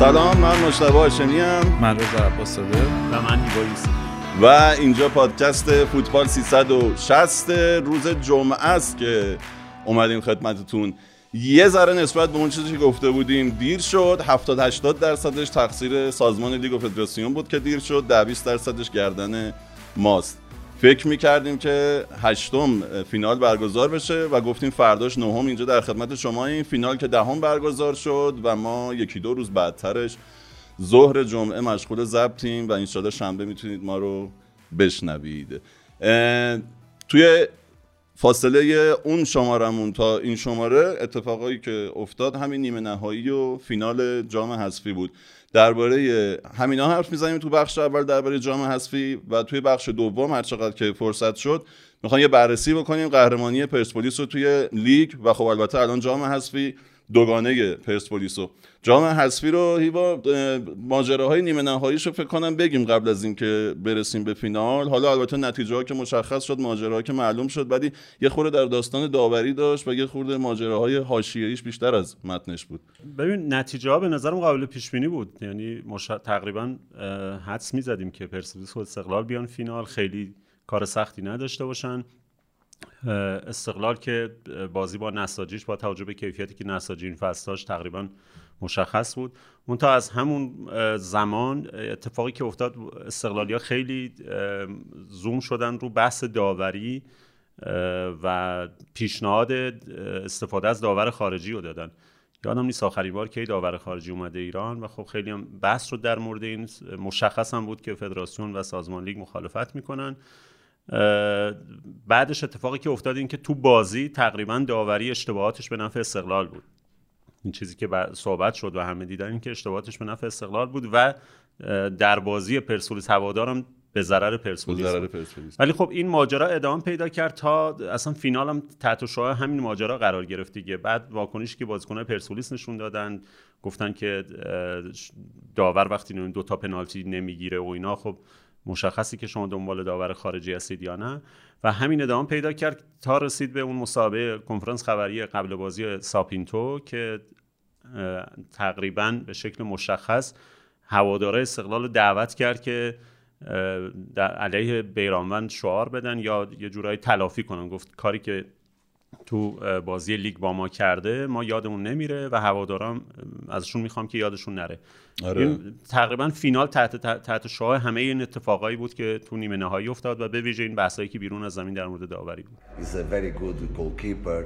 سلام من مشتبه هاشمی من رضا عباس و من و اینجا پادکست فوتبال 360 روز جمعه است که اومدیم خدمتتون. یه ذره نسبت به اون چیزی که گفته بودیم دیر شد. 70 80 درصدش تقصیر سازمان لیگ و فدراسیون بود که دیر شد. 10 20 درصدش گردن ماست. فکر می‌کردیم که هشتم فینال برگزار بشه و گفتیم فرداش نهم اینجا در خدمت شما این فینال که دهم برگزار شد و ما یکی دو روز بعدترش ظهر جمعه مشغول ضبطیم و انشالله شنبه می‌تونید ما رو بشنوید. توی فاصله اون شمارمون تا این شماره اتفاقایی که افتاد همین نیمه نهایی و فینال جام حذفی بود. درباره همینا حرف می‌زنیم. تو بخش اول درباره جام حذفی و توی بخش دوم هر چقدر که فرصت شد می‌خوام یه بررسی بکنیم. قهرمانی پرسپولیس رو توی لیگ و خب البته الان جام حذفی دوگانه پرسپولیسو جام حذفی رو هیوا ماجراهای نیمه نهاییش رو فکر کنم بگیم قبل از اینکه برسیم به فینال. حالا البته نتیجه ها که مشخص شد ماجراها که معلوم شد ولی یه خورده در داستان داوری داشت و یه خورده ماجراهای حاشیه‌ایش بیشتر از متنش بود. ببین نتیجه ها به نظرم قابل پیش بینی بود. یعنی مش... تقریبا حدس می‌زدیم که پرسپولیس و استقلال بیان فینال. خیلی کار سختی نداشته باشن. استقلال که بازی با نساجیش با توجه به کیفیتی که نساجی این فصل تقریبا مشخص بود. تا از همون زمان اتفاقی که افتاد استقلالیا خیلی زوم شدن رو بحث داوری و پیشنهاد استفاده از داور خارجی رو دادن. یادم نیست آخرین بار کی داور خارجی اومده ایران و خب خیلی هم بحث رو در مورد این مشخص هم بود که فدراسیون و سازمان لیگ مخالفت می‌کنن. بعدش اتفاقی که افتاد این که تو بازی تقریبا داوری اشتباهاتش به نفع استقلال بود. این چیزی که صحبت شد و همه دیدن این که اشتباهاتش به نفع استقلال بود و در بازی پرسپولیس هوادارم به ضرر پرسپولیس. ولی خب این ماجرا ادامه پیدا کرد تا اصلا فینال هم تحت شعاع همین ماجرا قرار گرفت دیگه. بعد واکنشی که بازیکن‌های پرسپولیس نشون دادن گفتن که داور وقتی دو تا پنالتی نمی‌گیره و اینا خب مشخصی که شما دنبال داور خارجی هستید یا نه. و همین ادامه پیدا کرد تا رسید به اون مسابقه کنفرانس خبری قبل بازی ساپینتو که تقریبا به شکل مشخص هواداره استقلال دعوت کرد که در علیه بیرانوند شعار بدن یا یه جورایی تلافی کنن. گفت کاری که تو بازی لیگ با ما کرده ما یادمون نمیره و هوادارم ازشون می‌خوام که یادشون نره. آره. تقریبا فینال تحت تحت شاه همه این اتفاقایی بود که تو نیمه نهایی افتاد و به ویژه این بحثایی که بیرون از زمین در مورد داوری بود. He's a very good goalkeeper.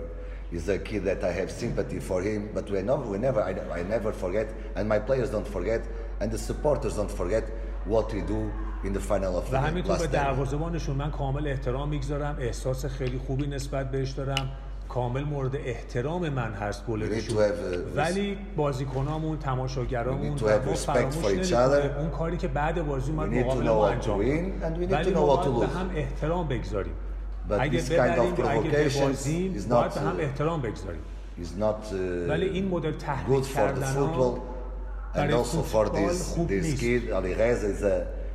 He's a kid that I have sympathy for him but we never we never I, I never forget and my players don't forget and the supporters don't forget what we do in the final of و همینطور به دروازه‌بانشون من کامل احترام می‌گذارم احساس خیلی خوبی نسبت بهش دارم کامل مورد احترام من هست گلشون ولی بازیکنامون تماشاگرامون اون کاری که بعد بازی من مقابل ما انجام ولی ما به هم احترام بگذاریم. اگه ببریم اگه ببازیم باید به هم احترام بگذاریم. ولی این مدل تحریک کردن ها برای فوتبال خوب نیست.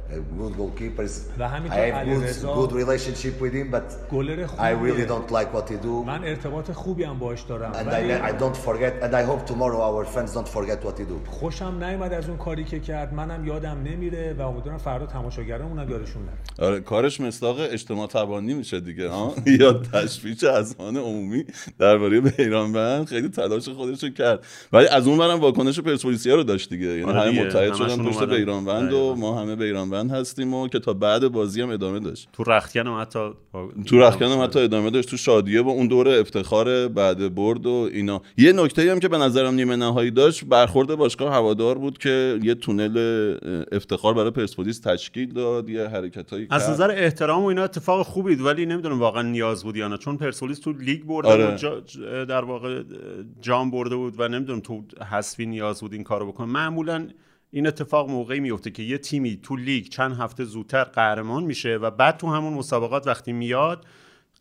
Good goalkeepers. I have good, good relationship with him, but I really don't like what he do. من ارتباط خوبی هم باش دارم. And I, I don't forget, and I hope tomorrow our fans don't forget what he do. خوشم نیومد از اون کاری که کرد. منم یادم نمیره و امیدوارم فردا تماشاگرامون یادشون نره. آره کارش مصداق اجتماع توانی میشه دیگه ها یا تشویش اذهان عمومی درباره بند خیلی تلاش خودش رو کرد ولی از اون برم واکنش پرسپولیسیا رو داشت دیگه یعنی آره همه متحد شدن پشت بند و ما همه بند هستیم و که تا بعد بازی هم ادامه داشت. تو رختکن هم حتی تو رختکن هم حتی ادامه داشت. تو شادیه با اون دور افتخار بعد برد و اینا. یه نکته هم که به نظرم نیمه نهایی داشت برخورد باشگاه هوادار بود که یه تونل افتخار برای پرسپولیس تشکیل داد یه حرکتایی از نظر احترام و اینا اتفاق خوبی بود ولی نمی‌دونم واقعا نیاز بود یا نه. چون پرسپولیس تو لیگ برده آره. جا در واقع جام برده بود و نمی‌دونم تو حذفی نیاز بود این کارو بکنه. معمولا این اتفاق موقعی میفته که یه تیمی تو لیگ چند هفته زودتر قهرمان میشه و بعد تو همون مسابقات وقتی میاد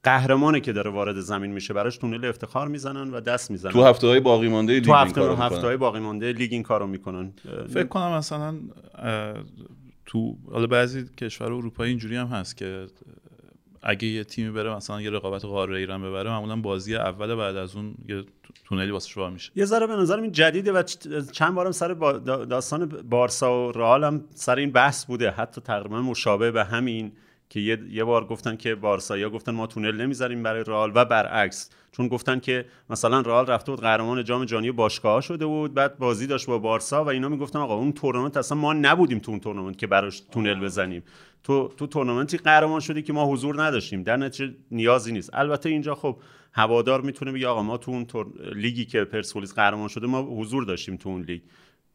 قهرمانه که داره وارد زمین میشه براش تونل افتخار می‌زنن و دست می‌زنن. تو هفته های باقی مانده لیگ تو هفته, هفته های باقی مانده لیگ این کارو می‌کنن. فکر کنم مثلا تو حالا بعضی کشور اروپایی اینجوری هم هست که اگه یه تیمی بره مثلا یه رقابت قاره ایران ببره معمولا بازی اول بعد از اون یه تونلی واسه شما میشه. یه ذره به نظر این جدیده و چند بارم سر داستان بارسا و رئال هم سر این بحث بوده. حتی تقریبا مشابه به همین که یه, یه بار گفتن که بارسایا گفتن ما تونل نمی‌ذاریم برای رئال و برعکس چون گفتن که مثلا رئال رفته بود قهرمان جام جهانی باشگاه شده بود بعد بازی داشت با بارسا و اینا می‌گفتن آقا اون تورنمنت اصلا ما نبودیم تو اون تورنمنت که براش تونل بزنیم. تو تو تورنمنتی قهرمان شدی که ما حضور نداشتیم. در نتیجه نیازی نیست. البته اینجا خب هوادار می‌تونه بگه آقا ما تو اون لیگی که پرسپولیس قهرمان شده ما حضور داشتیم تو اون لیگ.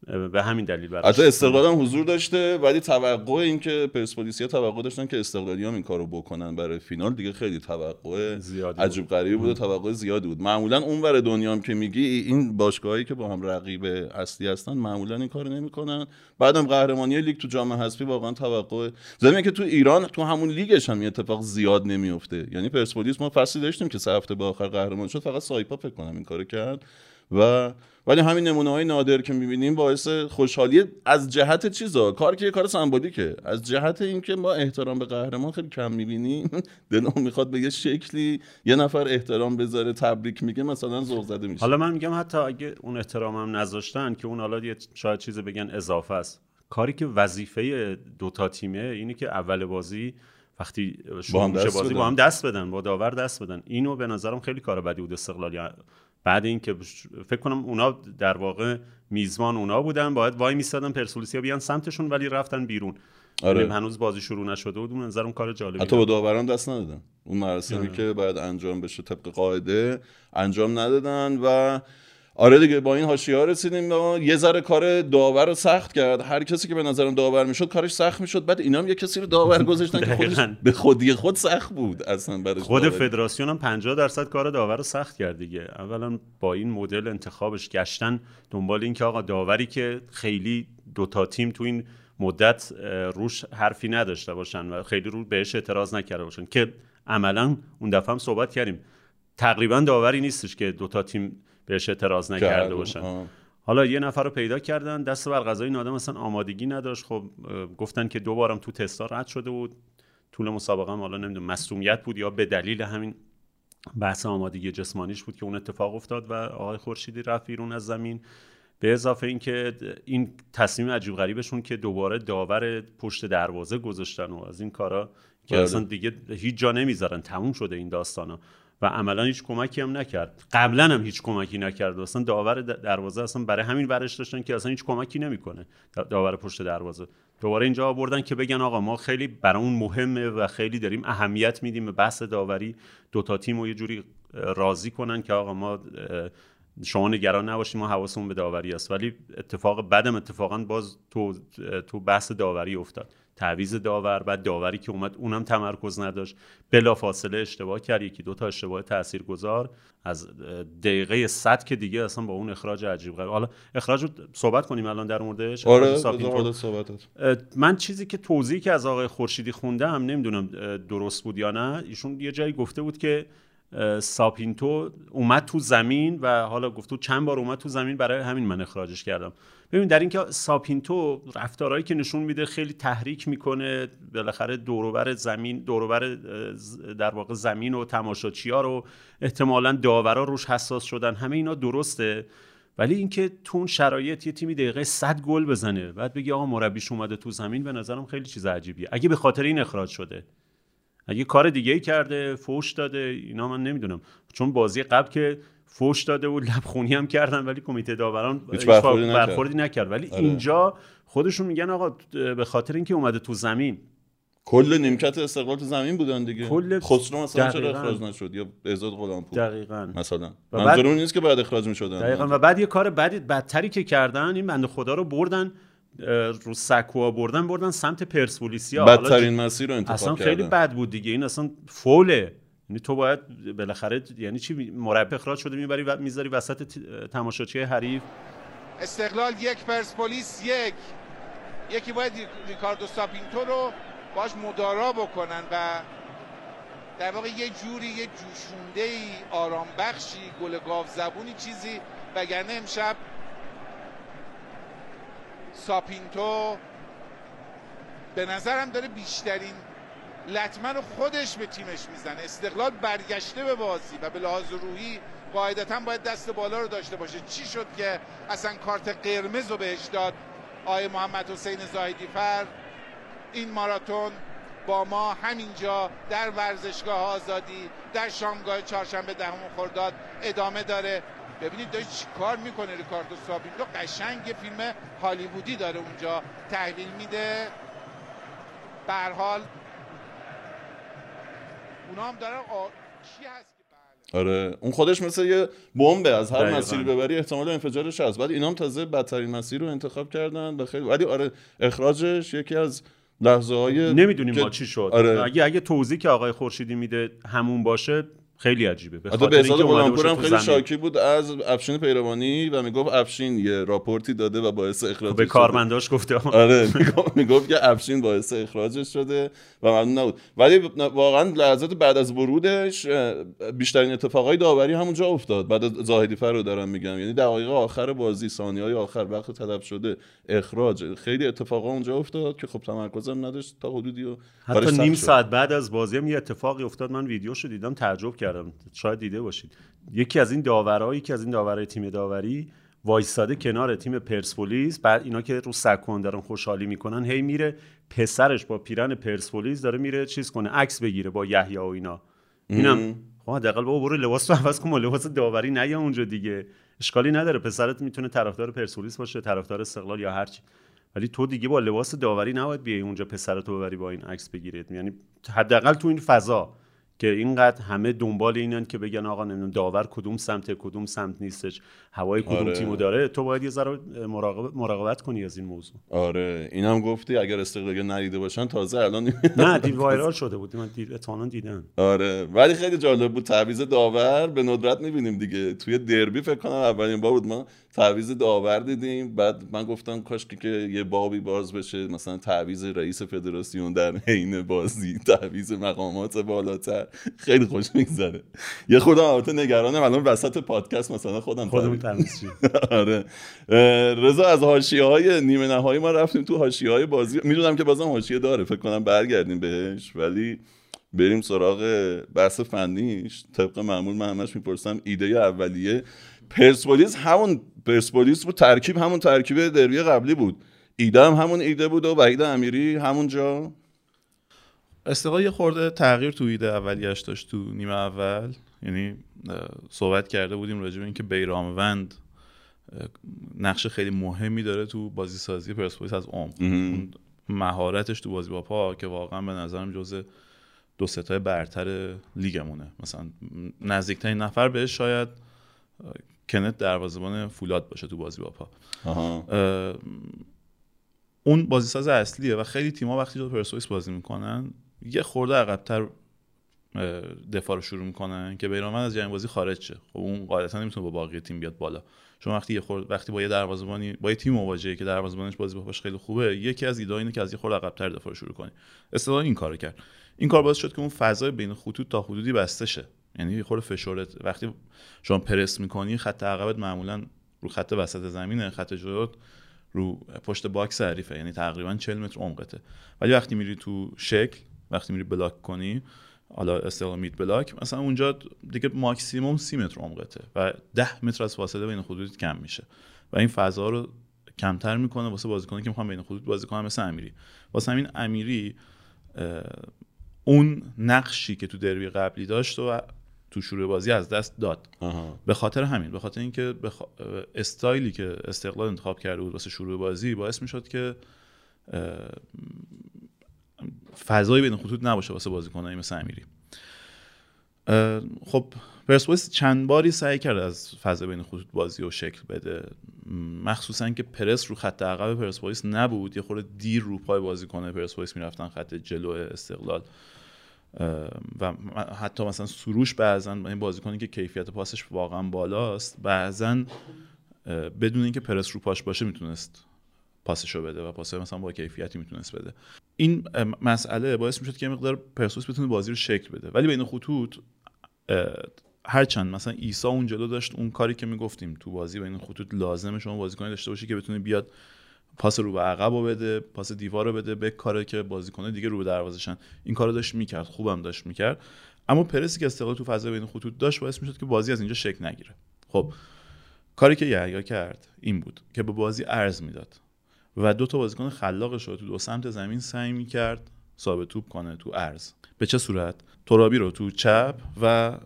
به همین دلیل براش حتی استقلال هم حضور داشته ولی توقع این که پرسپولیسیا توقع داشتن که استقلالی هم این کارو بکنن برای فینال دیگه خیلی توقع زیادی عجیب غریبی بوده توقع زیادی بود. معمولا اونور دنیا هم که میگی این باشگاهایی که با هم رقیب اصلی هستن معمولا این کارو نمی‌کنن. بعدم قهرمانی لیگ تو جام حذفی واقعا توقع. زمین که تو ایران تو همون لیگش هم اتفاق زیاد نمیفته یعنی پرسپولیس ما فصلی داشتیم که سه هفته به آخر قهرمان شد فقط سایپا فکر کنم این کارو کرد و ولی همین نمونه های نادر که می‌بینیم باعث خوشحالی از جهت چیزا؟ کار که کار سمبولیکه. از جهت اینکه ما احترام به قهرمان خیلی کم می‌بینیم دلم می‌خواد به یه شکلی یه نفر احترام بذاره تبریک میگه مثلا ذوق زده میشه. حالا من میگم حتی اگه اون احترامم نذاشتن که اون حالا شاید چیز بگن اضافه است. کاری که وظیفه دوتا تیمه اینه که اول بازی وقتی شروع میشه بازی با هم دست بدن با داور دست بدن. اینو به نظرم خیلی کار بدی بود استقلالی بعد اینکه فکر کنم اونا در واقع میزبان اونا بودن باید وای میستادن پرسپولیسیا بیان سمتشون ولی رفتن بیرون آره. هنوز بازی شروع نشده بود اون نظر اون کار جالبی حتی با داوران دست ندادن اون مراسمی آره. که باید انجام بشه طبق قاعده انجام ندادن و آره دیگه با این حاشیه رسیدیم یه ذره کار داور رو سخت کرد. هر کسی که به نظرم داور می‌شد کارش سخت می‌شد. بعد اینا هم یه کسی رو داور گذاشتن که خودش به خودی خود سخت بود اصلا برای خود فدراسیون هم 50 درصد کار داور رو سخت کرد دیگه. اولا با این مدل انتخابش گشتن دنبال این که آقا داوری که خیلی دوتا تیم تو این مدت روش حرفی نداشته باشن و خیلی رو بهش اعتراض نکرده باشن که عملا اون دفعه هم صحبت کردیم. تقریبا داوری نیستش که دوتا تیم بهش اعتراض نکرده باشن. حالا یه نفر رو پیدا کردن دست بر غذای نادم اصلا آمادگی نداشت. خب گفتن که دوبارم تو تستا رد شده بود. طول مسابقه هم حالا نمی‌دونم مصومیت بود یا به دلیل همین بحث آمادگی جسمانیش بود که اون اتفاق افتاد و آقای خورشیدی رفت بیرون از زمین. به اضافه اینکه این تصمیم عجیب غریبشون که دوباره داور پشت دروازه گذاشتن و از این کارا که بله. اصلا دیگه هیچ جا نمی‌ذارن تموم شده این داستانا. و عملا هیچ کمکی هم نکرد. قبلا هم هیچ کمکی نکرد. اصلا داور دروازه اصلا برای همین ورش داشتن که اصلا هیچ کمکی نمی‌کنه. داور پشت دروازه. دوباره اینجا آوردن که بگن آقا ما خیلی برامون مهمه و خیلی داریم اهمیت میدیم به بحث داوری. دوتا تیم رو یه جوری راضی کنن که آقا ما شما نگران نباشید ما حواسمون به داوری است. ولی اتفاق بدم اتفاقا باز تو تو بحث داوری افتاد. تعویز داور بعد داوری که اومد اونم تمرکز نداشت. بلا فاصله اشتباه کرد. یکی دو تا اشتباه تاثیرگذار. از دقیقه 100 که دیگه اصلا با اون اخراج عجیب غریب. حالا اخراج رو صحبت کنیم الان در موردش. آره من چیزی که توضیحی که از آقای خورشیدی خوندم نمی‌دونم درست بود یا نه. ایشون یه جایی گفته بود که ساپینتو اومد تو زمین و حالا گفتو چند بار اومد تو زمین برای همین من اخراجش کردم. ببین در اینکه ساپینتو رفتارهایی که نشون میده خیلی تحریک می‌کنه بالاخره دوروبر زمین دوروبر در واقع زمین و ها رو احتمالا داورا روش حساس شدن همه اینا درسته. ولی اینکه تو اون شرایط یه تیمی دقیقه 100 گل بزنه بعد بگی آقا مربیش اومده تو زمین به نظرم خیلی چیز عجیبیه. اگه به خاطر این اخراج شده اگه کار دیگه ای کرده فوش داده اینا من نمی‌دونم. چون بازی قبل که فوش داده و لبخونی هم کردن ولی کمیته داوران هیچ برخوردی, برخوردی نکرد. ولی آره. اینجا خودشون میگن آقا به خاطر اینکه اومده تو زمین. کل نیمکت استقلال تو زمین بودن دیگه. کل خسرو مثلا چرا اخراج نشد؟ یا بهزاد غلامپور دقیقاً. مثلا. منظور اون نیست که بعد اخراج می‌شدن. دقیقاً. و بعد یه کار بدی بدتری که کردن این بنده خدا رو بردن رو سکوها بردن بردن سمت پرسپولیسیا بدترین مسیر رو انتخاب اصلا خیلی بد بود دیگه. این اصلا فوله. یعنی تو باید بالاخره یعنی چی؟ مربی اخراج شده می‌بری و می‌ذاری وسط تماشاچی حریف. استقلال یک پرسپولیس یک. یکی باید ریکاردو ساپینتو رو باش مدارا بکنن و در واقع یه جوری یه جوشونده ای آرام بخشی گل گاو زبونی چیزی. وگرنه امشب ساپینتو به نظرم داره بیشترین لطمن خودش به تیمش می‌زنه. استقلال برگشته به بازی و به لحاظ روحی قاعدتا باید دست بالا رو داشته باشه. چی شد که اصلا کارت قرمز رو بهش داد؟ آقای محمد حسین زاهدی فر این ماراتون با ما همینجا در ورزشگاه آزادی در شامگاه چهارشنبه دهم خرداد ادامه داره. ببینید داره چی کار می‌کنه ریکاردو سابیلو قشنگ فیلم هالیوودی داره اونجا تحویل میده. به حال اونا هم دارن آ... کی هست بله؟ آره اون خودش مثل یه بمبه از هر مسیری ببری احتمال انفجارش هست بعد اینا هم تازه بدترین مسیر رو انتخاب کردن و خیلی ولی آره اخراجش یکی از لحظه های نمی‌دونیم ما چی شد آره. اگه اگه توضیح که آقای خورشیدی میده همون باشه خیلی عجیبه. به خاطر اینکه هم خیلی شاکی بود از افشین پیروانی و می‌گفت افشین یه راپورتی داده و باعث اخراج به کارمنداش گفته آره می‌گفت که افشین باعث اخراجش شده و ممنون نبود. ولی واقعا لحظات بعد از ورودش بیشترین اتفاقای داوری همونجا افتاد. بعد از زاهدی فر رو دارم میگم. یعنی دقایق آخر بازی ثانیه‌های آخر وقت تلف شده اخراج. خیلی اتفاقا اونجا افتاد که خب تمرکزم نداشت تا حدودی و حتی نیم ساعت بعد از بازی هم یه اتفاقی افتاد. من ویدیوشو دیدم تعجب کردم. شاید دیده باشید. یکی از این داورایی که از این داورای تیم داوری وایستاده کنار تیم پرسپولیس بعد اینا که رو سکون دارن خوشحالی می‌کنن هی میره پسرش با پیرن پرسپولیس داره میره چیز کنه عکس بگیره با یحیی و اینا. اینم خب حداقل بابا برو لباس رو عوض کن با لباس داوری نیا اونجا دیگه. اشکالی نداره پسرت می‌تونه طرفدار پرسپولیس باشه طرفدار استقلال یا هرچی ولی تو دیگه با لباس داوری نباید بیای اونجا پسرتو ببری با این عکس بگیرید. یعنی حداقل تو این فضا. که اینقدر همه دنبال اینن که بگن آقا نمی‌دونم داور کدوم سمت کدوم سمت نیستش. هوای کدوم آره. تیمو داره. تو باید یه ذره مراقبت, مراقبت کنی از این موضوع. آره. اینم گفتی اگر استقلال ندیده باشن تازه الان نه دی وایرال شده بود. من دید اتمانا دیدن آره. ولی خیلی جالب بود. تعویض داور به ندرت می‌بینیم دیگه. توی دربی فکر کنم اولین بار بود. ما تعویض داور دیدیم. بعد من گفتم کاش که یه بابی باز بشه. مثلا تعویض رئیس فدراسیون در حین بازی تعویض مقامات بالاتر. خیلی خوش میگذره. یه خودم البته نگرانم. الان وسط پادکست مثلا خودم خودمون آره. رضا از حاشیه های نیمه نهایی ما رفتیم تو حاشیه های بازی. می‌دونم که بازم حاشیه داره. فکر کنم برگردیم بهش. ولی بریم سراغ بحث فنیش. طبق معمول من همش می‌پرسم ایده اولیه پرسپولیس همون پرسپولیس بود ترکیب همون ترکیب دروی قبلی بود. ایده هم همون ایده بود و وحید امیری همونجا استقلال یه خورده تغییر تو ایده اولیش داشت تو نیمه اول. یعنی صحبت کرده بودیم راجع به اینکه بیراموند نقش خیلی مهمی داره تو بازی سازی پرسپولیس از عمق. مهارتش تو بازی با پا که واقعا به نظرم جز دو ستای برتر لیگمونه. مثلا نزدیکترین نفر بهش شاید کنت دروازه‌بان فولاد باشه تو بازی با پا. اون بازی ساز اصلیه و خیلی تیم‌ها وقتی تو پرسپولیس بازی می‌کنن یه خورده عقبتر دفاع رو شروع می‌کنن که بیرانوند از جنگ بازی خارج شه. خب اون قاعدتا نمی‌تونه با باقی تیم بیاد بالا. چون وقتی یه خورد وقتی با یه دروازه‌بانی با یه تیم مواجهه که دروازه‌بانش بازی باش خیلی خوبه یکی از ایده اینه که از یه خورده عقب‌تر دفاع شروع کنی. استقلال این کارو کرد. این کار باعث شد که اون فضای بین خطوط تا حدودی بسته شه. یعنی خورده فشارت وقتی شما پرس می‌کنی خط عقبت معمولا رو خط وسط زمینه خط جلوت رو پشت box حریفه یعنی تقریبا 40 متر عمقته. ولی وقتی میری تو شکل وقتی میری block کنی حالا استقلال mid block مثلا اونجا دیگه ماکسیموم سی متر عمقته و ده متر از فاصله بین خطوط کم میشه. و این فضا رو کمتر می‌کنه واسه بازیکنی که می‌خوان بین خطوط بازی کنن مثل امیری. واسه همین امیری اون نقشی که تو دربی قبلی داشت و تو شروع بازی از دست داد. به خاطر همین به خاطر اینکه بخ... استایلی که استقلال انتخاب کرده بود واسه شروع بازی باعث می‌شد که فضایی بین خطوط نباشه واسه بازیکنایی مثل امیری. خب پرسپولیس چند باری سعی کرد از فضا بین خطوط بازی و شکل بده. مخصوصا که پرس رو خط عقب پرسپولیس نبود یه خورده دیر رو پای بازیکن پرسپولیس می‌رفتن خط جلو استقلال. و حتی مثلا سروش بعضا این بازیکنی که کیفیت پاسش واقعا بالاست بعضا بدون اینکه پرس رو پاش باشه می‌تونست پاسشو بده و پاس مثلا با کیفیتی می‌تونست بده. این مسئله باعث می‌شد که مقدار پرسوس بتونه بازی رو شکل بده. ولی بین خطوط هرچند مثلا ایسا اون جلو داشت اون کاری که می‌گفتیم تو بازی بین خطوط لازمه شما بازیکنی داشته باشی که بتونه بیاد پاس رو به عقب رو بده پاس دیوار رو بده به کاره که بازیکن دیگه رو به دروازشن این کارو داشت می‌کرد خوبم داشت می‌کرد. اما پرسی که استقلال تو فضای بین خطوط داشت باعث می‌شد که بازی از اینجا شکل نگیره. خب کاری که یحیی کرد این بود که به بازی ارز می‌داد و دو تا بازیکن خلاقش رو تو دو سمت زمین سعی می‌کرد ثابت توپ کنه تو ارز به چه صورت؟ ترابی رو تو چپ و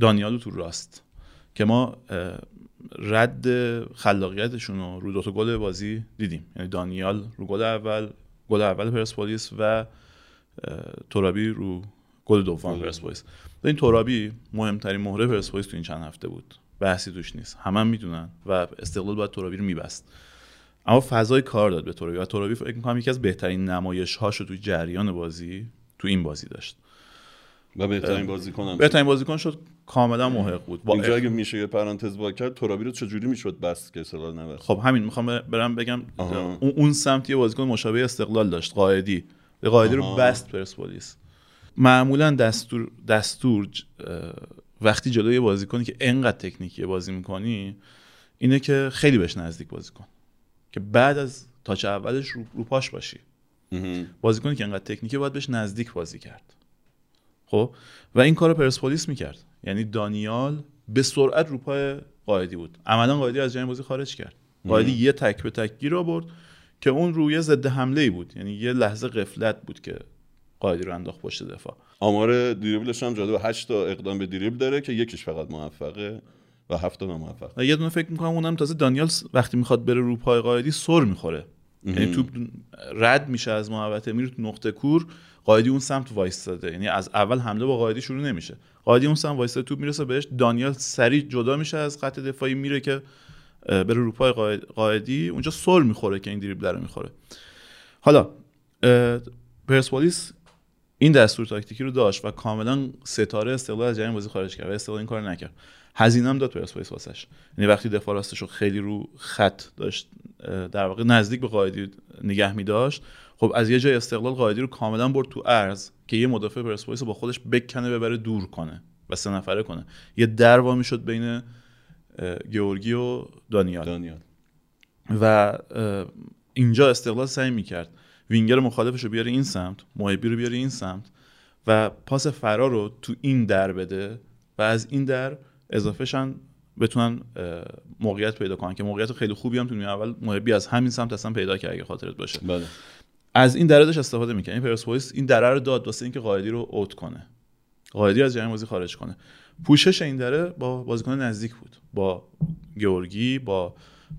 دانیالو تو راست. که ما رد خلاقیتشون رو رو دو تا گل بازی دیدیم. یعنی دانیال رو گل اول گل اول پرسپولیس و ترابی رو گل دوم پرسپولیس. این ترابی مهمترین مهره پرسپولیس تو این چند هفته بود. بحثی توش نیست. همه هم می‌دونن و استقلال باید ترابی رو میبست. اما فضای کار داد به ترابی و ترابی فکر می‌کنم یکی از بهترین نمایش هاشو تو جریان بازی تو این بازی داشت. و بهترین بازیکن بهترین بازیکن شد کاملا محق بود. با اینجا اگه میشه یه پرانتز با کرد ترابی رو چجوری می‌شد بس که استقلال نبست؟ خب همین می‌خوام برم بگم اون سمت یه بازیکن مشابه استقلال داشت قائدی قائدی رو بست پرسپولیس. معمولا دستور دستور وقتی جلوی بازیکنی که انقدر تکنیکی بازی می‌کنی اینه که خیلی بهش نزدیک بازی کن که بعد از تاچ اولش رو, رو پاش باشی بازیکنی که انقدر تکنیکی باید بهش نزدیک بازی کرد. خب؟ و این کار پرسپولیس می‌کرد. یعنی دانیال به سرعت رو پای قائدی بود. عملا قائدی از جای بازی خارج کرد. قائدی یه تک به تک گیر آورد که اون روی ضد حمله ای بود. یعنی یه لحظه قفلت بود که قائدی رو انداخت پشت دفاع. آمار دریبلش هم جالب 8 تا اقدام به دریبل داره که یکیش فقط موفقه و هفت تا ناموفق. یه دونه فکر می‌کنم اونم تازه دانیال وقتی می‌خواد بره رو پای قائدی سر می‌خوره. یعنی توپ رد میشه از محوطه میره تو نقطه کور. قائدی اون سمت وایستاده. یعنی از اول حمله با قائدی شروع نمیشه. قائدی اون سمت وایستاده توپ می‌رسه بهش. دانیال سریع جدا میشه از خط دفاعی میره که بره رو پای اونجا سر می‌خوره که این دریبل رو می‌خوره. حالا پرسپولیس این دستور تاکتیکی رو داشت و کاملا ستاره استقلال از جریان بازی خارج کرد و استقلال این کار نکرد. هزینه داد پرسپولیس واسش. یعنی وقتی دفاع راستش رو خیلی رو خط داشت در واقع نزدیک به قائدی نگه می داشت خب از یه جای استقلال قائدی رو کاملا برد تو ارز که یه مدافع پرسپولیس با خودش بکنه ببره دور کنه و سه نفره کنه یه در وا می‌شد بین گیورگی و دانیال, دانیال. و اینجا استقلال سعی می‌کرد وینگر مخالفش رو بیاره این سمت محبی رو بیاره این سمت و پاس فرار رو تو این در بده و از این در اضافهشن بتونن موقعیت پیدا کنن که موقعیت خیلی خوبی هم تو اول محبی از همین سمت اصلا پیدا کرد اگه خاطرت باشه بله. از این دره استفاده می‌کنه این پرسپولیس این دره رو داد واسه اینکه قائدی رو اوت کنه. قائدی از جریان بازی خارج کنه. پوشش این دره با بازیکن نزدیک بود. با گیورگی با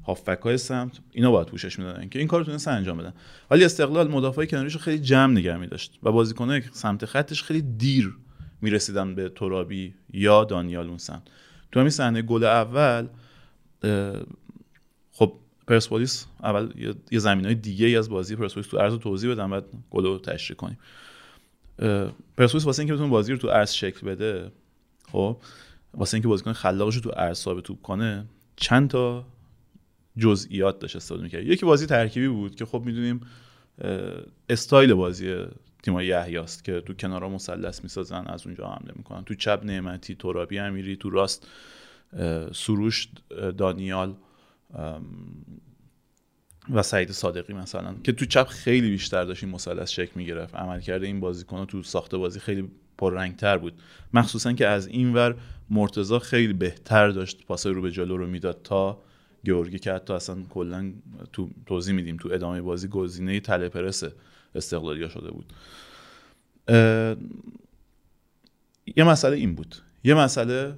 هافبک های سمت اینا باید پوشش می‌دادن که این کارو تونستن انجام بدن. ولی استقلال مدافعای کناریش خیلی جمع نگه می داشت و بازیکنای سمت خطش خیلی دیر می‌رسیدن به ترابی یا دانیال اون سمت تو همین صحنه گل اول پرسپولیس اول یه زمین های دیگه ای از بازی پرسپولیس تو ارز توضیح بدم بعد گل رو تشریح کنیم. پرسپولیس واسه اینکه بتونه بازی رو تو ارز شکل بده خب واسه اینکه بازیکن خلاقش رو تو ارز ثابت توپ کنه چند تا جزئیات داشت استفاده می‌کرد. یکی بازی ترکیبی بود که خب می‌دونیم استایل بازی تیم یحیاست که تو کنارا مثلث می‌سازن از اونجا حمله می‌کنن. تو چپ نعمتی ترابی امیری تو راست سروش دانیال. و سعید صادقی مثلا که تو چپ خیلی بیشتر داشت این مثلث شکل می‌گرفت. عملکرد این بازیکن تو ساخته بازی خیلی پررنگتر بود. مخصوصا که از این ور مرتزا خیلی بهتر داشت پاسای رو به جلو رو می‌داد تا گیورگی که حتی اصلا کلا تو توضیح میدیم تو ادامه بازی گزینه تله پرس استقلالیا شده بود. یه مسئله این بود. یه مسئله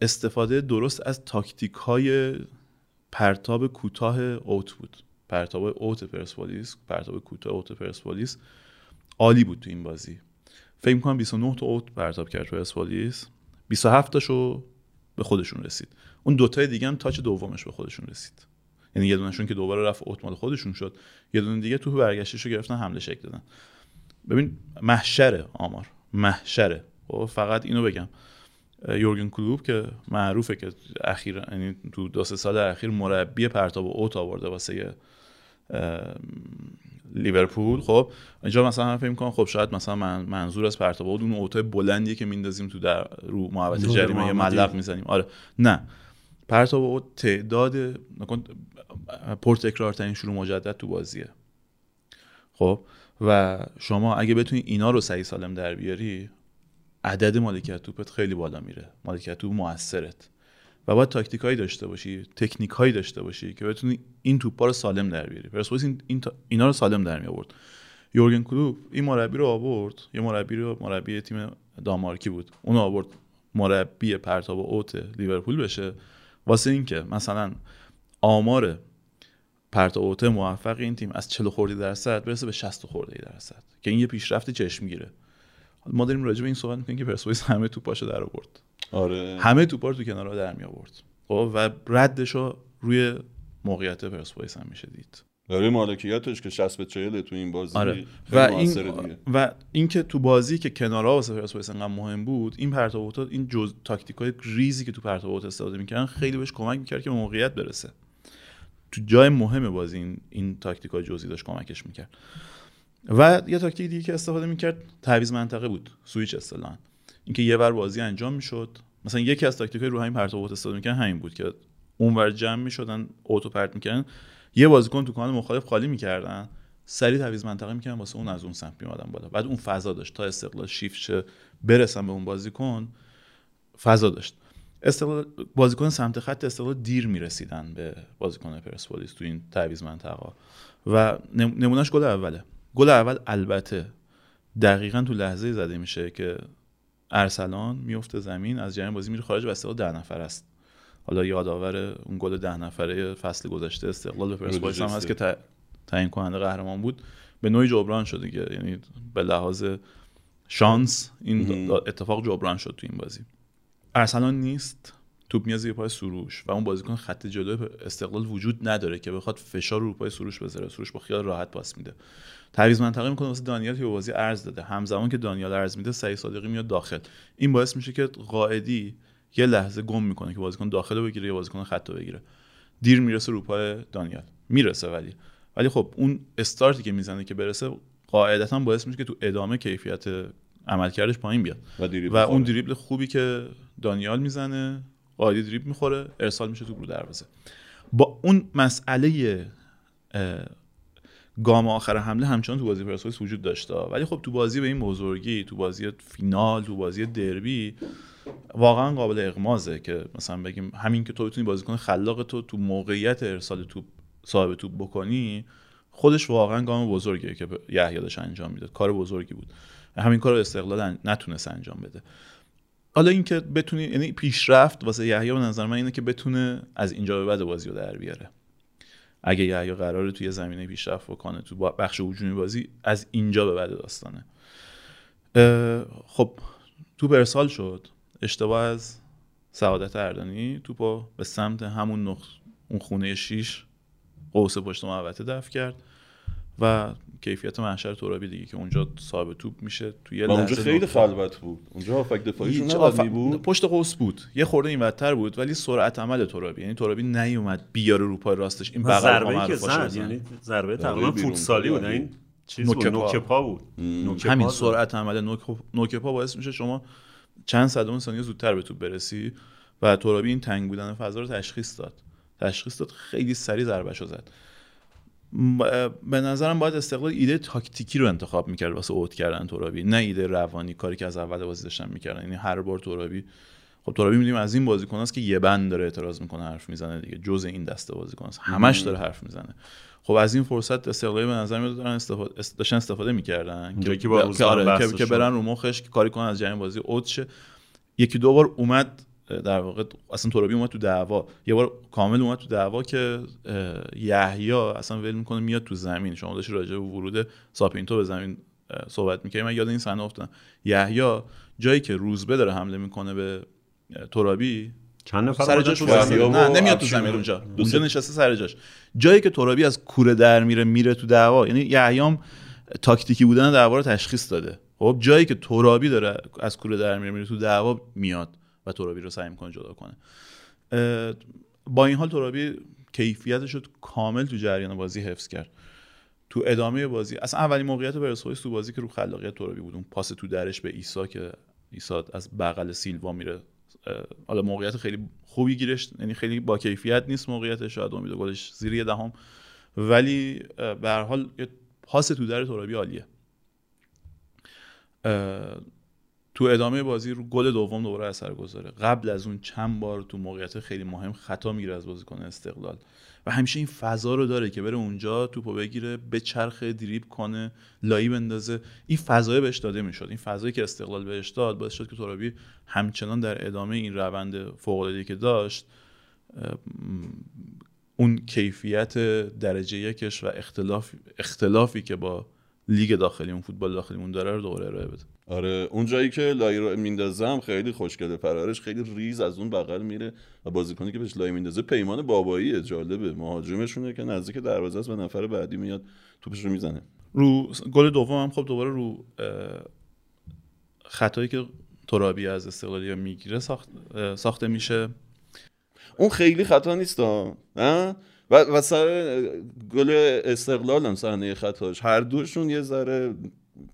استفاده درست از تاکتیک های پرتاب کوتاه اوت بود. پرتاب اوت پرسپولیس پرتاب کوتاه اوت پرسپولیس عالی بود تو این بازی. فکر می‌کنم 29 تا اوت پرتاب کرد پرسپولیس 27 تاشو به خودشون رسید. اون دوتای دیگه هم تاچ دومش به خودشون رسید. یعنی یه دونشون که دوباره رفت اتمال خودشون شد یه دونه دیگه تو برگشتش رو گرفتن حمله شکل دادن. ببین محشره آمار. محشره. خب، فقط اینو بگم. یورگن کلوب که معروفه که اخیر یعنی تو دو سه سال اخیر مربی پرتاب اوت آورده واسه لیورپول. خب اینجا مثلا من فکر می‌کنم خب شاید مثلا من منظور از پرتاب اوت اون اوتای بلندیه که میندازیم تو در رو محوطه جریمه یه ملق می‌زنیم. آره. نه. پرتاب او تعداد پرتکرارترین شروع مجدد تو بازیه. خب و شما اگه بتونی اینا رو سعی سالم در بیاری عدد مالکیت توپت خیلی بالا میره مالکیت توپ موثرت. و باید تاکتیک هایی داشته باشی تکنیک هایی داشته باشی که بتونی این توپا رو سالم در بیاری. پرسپولیس این, این اینا رو سالم در می آورد یورگن کلوپ این مربی رو آورد یه مربی رو مربی تیم دانمارکی بود. اون آورد مربی پرتاب اوت لیورپول بشه. واسه اینکه مثلا آمار پرتاب اوت موفق این تیم از 40 خورده درصد برسه به 60 خورده درصد که این یه پیشرفت چشمگیره. ما داریم راجع به این صحبت می‌کنیم که پرسپولیس همه توپاشو در آورد. آره. همه توپا رو تو کنارها در می آورد خب و ردش رو روی موقعیت پرسپولیس هم میشه دید. برای مالکیتش که 60 به 40 تو این بازی آره. و این و اینکه تو بازی که کناره‌ها واسه پرسپولیس انقدر مهم بود این پرتاب اوت این جز تاکتیکای ریزی که تو پرتاب اوت استفاده می‌کردن خیلی بهش کمک می‌کرد که به موقعیت برسه. تو جای مهم بازی این, این تاکتیکای جزئی داشت کمکش می‌کرد. و یه تاکتیک دیگه که استفاده می‌کرد تعویض منطقه بود سویچ اصطلاحا. اینکه یه بر بازی انجام می‌شد. مثلا یکی از تاکتیکای رو همین پرتاب اوت استفاده می‌کردن همین بود که اونور جمع می‌شدن اوتو پرت می‌کردن. یه بازیکن تو کانال مخالف خالی می‌کردن. سریع تعویض منطقه می‌کردن واسه اون از اون سمت میومدن بالا. بعد اون فضا داشت. تا استقلال شیفت شه برسن به اون بازیکن فضا داشت. استقلال بازیکن سمت خط استقلال دیر می‌رسیدن به بازیکن پرسپولیس تو این تعویض منطقه. و نمونهش گل اوله. گل اول البته دقیقا تو لحظه زده میشه که ارسلان میفته زمین از جریان بازی میره خارج و استقلال ده نفر است. حالا یادآور اون گل ده نفره فصل گذشته استقلال به پرسپولیس هم هست که تعیین کننده قهرمان بود. به نوعی جبران شد دیگه. یعنی به لحاظ شانس این اتفاق جبران شد تو این بازی. ارسلان نیست. توپ میاد زیر پای سروش و اون بازیکن خط جلو استقلال وجود نداره که بخواد فشار رو پای سروش بذاره. سروش با خیال راحت پاس میده. تعویض منطقه می‌کنه واسه دانیال که به بازی ارز داده. همزمان که دانیال ارز میده سعید صادقی میاد داخل. این باعث میشه که قائدی یه لحظه گم می‌کنه که بازیکن داخل بگیره یا بازیکن خط بگیره. دیر می‌رسه رو پای دانیال. می‌رسه ولی. ولی خب اون استارتی که می‌زنه که برسه قاعدتا باعث میشه که تو ادامه کیفیت عملکردش پایین بیاد. و, و اون دریبل خوبی که دانیال می‌زنه قاعدی دریبل می‌خوره ارسال میشه تو رو دروازه. با اون مسئله گام آخر حمله همچنان تو بازی پرسپولیس وجود داشته ولی خب تو بازی به این بزرگی تو بازی فینال تو بازی دربی واقعا قابل اغمازه که مثلا بگیم همین که تو بتونی بازیکن خلاق تو تو موقعیت ارسال توپ صاحب توپ بکنی خودش واقعا گام بزرگیه که یحیی داشت انجام می‌داد. کار بزرگی بود. همین کار استقلال نتونست انجام بده. حالا اینکه بتونی یعنی پیشرفت واسه یحیی به نظر من اینه که بتونه از اینجا به بعد بازی رو در بیاره. اگه یحیی قراره توی زمینه پیشرفت بکنه تو بخش هجومی بازی از اینجا به بعد داستانه. خب تو برسال شد. اشتباه از سعادت اردانی توپو به سمت همون نقط اون خونه شیش قوس پشت محوطه دفع کرد و کیفیت محشر ترابی دیگه که اونجا صاحب توپ میشه. توی اونجا خیلی خلوت بود. اونجا هافک دفاعیشون آف... بود پشت قوس بود. یه خورده این بدتر بود ولی سرعت عمل ترابی. یعنی ترابی نیومد بیاره رو پای راستش. این بغل ضربه که زد یعنی ضربه تقریبا فوتسالی بود. این چیز نوک بود. پا بود همین سرعت عمل نوک پا باعث میشه شما چند صدم ثانیه زودتر به توپ برسی و ترابی این تنگ بودن فضا رو تشخیص داد. تشخیص داد خیلی سریع ضربه زد. به نظرم باید استقلال ایده تاکتیکی رو انتخاب می‌کرد واسه اوت کردن ترابی نه ایده روانی کاری که از اول بازی داشتن می‌کردن. یعنی هر بار ترابی خب ترابی می‌دونیم از این بازیکن است که یه بند داره اعتراض می‌کنه حرف می‌زنه دیگه جز این دسته بازیکن است همش داره حرف می‌زنه. خب از این فرصت استقلالی به نظر میاد دارن استفاده داشتن استفاده می‌کردن که که, که, آره، که برن رو مخش که کاری کنن از جریان بازی اوت شه. یکی دو بار اومد در واقع اصلا ترابی اومد تو دعوا. یه بار کامل اومد تو دعوا که یحیی اصلا ول می‌کنه میاد تو زمین. شما داشتی راجع به ورود ساپینتو به زمین صحبت می‌کنی من یاد این صحنه افتادم. یحیی جایی که روزبه داره حمله می‌کنه به ترابی چند نفر سر جاش نه نمیاد تو زمین اونجا. اونجا نشسته سر جاش. جایی که ترابی از کوره در میره میره تو دعوا. یعنی یحیی تاکتیکی بودن دعوا رو تشخیص داده. خب جایی که ترابی داره از کوره در میره میره تو دعوا میاد. و ترابی رو سعی می‌کنه جدا کنه. با این حال ترابی کیفیتش رو کامل تو جریان بازی حفظ کرد. تو ادامه بازی اصلا اولین موقعیت پرسپولیس تو بازی که رو خلاقیت ترابی بود. اون پاس تو درش به ایسا که ایسا از بغل سیلوا میره. حالا موقعیت خیلی خوبی گیرش یعنی خیلی با کیفیت نیست موقعیتش شاید امید گلش زیر دهم. ولی به هر حال پاس تو در ترابی عالیه. تو ادامه بازی رو گل دوم دوباره اثر گذاره. قبل از اون چند بار تو موقعیت خیلی مهم خطا می‌گیره از بازیکن استقلال. و همیشه این فضا رو داره که بره اونجا توپو بگیره به چرخ دریب کنه لایی بندازه. این فضای بهش داده می‌شد. این فضایی که استقلال بهش داد باعث شد که ترابی همچنان در ادامه این روند فوق که داشت اون کیفیت درجه یکش و اختلاف اختلافی که با لیگ داخلیمون فوتبال داخلیمون داره رو دوباره ارائه بده. آره اون جایی که لای رو میندازم خیلی خوشگله فرارش خیلی ریز از اون بغل میره و بازیکنی که بهش لای میندازه پیمان بابایی جالبه. مهاجمشونه که نزدیک دروازه است و نفر بعدی میاد توپش رو می‌زنه. رو گل دوم هم خب دوباره رو خطایی که ترابی از استقلالی می‌گیره ساخت، ساخته میشه. اون خیلی خطا نیست ها؟ و, و سر گل استقلال هم صحنه خطاش. هر دوشون یه ذره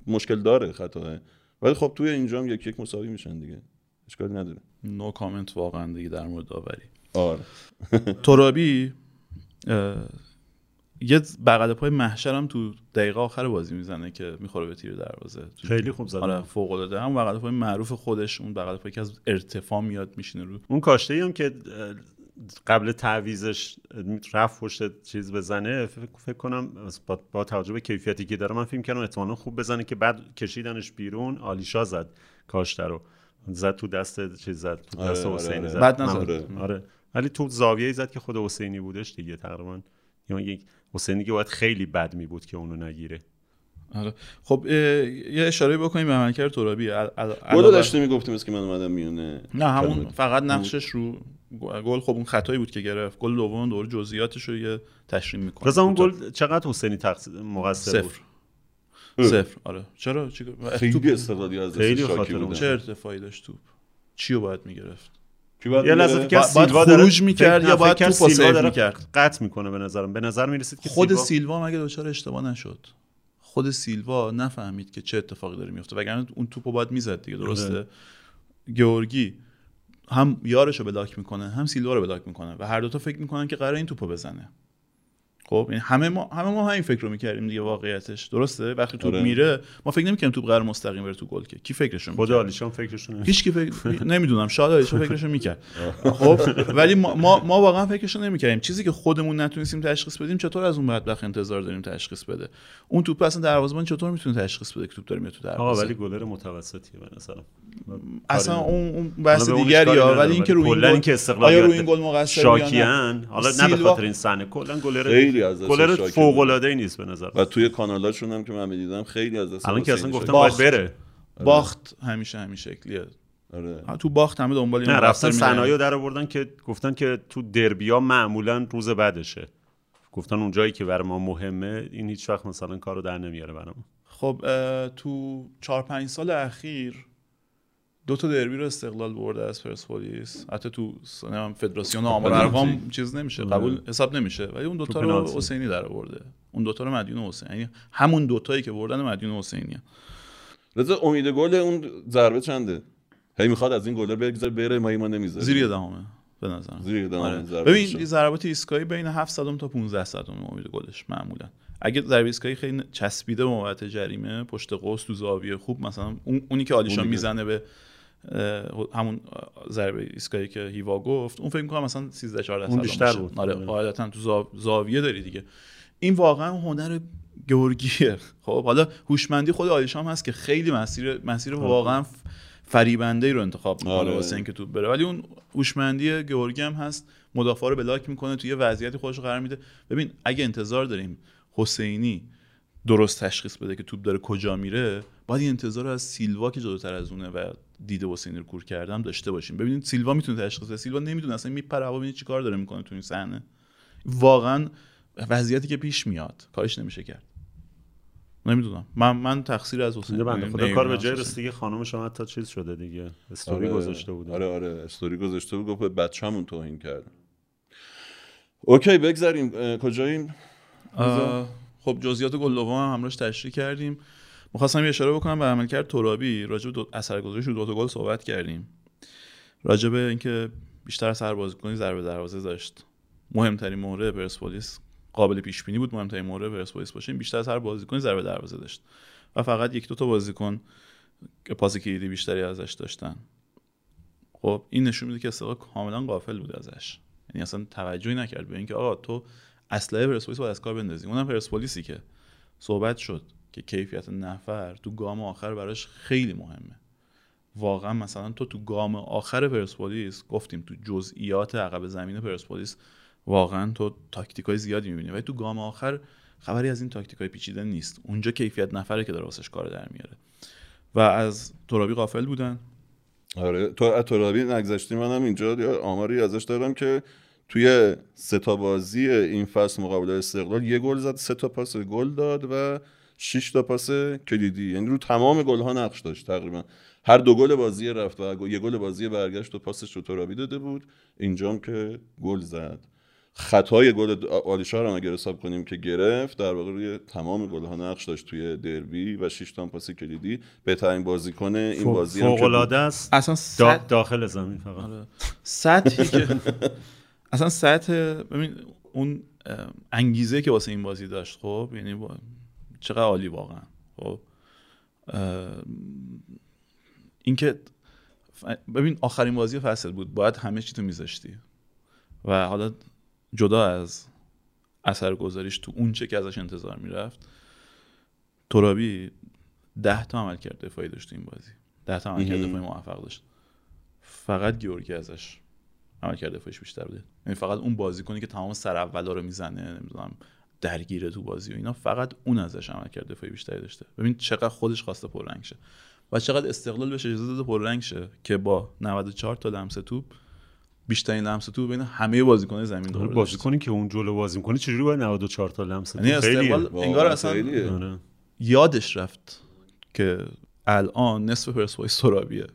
مشکل داره خطاه ولی خب توی اینجا هم یک یک مساوی میشن دیگه. اشکالی نداره نو کامنت واقعا دیگه در مورد داوری. آره. ترابی یه بغل پای محشر هم تو دقیقه آخر بازی می‌زنه که می‌خوره به تیر دروازه. خیلی خوب زده. آره فوق العاده هم بغل پای معروف خودش اون بغل پای که از ارتفاع میاد میشینه رو. اون کاشته هم که قبل تعویزش رفت پشت چیز بزنه فکر کنم با, با توجه به کیفیتی که داره من فیلم کردم احتمالا خوب بزنه که بعد کشیدنش بیرون آلیشا زد کاشته رو. زد تو دست چیز زد تو دست آره، حسینی آره. زد. بعد نزد. آره. ولی تو زاویه زد که خود حسینی بودش دیگه تقریبا. یا یک حسینی که باید خیلی بد می بود که اونو نگیره. آره. خب یه اشاره بکنیم به عملکرد ترابی. گل داشته می‌گفتیم که من اومدم میونه. نه همون فقط نقشش رو گل خب اون خطایی بود که گرفت. گل دوم دور جزئیاتش رو یه تشریح می‌کنه. رضا اون گل چقدر حسینی تقصیر مقصر بود؟ صفر. آره. چرا؟ خیلی استقلالی از خیلی خاطر چه ارتفاعی داشت توپ؟ چی رو باید می‌گرفت؟ یه لحظه که سیلوا خروج می‌کرد یا باید توپ سیو می‌کرد؟ قطع می‌کنه به نظرم. به نظر می‌رسید که خود سیلوا مگه دچار اشتباه نشد؟ خود سیلوا نفهمید که چه اتفاقی داره میفته وگرنه اون توپو باید می‌زد دیگه درسته؟ آره. هم یارش رو بلاک می‌کنه هم سیلوا رو بلاک می‌کنه و هر دوتا فکر می‌کنن که قرار این توپو بزنه. خب یعنی همه ما همه ما همین فکر رو می‌کردیم دیگه واقعیتش. درسته؟ وقتی توپ آره. میره ما فکر نمی‌کنیم توپ قرار مستقیم بره تو گل که. کی فکرشون خود آلیشان فکرشون هیچ کی فکر نمی‌دونم. شاید آلیشان فکرشون می‌کرد. خب ولی ما, ما, ما واقعا فکرشون نمی‌کردیم. چیزی که خودمون نتونستیم تشخیص بدیم چطور از اون بدبخت انتظار داریم تشخیص بده؟ اون توپ اصلا دروازه‌بان چطور می‌تونه تشخیص بده که توپ داره میاد تو دروازه؟ ولی گلر متوسطیه به نظرم. اصلا اون بحث دیگری ها ولی اینکه روی این گل آیا روی این گل مقصر شاکیان؟ حالا نه به خاطر این صحنه کلا گلر خیلی از گلر فوق العاده ای نیست به نظر و توی کانالاشون هم که من می‌دیدم خیلی از دست الان که اصلا گفتم باید بره. آره. باخت همیشه همین شکلیه. آره. تو باخت همه دنبال نه رفتن صنایع در آوردن که گفتن که تو دربیا معمولا روز بعدشه. گفتن اون جایی که برای ما مهمه این هیچ وقت مثلا کارو در نمیاره برام خب تو 4 5 سال اخیر دو تا دربی رو استقلال برده از پرسپولیس حتی تو فدراسیون آمار ارقام چیز نمیشه قبول حساب نمیشه. ولی اون دوتا رو حسینی در آورده. اون دوتا رو مدیون حسینی یعنی همون دوتایی که بردن مدیون حسینی رضا امید گل اون ضربه چنده؟ هی می‌خواد از این گلر بگذار بره ما ما نمی‌ذاره. زیر دهمه به نظر زیر دهمه آره. ببین ضربات ایستگاهی بین 700 تا 15 صدم امید گلش معمولا. اگه ضربه ایستگاهی خیلی چسبیده به جریمه پشت قوس تو زاویه خوب مثلا اون اونی که آلیشان می‌زنه به همون ضربه ایستگاهی که هیوا گفت اون فکر می‌کنم مثلا 13 14 اون بیشتر بود. آره قاعدتا تو زاویه داری دیگه. این واقعا هنر گورگیه خب حالا هوشمندی خود آلیشام هست که خیلی مسیر مسیر واقعا فریبنده رو انتخاب می‌کنه آره. واسه اینکه تو بره. ولی اون هوشمندی گورگی هم هست. مدافع رو بلاک می‌کنه توی وضعیتی خودش قرار میده. ببین اگه انتظار داریم حسینی درست تشخیص بده که توپ داره کجا میره باید این انتظار از سیلوا که جلوتر از اونه و دیده حسینی رو کور کردم داشته باشیم. ببینید سیلوا می‌تونه تشخیص بده. سیلوا نمی‌دونه اصلا میپره هوا چی کار داره می‌کنه تو این صحنه. واقعا وضعیتی که پیش میاد کارش نمیشه کرد. نمی‌دونم. من من تقصیر از حسین بنده خدا کار به جای رسید دیگه خانم شما حتی چیز شده دیگه. استوری آره گذاشته بود آره آره. استوری گذاشته بود گفت به بچه‌مون توهین کرد. اوکی بگذاریم. کجاییم؟ خب جزئیات گل دوم هم همراهش تشریح کردیم. می‌خواستم یه اشاره بکنم به عملکرد ترابی. راجع به اثرگذاریش رو دو تا گل صحبت کردیم. راجبه اینکه بیشتر از هر بازیکنی ضربه دروازه داشت. مهمترین مورد پرسپولیس قابل پیش بینی بود مهمترین مورد پرسپولیس باشه. بیشتر از هر بازیکنی ضربه دروازه داشت. و فقط یک دو تا بازیکن پاس کلیدی بیشتری ازش داشتن. خب این نشون میده که استقلال کاملا غافل بود ازش. یعنی اصلا توجهی نکرد به اینکه آقا تو اسلحه پرسپولیس باید از کار بندازی. اونم پرسپولیسی که صحبت شد. که کیفیت نفر تو گام آخر براش خیلی مهمه. واقعا مثلا تو تو گام آخر پرسپولیس گفتیم تو جزئیات عقب زمین پرسپولیس واقعا تو تاکتیک های زیادی می‌بینی. ولی تو گام آخر خبری از این تاکتیک های پیچیده نیست. اونجا کیفیت نفره که داره واسش کار در میاره. و از ترابی غافل بودن. آره تو ترابی نگذشتی منم اینجا آماری ازش دارم که توی سه تا بازی این فصل مقابل استقلال یه گل زد سه تا پاس گل داد و 6 تا پاس کلیدی یعنی رو تمام گل ها نقش داشت تقریبا. هر دو گل بازی رفت و یه گل بازی برگشت و پاسش رو ترابی داده بود. اینجام که گل زد. خطای گل آلیشار هم اگر حساب کنیم که گرفت در واقع روی تمام گل ها نقش داشت توی دربی و 6 تا پاس کلیدی. بهترین بازیکن این بازی فوق العاده است. اصلا داخل زمین فقط. آره. سطحی که اصلا سطح ببین اون انگیزه که واسه این بازی داشت خب؟ یعنی با... چقدر عالی واقعا. خب. اینکه ببین آخرین بازی فصل بود. باید همه چی تو میذاشتی. و حالا جدا از اثر گذاریش تو اون چه که ازش انتظار می‌رفت ترابی ده تا عمل کرد دفاعی داشت تو این بازی. ده تا عمل کرد دفاعی موفق داشت. فقط گیورگی ازش عمل کرده دفاعیش بیشتر بوده یعنی فقط اون بازی کنی که تمام سر اولا رو می‌زنه نمی‌دونم درگیره تو بازی و اینا فقط اون ازش عمل کرد دفاعی بیشتری داشته. ببین چقدر خودش خواسته پررنگ شه و چقدر استقلال بهش اجازه داده پررنگ شه که با 94 تا لمس توپ بیشترین لمس توپ بین همه بازیکن زمین داره بازیکنی که اون جلو بازی می‌کنه چجوری باید 94 تا لمس توپ؟ یعنی استقلال انگار اصلا آره. یادش رفت که الان نصف پرسپولیس سرابیه.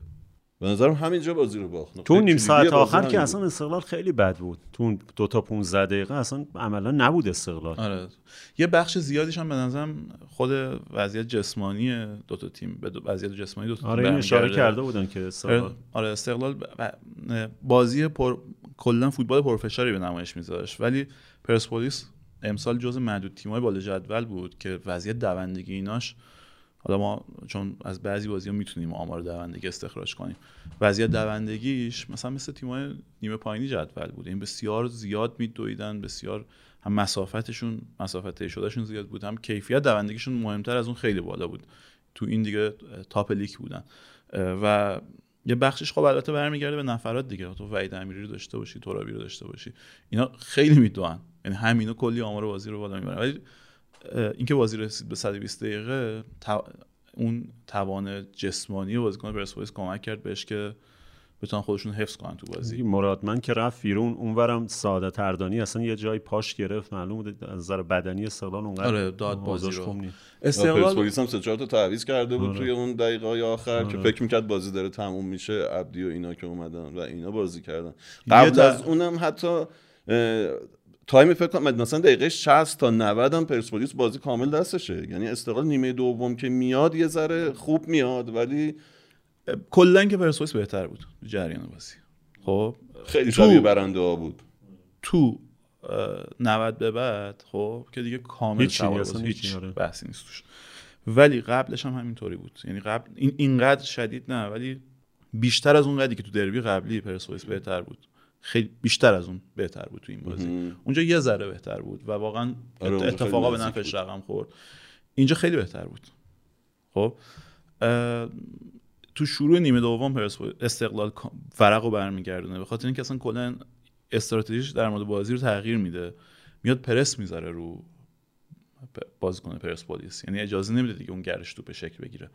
به نظرم همینجا بازی رو باخت. تو نیم ساعت آخر که اصلا استقلال خیلی بد بود. تو دو تا 15 دقیقه اصلا عملا نبود استقلال. آره. یه بخش زیادیش هم به نظرم خود وضعیت جسمانی دو تا تیم به وضعیت جسمانی دو تا آره این اشاره کرده بودن که استقلال آره استقلال بازی پر کلا فوتبال پرفشاری به نمایش میذاشت. ولی پرسپولیس امسال جز معدود تیمای بالا جدول بود که وضعیت دوندگی ایناش حالا ما چون از بعضی بازی ها می‌تونیم آمار دوندگی استخراج کنیم. وضعیت دوندگیش مثلا مثل تیمای نیمه پایینی جدول بود. این بسیار زیاد میدویدن بسیار هم مسافتشون مسافت شدهشون زیاد بود هم کیفیت دوندگیشون مهمتر از اون خیلی بالا بود. تو این دیگه تاپ لیک بودن. و یه بخشش خب البته برمیگرده به نفرات دیگه. تو وحید امیری رو داشته باشی ترابی رو داشته باشی. اینا خیلی میدوان یعنی همینا کلی آمار بازی رو بالا می‌برن. ولی اینکه بازی رسید به 120 دقیقه اون توان جسمانی بازیکن پرسپولیس کمک کرد بهش که بتونن خودشون حفظ کنن تو بازی مرادمن که رفت بیرون اونورم ساده تردانی اصلا یه جای پاش گرفت معلوم بود از نظر بدنی استقلال اونقدر آره داد بازی رو استقلال پرسپولیس هم سه چهار تا تعویض کرده بود آره. توی اون دقیقه های آخر آره. که فکر می‌کرد بازی داره تموم میشه عبدی و اینا که اومدن و اینا بازی کردن قبل از اونم حتی تایم فکر کنم مثلا دقیقه 60 تا 90 هم پرسپولیس بازی کامل دستشه. یعنی استقلال نیمه دوم که میاد یه ذره خوب میاد ولی کلا که پرسپولیس بهتر بود جریان بازی. خب؟ خیلی شبیه برنده ها بود. تو 90 به بعد خب؟ که دیگه کامل بازی هیچ آره. بحثی نیست توش. ولی قبلش هم همینطوری بود. یعنی قبل این اینقدر شدید نه ولی بیشتر از اون قدری که تو دربی قبلی پرسپولیس بهتر بود. خیلی بیشتر از اون بهتر بود تو این بازی. اونجا یه ذره بهتر بود و واقعا آره، اتفاقا به نفعش رقم خورد. اینجا خیلی بهتر بود. خب تو شروع نیمه دوم استقلال فرق رو برمیگردونه. به خاطر اینکه اصلا کلا استراتژیش در مورد بازی رو تغییر میده. میاد پرس می‌ذاره رو بازیکن پرسپولیس یعنی اجازه نمیده دیگه اون گرش تو به شکل بگیره.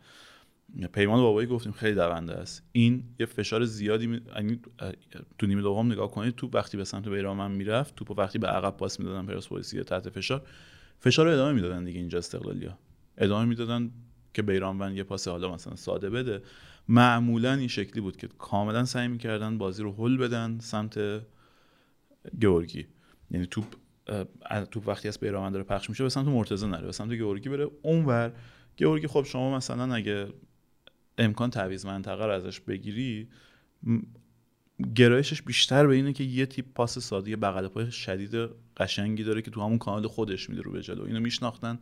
پیمان بابایی گفتیم خیلی دونده است. این یه فشار زیادی می... یعنی تو نیمه دوم نگاه کنید تو وقتی به سمت بیرامن می‌رفت تو وقتی به عقب پاس می‌دادن پرسپولیس تحت فشار فشار رو ادامه می‌دادن دیگه اینجا استقلالیا ادامه می‌دادن که بیرانوند یه پاس حالا مثلا ساده بده. معمولا این شکلی بود که کاملا سعی می‌کردن بازی رو هل بدن سمت گورگی یعنی توپ توپ وقتی از بیرانوند داره پخش میشه به سمت مرتضی نره به سمت گورگی بره. اونور گورگی خب شما مثلا اگه امکان تعویض منطقه رو ازش بگیری گرایشش بیشتر به اینه که یه تیپ پاس ساده یه بغل پای شدید قشنگی داره که تو همون کانال خودش میده رو به جلو. اینو میشناختن.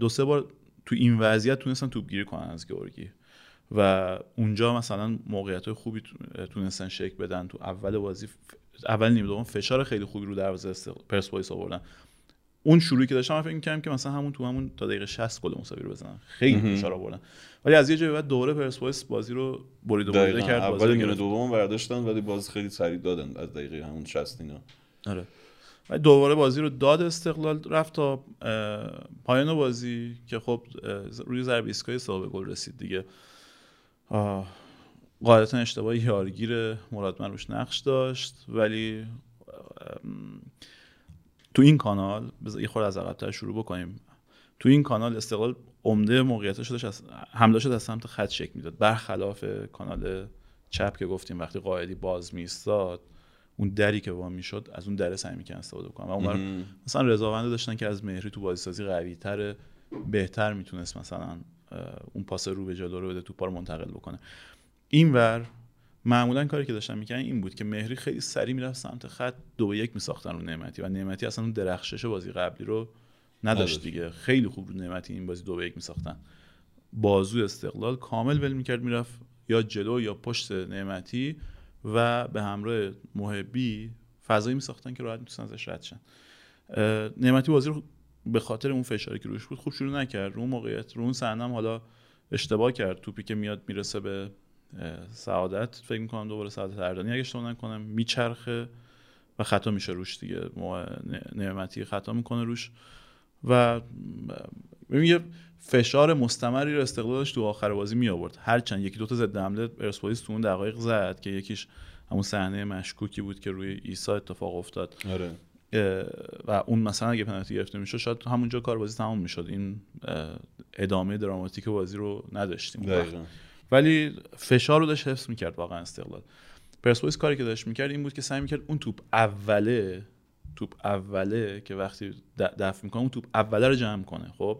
دو سه بار تو این وضعیت تونستن توپگیری کنن از گورگی و اونجا مثلا موقعیت های خوبی تونستن شک بدن. تو اول بازی اول نیمه دوم فشار خیلی خوبی رو دروازه پرسپولیس آوردن. اون شروعی که داشتم فکر می‌کردم که مثلا همون تو همون تا دقیقه 60 گل مساوی رو بزنن. خیلی فشار آوردن. ولی از یه جایی بعد دوره پرسپولیس بازی رو برید و کرد اول نیمه دوم برداشتن ولی باز خیلی سریع دادن از دقیقه همون 60 اینا. آره. و دوباره بازی رو داد استقلال رفت تا پایان بازی که خب روی ضربه ایستگاهی صاحب گل رسید دیگه. قاعدتا اشتباه یارگیر مرادمن روش نقش داشت ولی تو این کانال بذار یه خورده از عقب‌تر شروع بکنیم. تو این کانال استقلال عمده موقعیتش داشت از حمله شد از سمت خط شکل می‌داد. برخلاف کانال چپ که گفتیم وقتی قاعدی باز میستاد اون دری که وا می‌شد از اون در سعی می‌کنن استفاده بکنن و اون مثلا رضاونده داشتن که از مهری تو بازی سازی قوی تر بهتر می‌تونست مثلا اون پاس رو به جلو رو بده توپ رو منتقل بکنه. اینور معمولا کاری که داشتن می‌کنن این بود که مهری خیلی سریع می‌رفت سمت خط دو به یک میساختن رو نعمتی. و نعمتی اصلا اون درخشش بازی قبلی رو نداشت دیگه. خیلی خوب رو نعمتی این بازی دو به یک میساختن. بازو استقلال کامل ول می‌کرد می‌رفت یا جلو یا پشت نعمتی و به همراه محبی فضایی میساختن که راحت می‌تونن ازش رد شن. نعمتی بازی رو به خاطر اون فشاری که روش بود خوب شروع نکرد. رو موقعیت رو اون صحنه حالا اشتباه کرد. توپی که میاد می‌رسه به سعادت. فکر می‌کنم دوباره سعادت اردانی اگه اشتباه نکنم میچرخه و خطا میشه روش دیگه. نعمتی خطا می‌کنه روش. و یه فشار مستمری رو استقلالش تو آخر بازی می آورد. هرچند یکی دو تا ضد حمله پرسپولیس تو اون دقایق زد که یکیش همون صحنه مشکوکی بود که روی عیسی اتفاق افتاد. آره. و اون مثلا اگه پنالتی گرفته می‌شد شاید همونجا کار بازی تمام می‌شد. این ادامه دراماتیک بازی رو نداشتیم. ولی فشار رو داشت حفظ می‌کرد واقعا استقلال. پرسپولیس کاری که داشت می‌کرد این بود که سعی می‌کرد اون توپ اوله توپ اوله که وقتی دفع می‌کنه اون توپ اوله رو جمع کنه خب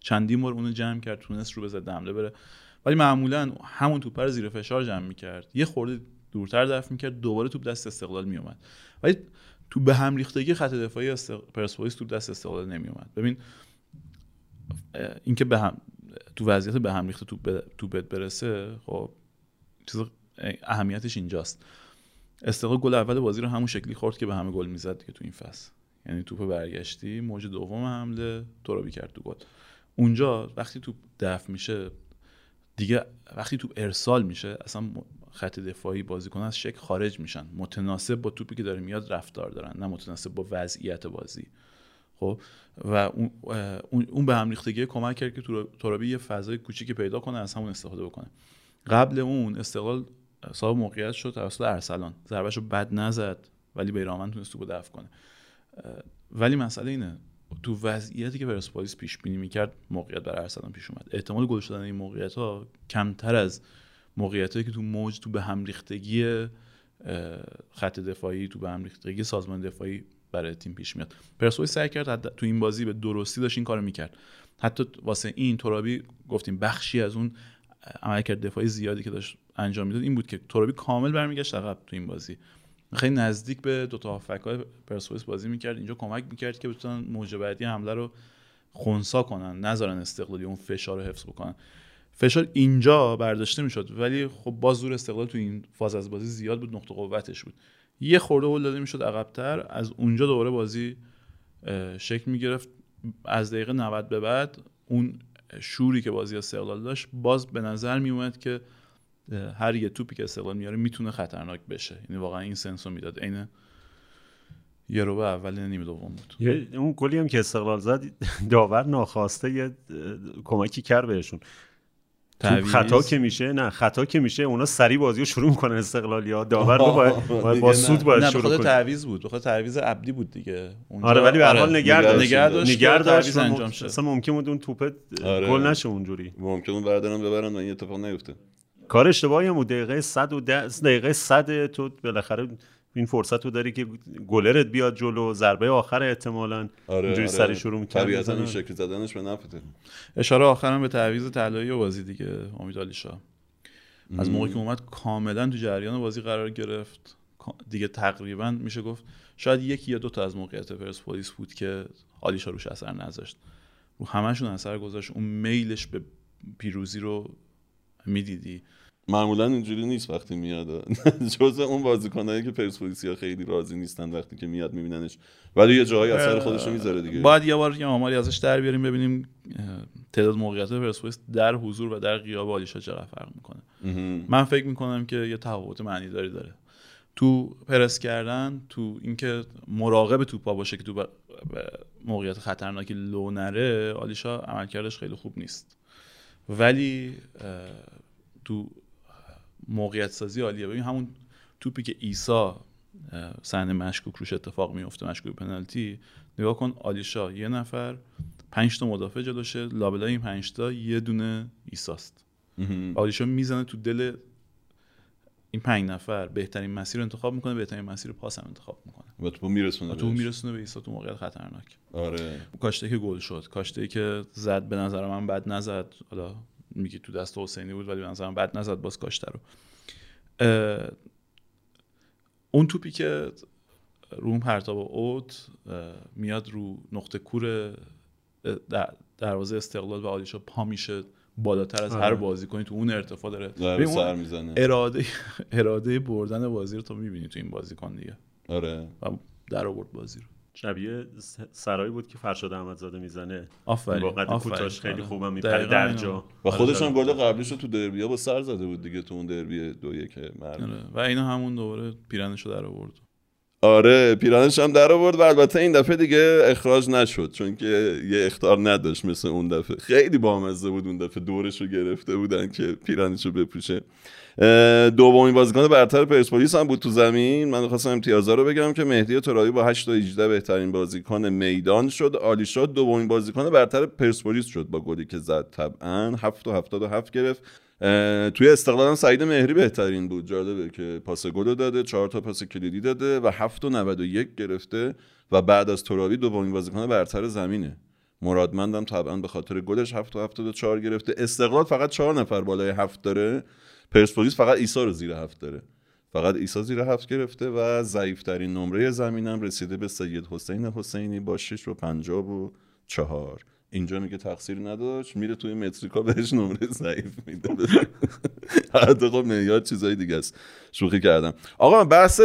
چندین بار اونو جمع کرد تونست رو به ضد حمله بره ولی معمولا همون توپ رو زیر فشار جمع می‌کرد. یه خورده دورتر دفع می‌کرد دوباره توپ دست استقلال میومد ولی تو به هم ریختگی خط دفاعی استق... پرسپولیس توپ دست استقلال نمیومد ببین اینکه به هم تو وضعیت به هم ریخته تو بد برسه خب چیز اهمیتش اینجاست. استقلال گل اول بازی رو همون شکلی خورد که به همه گل می‌زد دیگه تو این فصل. یعنی توپ برگشتی موج دوم حمله ترابی کرد تو گل. اونجا وقتی توپ دفع میشه دیگه وقتی توپ ارسال میشه اصلا خط دفاعی بازیکن از شک خارج میشن. متناسب با توپی که داره میاد رفتار دارن نه متناسب با وضعیت بازی. خب؟ و اون, اون به هم ریختگی کمک کرد که ترابی یه فضای کوچیکی پیدا کنه از همون استفاده بکنه. قبل اون استقلال صاحب موقعیت شد توسط ارسلان. ضربهشو بد نزد ولی بیرامن تونست تو دفع کنه. ولی مسئله اینه تو وضعیتی که پرسپولیس پیش بینی می‌کرد موقعیت برای ارسلان پیش اومد. احتمال گل شدن این موقعیت ها کمتر از موقعیت که تو موج تو به هم ریختگی خط دفاعی تو به هم ریختگی سازمان دفاعی برای تیم پیش میاد. پرسپولیس سعی کرد تو این بازی به درستی داشت این کارو می‌کرد. حتی واسه این ترابی گفتیم بخشی از اون عملکرد دفاعی زیادی که داشت انجام می‌داد این بود که ترابی کامل برمیگشت عقب تو این بازی. خیلی نزدیک به دو تا هافکای پرسپولیس بازی می‌کرد. اینجا کمک می‌کرد که بتونن موج بعدی حمله رو خونسا کنن نذارن استقلالی اون فشار رو حفظ بکنن. فشار اینجا برداشته می‌شد ولی خب باز زور استقلال تو این فاز از بازی زیاد بود نقطه قوتش بود. یه خورده هول داده می‌شد عقبتر از اونجا دوباره بازی شکل می‌گرفت. از دقیقه 90 به بعد اون شوری که بازی استقلال داشت باز به نظر میومد که هر یه توپی که استقلال میاره می‌تونه خطرناک بشه. یعنی واقعا این سنسو می‌داد. عین یه رو اول نیمه دوم بود. اون گلی هم که استقلال زد داور ناخواسته یه کمکی کرد بهشون. خطا که میشه نه خطا که میشه اونا سری بازی رو شروع می‌کنن استقلالی ها. داور رو باید, باید با سود باید شروع کنه تعویض بود بخاطر تعویض عبدی بود دیگه. آره ولی به هر حال آره. نگه داشت. انجام شد. اصلا ممکن بود اون توپ آره. گل نشه اونجوری. ممکن اون بردارن ببرن و این اتفاق نیفته. کار اشتباهی هم بود. دقیقه 100 و دقیقه 100 تو بالاخره این فرصت رو داری که گلرت بیاد جلو ضربه آخر احتمالا. آره اینجوری آره. سری شروع می‌کرد طبیعتا این شکل زدنش به نفته اشاره آخرم به تعویض طلایی و بازی دیگه امید علی شاه. از موقعی که اومد کاملا تو جریان بازی قرار گرفت. دیگه تقریبا میشه گفت شاید یکی یا دو تا از موقعیت پرسپولیس بود که آلیشا روش اثر نذاشت. رو همشون اثر گذاشت. اون میلش به پیروزی رو می‌دیدی. معمولا اینجوری نیست وقتی میاد. جز اون بازیکنایی که پرسپولیسیا خیلی راضی نیستن وقتی که میاد میبیننش. ولی یه جایی اثر خودش می‌ذاره دیگه. باید یه بار یه آماری ازش در بیاریم ببینیم تعداد موقعیت پرسپولیس در حضور و در غیاب آلیشا چقدر فرق می‌کنه. من فکر می‌کنم که یه تفاوت معنی داری داره. تو پرس کردن تو اینکه مراقب توپا باشه که تو موقعیت خطرناکی لو نره آلیشا عملکردش خیلی خوب نیست. ولی تو موقعیت سازی عالیه. ببین همون توپی که ایسا صحنه مشکوک روش اتفاق میفته مشکوک پنالتی نگاه کن آلیشا یه نفر پنج تا مدافع جلوشه لابلای این پنج تا یه دونه ایساست آلیشا می‌زنه تو دل این پنج نفر. بهترین مسیر رو انتخاب می‌کنه بهترین مسیر پاس هم انتخاب می‌کنه. و تو میرسونه تو میرسونه به ایسا تو موقعیت خطرناک. آره. کاشته که گل شد کاشته که زد به نظر من بد نزد. حالا میگی تو دست حسینی بود ولی به نظرم بد نزد باز کاشته رو. اون توپی که روم پرتاب اوت میاد رو نقطه کور دروازه استقلال و آلیشا پا میشه بالاتر از هر آره. بازی کنی تو اون ارتفاع داره. سر می‌زنه. اراده اراده بردن بازی رو تو می‌بینی تو این بازیکن دیگه. آره. و در آورد بازی رو. شبیه سرایی بود که فرشاد احمدزاده می‌زنه. آفرین با کوتاش خیلی آره. خوبم میپره در جا. و خودش هم گل قبلیش رو تو دربیا با سر زده بود دیگه تو اون دربی دو یک مرد. آره. و اینا همون دوباره پیرنشو در آورد. آره پیرانش هم در آورد و البته این دفعه دیگه اخراج نشد چون که یه اختار نداشت مثل اون دفعه. خیلی بامزه بود اون دفعه دورش رو گرفته بودن که پیرانش رو بپوشه. دومین بازیکن برتر پرسپولیس هم بود تو زمین. من خواستم امتیازا رو بگم که مهدی ترایی با 8 تا 18 بهترین بازیکن میدان شد. عالی شد. دومین بازیکن برتر پرسپولیس شد با گلی که زد. طبعا 7 تا 77 گرفت. توی استقلال هم سعید مهری بهترین بود. جالبه که پاس گل داده چهار تا پاس کلیدی داده و 7 و 91 گرفته و بعد از ترابی دومین بازیکن برتر زمینه. مرادمندم طبعا به خاطر گلش 7 و 74 گرفته. استقلال فقط 4 نفر بالای 7 داره. پرسپولیس فقط ایسا رو زیر 7 داره. فقط ایسا زیر هفت گرفته و ضعیفترین نمره زمینم رسیده به سید حسین حسینی با 6 و 50 و 4 اینجا میگه تقصیر نداشت میره توی متریکا بهش نمره ضعیف میده. حتی خب معیار چیزای دیگه است. شوخی کردم. آقا بحث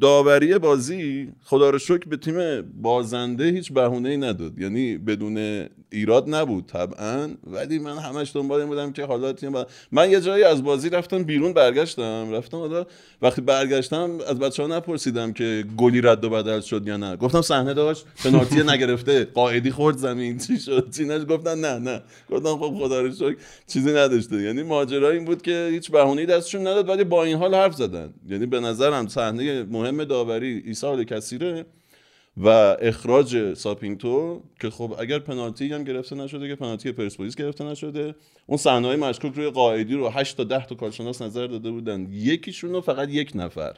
داوری بازی خدا رو شکر به تیم بازنده هیچ بهونه ای نداد. یعنی بدون ایراد نبود طبعا ولی من همش دنبال این بودم که حالا تیم با... من یه جایی از بازی رفتم بیرون برگشتم. رفتم حالا وقتی برگشتم از بچه ها نپرسیدم که گلی رد و بدل شد یا نه. گفتم صحنه داشت پنالتی نگرفته قاعدی خورد زمین. چی شد؟ چی گفتن نه نه. گفتم خب خدا رو شکر چیزی نداشته. یعنی ماجرا این بود که هیچ بهونه‌ای دستشون نداد ولی با این حال حرف زدن. یعنی به نظرم صحنه مهم داوری ایسال کثیره و اخراج ساپینتو که خب اگر پنالتی هم گرفته نشده که پنالتی پرسپولیس گرفته نشده اون صحنه مشکوک روی قاعدی رو 8 تا 10 تا کارشناس نظر داده بودن. یکیشون رو فقط یک نفر.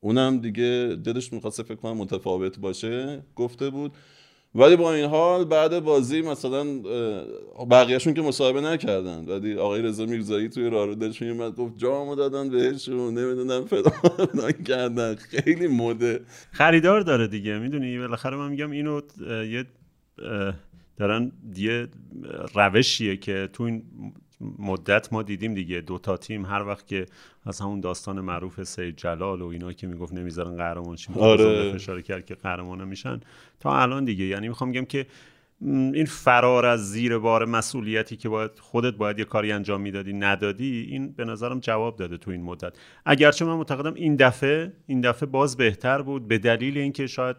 اونم دیگه دلش می‌خواسته فکر کنم متفاوت باشه گفته بود. ولی با این حال بعد بازی مثلا بقیهشون که مصاحبه نکردن. ولی آقای رضا میرزایی توی رارو دلش میومد گفت جامو دادن بهشون نمی‌دونم فلان کردن. خیلی مده. خریدار داره دیگه می‌دونی؟ بالاخره من میگم اینو یه دارن یه روشیه که تو این مدت ما دیدیم دیگه. دو تا تیم هر وقت که از همون داستان معروف سید جلال و اینا که می‌گفت نمی‌ذارن قهرمان شیم آره. فشار کرد که قهرمان میشن. تا الان دیگه. یعنی می‌خوام بگم که این فرار از زیر بار مسئولیتی که باید خودت باید یه کاری انجام می‌دادی ندادی این به نظرم جواب داده تو این مدت. اگرچه من معتقدم این دفعه این دفعه باز بهتر بود به دلیل اینکه شاید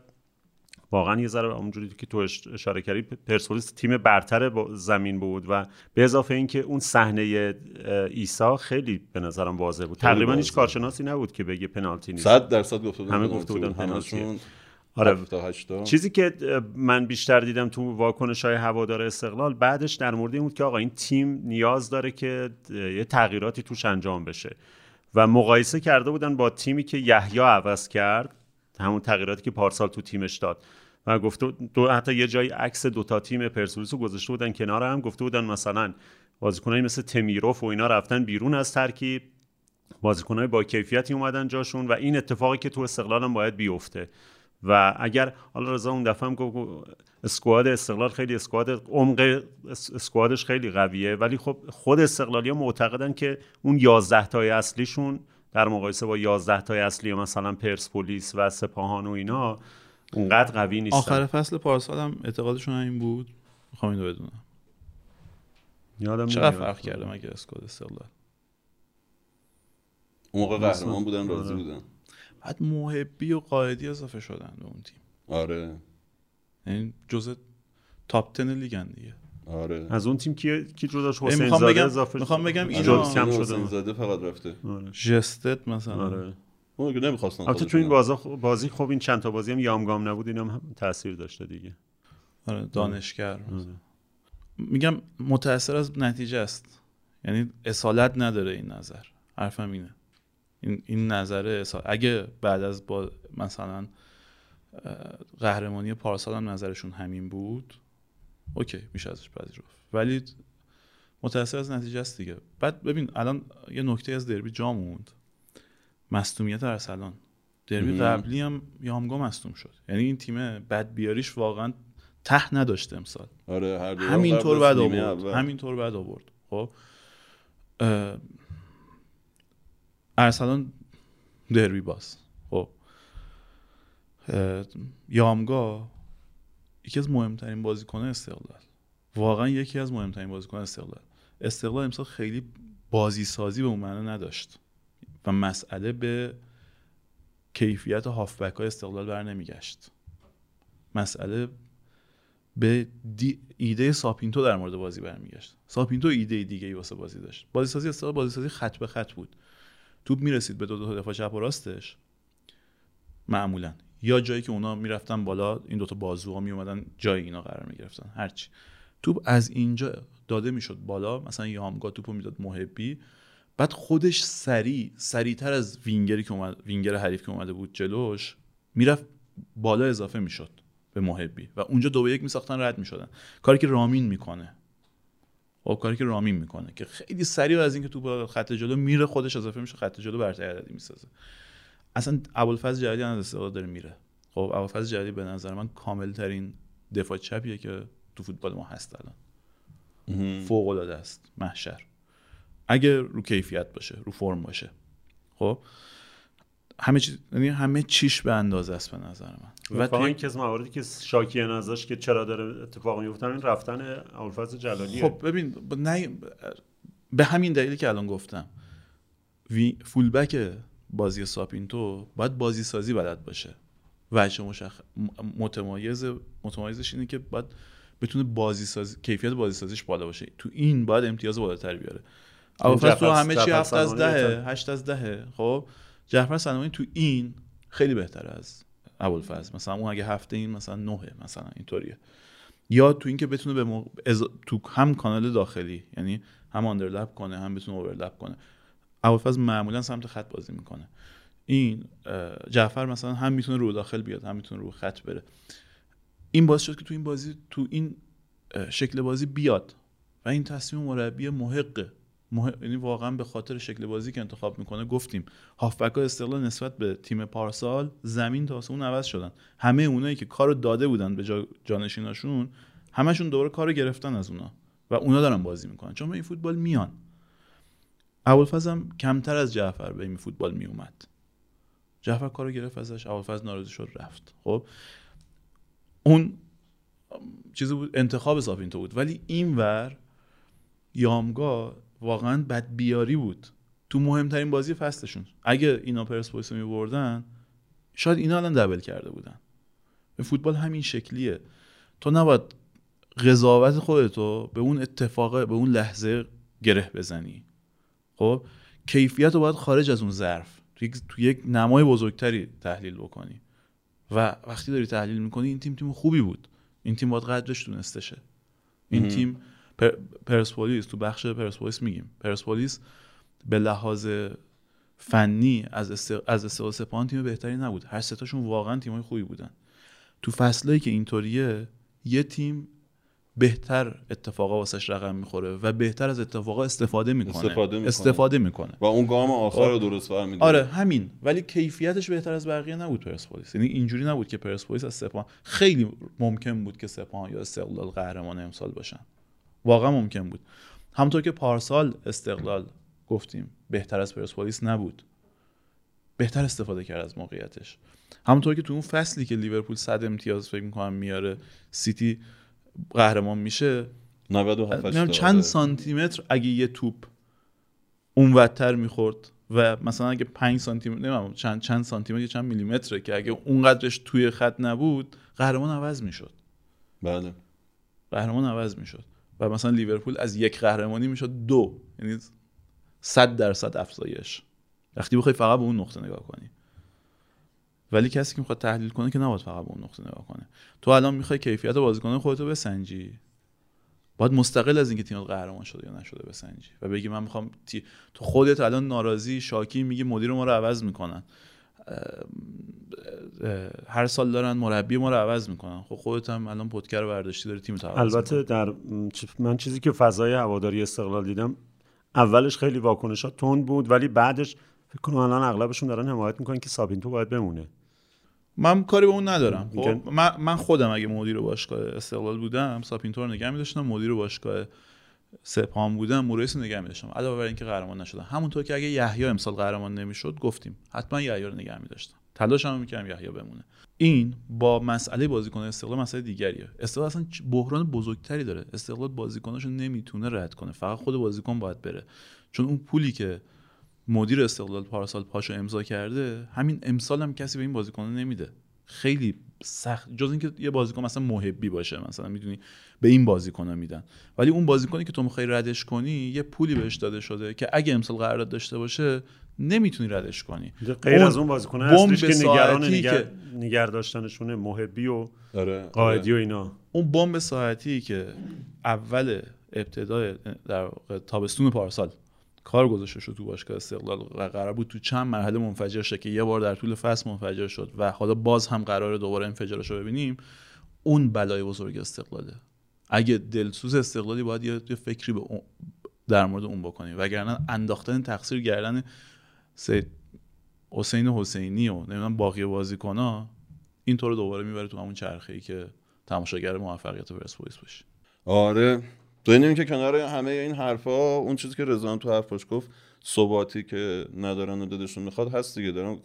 واقعا یه ذره اونجوری که تو اشاره کردی پرسپولیس تیم برتر زمین بود و به اضافه اینکه اون صحنه ایسا خیلی به نظرم واضح بود. تقریبا هیچ کارشناسی نبود که بگه پنالتی نیست. 100 درصد گفته بودن همه گفته بودن پنالتی آره. چیزی که من بیشتر دیدم تو واکنش های هوادار استقلال بعدش در مورد این بود که آقا این تیم نیاز داره که یه تغییراتی توش انجام بشه. و مقایسه کرده بودن با تیمی که یحیی عوض کرد. همون تغییراتی که پارسال تو تیمش داد. و گفته دو حتی یه جایی عکس دوتا تیم پرسپولیس رو گذاشته بودن کنار هم گفته بودن مثلا بازیکنایی مثل تمیروف و اینا رفتن بیرون از ترکیب. بازیکنهای با کیفیتی اومدن جاشون و این اتفاقی که تو استقلال هم باید بیفته. و اگر حالا رضا اون دفعه هم گفت اسکواد استقلال خیلی اسکواد عمق اسکوادش خیلی قویه. ولی خب خود استقلالی معتقدن که اون 11 تای اصلیشون در مقایسه با 11 تای اصلی مثلا پرسپولیس و سپاهان و اینا اونقدر قوی نیستن. آخر فصل پارسال هم اعتقادشون این بود. می‌خوام اینو بدونم. یادم چقدر فرق کرده مگه اسکواد استقلال؟ اون موقع قهرمان بودن راضی آره. بودن. بعد محبی و قائدی اضافه شدن به اون تیم. آره. یعنی جزء تاپ 10 لیگن دیگه. آره. از اون تیم کی کی جداش ای، حسین می‌خوام زاده بگم- اضافه می‌خوام شد. بگم جد اینا- کم حسین شده زاده فقط رفته. آره. جستت مثلا. آره. اون که نمی‌خواستن البته تو این بازا خب- بازی خب این چند تا بازی هم یامگام نبود اینم هم تاثیر داشته دیگه. آره دانشگر. میگم متأثر از نتیجه است. یعنی اصالت نداره این نظر. حرفم اینه. این, این نظر اصالت. اگه بعد از با مثلا قهرمانی پارسال هم نظرشون همین بود اوکی میشه ازش پذیرفت. ولی متأثر از نتیجه است دیگه. بعد ببین الان یه نکته از دربی جا موند. مصدومیت ارسلان. دربی. قبلی هم یامگا مصدوم شد. یعنی این تیم بد بیاریش واقعا ته نداشته امسال. آره هر دو همینطور قبل بعد آورد. اول. همینطور بعد آورد. خب؟ ارسلان دربی باز. خب؟ یامگا یکی از مهمترین بازیکن استقلال. واقعا یکی از مهمترین بازیکن استقلال. استقلال امسال خیلی بازی سازی به اون معنا نداشت و مسئله به کیفیت هافبک های استقلال بر نمیگشت مسئله به. ایده ساپینتو در مورد بازی برمیگشت. ساپینتو ایده دیگه ای واسه بازی داشت. بازی سازی استقلال بازی سازی خط به خط بود. توپ می‌رسید به دو دو دفاع چپ و راستش. معمولا. یا جایی که اونا می‌رفتن بالا این دوتا بازوها میومدن جای اینا قرار می‌گرفتن. هرچی توپ از اینجا داده می‌شد بالا مثلا یامگا توپو می‌داد محبی. بعد خودش سریع سریعتر از وینگری که اومد وینگر حریف که اومده بود جلوش می‌رفت بالا اضافه می‌شد به محبی و اونجا دو به یک میساختن رد می‌شدن. کاری که رامین می‌کنه. خب کاری که رامین می‌کنه که خیلی سریع از اینکه تو خط جلو میره خودش اضافه میشه خط جلو برتری عددی می‌سازه. اصلا ابوالفضل جلیلی هم از استقلال داره میره. خب ابوالفضل جلیلی به نظر من کامل ترین دفاع چپیه که تو فوتبال ما هست الان. فوق العاده است محشر. اگه رو کیفیت باشه رو فرم باشه. خب همه چیز یعنی همه چیش به اندازه است به نظر من. و این از مواردی که شاکی ازش که چرا داره اتفاق میفته این رفتن ابوالفضل جلالیه. خب ببین نه به همین دلیلی که الان گفتم. وی فولبک بازی ساپینتو باید بازی سازی بلد باشه. وجه مشخ... متمایز متمایزش اینه که باید بتونه بازی سازی کیفیت بازی سازیش بالا باشه. تو این باید امتیاز بالاتر بیاره. ابوالفضل تو همه چی هفت از سلمانی دهه بهتر. هشت از دهه خب؟ جعفر سلمانی تو این خیلی بهتر از ابوالفضل. مثلا اون اگه هفته این مثلا نهه مثلا اینطوریه. یا تو اینکه بتونه به از- تو هم کانال داخلی یعنی هم آندرلپ کنه هم بتونه اوورلپ کنه. ابوالفضل معمولا سمت خط بازی می‌کنه. این جعفر مثلا هم می‌تونه رو داخل بیاد هم می‌تونه رو خط بره. این باعث شد که تو این بازی تو این شکل بازی بیاد. و این تصمیم مربی محقه. مح... یعنی واقعا به خاطر شکل بازی که انتخاب می‌کنه گفتیم هافبک ها استقلال نسبت به تیم پارسال زمین تا آسمون عوض شدن. همه اونایی که کارو داده بودن به جا... جانشیناشون همشون دوباره کارو گرفتن از اونا. و اونا دارن بازی می‌کنن. چون به این فوتبال میان. ابوالفضل هم کمتر از جعفر به این فوتبال میومد جعفر کارو گرفت ازش ابوالفضل ناراضی شد رفت. خب؟ اون چیزی بود انتخاب ساپینتو بود. ولی اینور یامگا واقعا بدبیاری بود. تو مهمترین بازی فصلشون. اگه اینا پرسپولیس رو میبردن شاید اینا الان دبل کرده بودن. به فوتبال همین شکلیه. تو نباید قضاوت خودتو به اون اتفاق به اون لحظه گره بزنی. خب؟ کیفیت رو باید خارج از اون ظرف تو یک, تو یک نمای بزرگتری تحلیل بکنی. و وقتی داری تحلیل می‌کنی این تیم تیم خوبی بود. این تیم باید قدرش دونسته این تیم پر، پرسپولیس تو بخش پرسپولیس میگیم. پرسپولیس به لحاظ فنی از است... از استقلال سپاهان تیم بهتری نبود. هر ستاشون واقعا تیمای خوبی بودن. تو فصلایی که اینطوریه یه تیم بهتر اتفاقا واسش رقم می‌خوره و بهتر از اتفاقا استفاده می‌کنه. استفاده می‌کنه, استفاده می‌کنه. و اون گام آخر رو درست فهمیده آره همین. ولی کیفیتش بهتر از بقیه نبود پرسپولیس. یعنی اینجوری نبود که پرسپولیس از سپاهان خیلی ممکن بود که سپاهان یا استقلال قهرمان امسال باشن. واقعا ممکن بود. همونطور که پارسال استقلال گفتیم بهتر از پرسپولیس نبود. بهتر استفاده کرد از موقعیتش. همونطور که تو اون فصلی که لیورپول 100 امتیاز فکر می‌کنم میاره سیتی قهرمان میشه. 97 چند سانتی متر اگه یه توپ اونورتر می‌خورد و مثلا اگه 5 سانتی متر چند چند سانتی متر چند میلیمتره که اگه اونقدرش توی خط نبود قهرمان عوض می‌شد. بله. قهرمان عوض می‌شد. و مثلا لیورپول از یک قهرمانی می‌شد دو. یعنی 100 درصد افزایش. وقتی بخوای فقط به اون نقطه نگاه کنی. ولی کسی که می‌خواد تحلیل کنه که نباید فقط به اون نقطه نگاه کنه. تو الان می‌خوای کیفیت بازیکن خودتو بسنجی؟ باید مستقل از اینکه تیم قهرمان شده یا نشده بسنجی و بگی من می‌خوام تی... تو خودت الان ناراضی شاکی میگی مدیر ما رو عوض می‌کنن. هر سال دارن مربی ما رو عوض می‌کنن. خب خودت هم الان پودکر رو برداشتی داری تیم البته در من چیزی که فضای هواداری استقلال دیدم اولش خیلی واکنشات تند بود ولی بعدش فکر کنم الان اغلبشون دارن حمایت می‌کنن که سابینتو باید بمونه. من کاری به اون ندارم. خب من, من خودم اگه مدیر باشگاه استقلال بودم ساپینتو رو نگه می‌داشتم. مدیر باشگاه سپام بودم موریس نگه می‌داشتم. علاوه بر اینکه قهرمان نشدن همونطور که اگه یحیی امسال قهرمان نمی‌شد گفتیم. حتما یحیی رو نگه می‌داشتم. تلاشم می‌کردم یحیی بمونه. این با مسئله بازیکن استقلال مسئله دیگریه. استقلال اصلا بحران بزرگتری داره. استقلال بازیکناشو نمی‌تونه رد کنه. فقط خود بازیکن باید بره. چون اون پولی که مدیر استقلال پارسال پاشو امضا کرده همین امسال هم کسی به این بازیکن نمیده. خیلی سخت جز اینکه یه بازیکن مثلا محبی باشه مثلا می‌دونی به این بازیکن میدن. ولی اون بازیکنی که تو می‌خوای ردش کنی یه پولی بهش داده شده که اگه امسال قرارداد داشته باشه نمی‌تونی ردش کنی. غیر از اون بازیکن هستش که نگران نگر... که... نگر داشتنشونه محبی و آره، قائدی و اینا. اون بمب ساعتی که اول ابتدای در تابستون پارسال کار گذاشته شد تو باشگاه استقلال. و قرار بود تو چند مرحله منفجر شه که یه بار در طول فصل منفجر شد و حالا باز هم قرار دوباره انفجارش رو ببینیم. اون بلای بزرگ استقلاله. اگه دلسوز استقلالی باید یه فکری به در مورد اون بکنیم. وگرنه انداختن تقصیر گردن سید حسین حسینی و نمی‌دونم باقی بازیکن‌ها این طور دوباره می‌بره تو همون چرخه ای که تماشاگر موفقیت پرسپولیس باشی آره. تو که کنار همه این حرفا اون چیزی که رضوان تو حرفش گفت ثباتی که ندارن و دلشون می‌خواد هست دیگه. دارم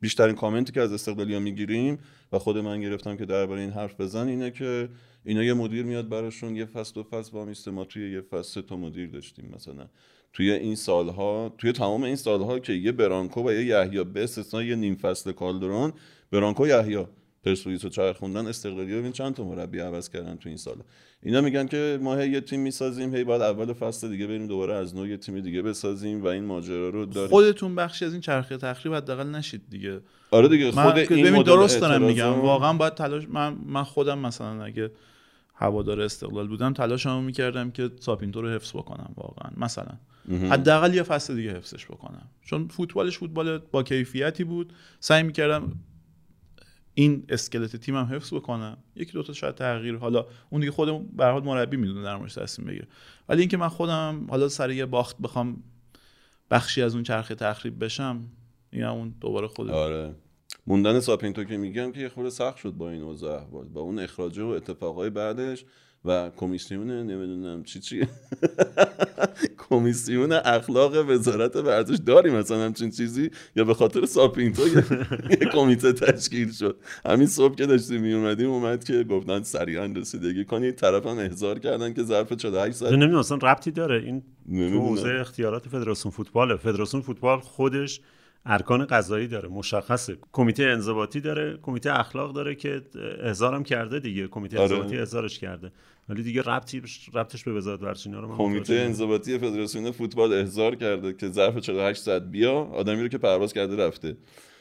بیشترین کامنتی که از استقلالیا می‌گیریم و خود من گرفتم که درباره این حرف بزن اینه که اینا یه مدیر میاد براشون یه فصل و فصل با میسته ما توی یه فصل تا مدیر داشتیم مثلا. توی این سالها توی تمام این سالها که یه برانکو و یه یحیی به استثنای یه نیم فصل کالدرون برانکو یحیی پرسپولیس رو چرخوندن استقلالی ببین چند تا مربی عوض کردن تو این سال اینا میگن که ما هی یه تیم می‌سازیم هی بعد اول فصل دیگه بریم دوباره از نوع یه تیم دیگه بسازیم و این ماجرا رو داریم. خودتون بخشی از این چرخه تخریب حداقل نشید دیگه. آره دیگه خود این درست دارم میگم. واقعا باید تلاش من من خودم مثلا اگه هوادار استقلال بودم تلاشمو می‌کردم که ساپینتو رو حفظ بکنم واقعا مثلا. حداقل یه فصل دیگه حفظش بکنم. چون فوتبالش فوتبال با کیفیتی بود. سعی می‌کردم این اسکلت تیم هم حفظ بکنم یکی دو تا شاید تغییر. حالا اون دیگه خودم به حال مربی می‌دونه در موردش تصمیم بگیره. ولی اینکه من خودم حالا سر یه باخت بخوام بخشی از اون چرخه تخریب بشم این اون دوباره خود آره. موندن ساپینتو که میگم که یه خورده سخت شد با این اوضاع احوال. با اون اخراجه و اتفاقای بعدش و کمیسیون نمی‌دونم چی چی. کمیسیون اخلاق وزارت ورزش. داری مثلا همچین چیزی؟ یا به خاطر ساپینتو یه کمیته تشکیل شد. همین صبح که داشتیم می اومدیم اومد که گفتن سریعا رسیدگی کنید. طرف هم احضار کردن که ظرف 48 ساعت نمی‌دونم اصلا ربطی داره. این حوزه اختیارات فدراسیون فوتباله فدراسیون فوتبال خودش ارکان قضایی داره مشخصه. کمیته انضباطی داره کمیته اخلاق داره که احضارم کرده دیگه. کمیته آره. انضباطی احضارش کرده. ولی دیگه ربطی ربطش به وزارت ورزش رو کمیته انضباطی فدراسیون فوتبال احضار کرده که ظرف 48 ساعت بیا آدمی رو که پرواز کرده رفته.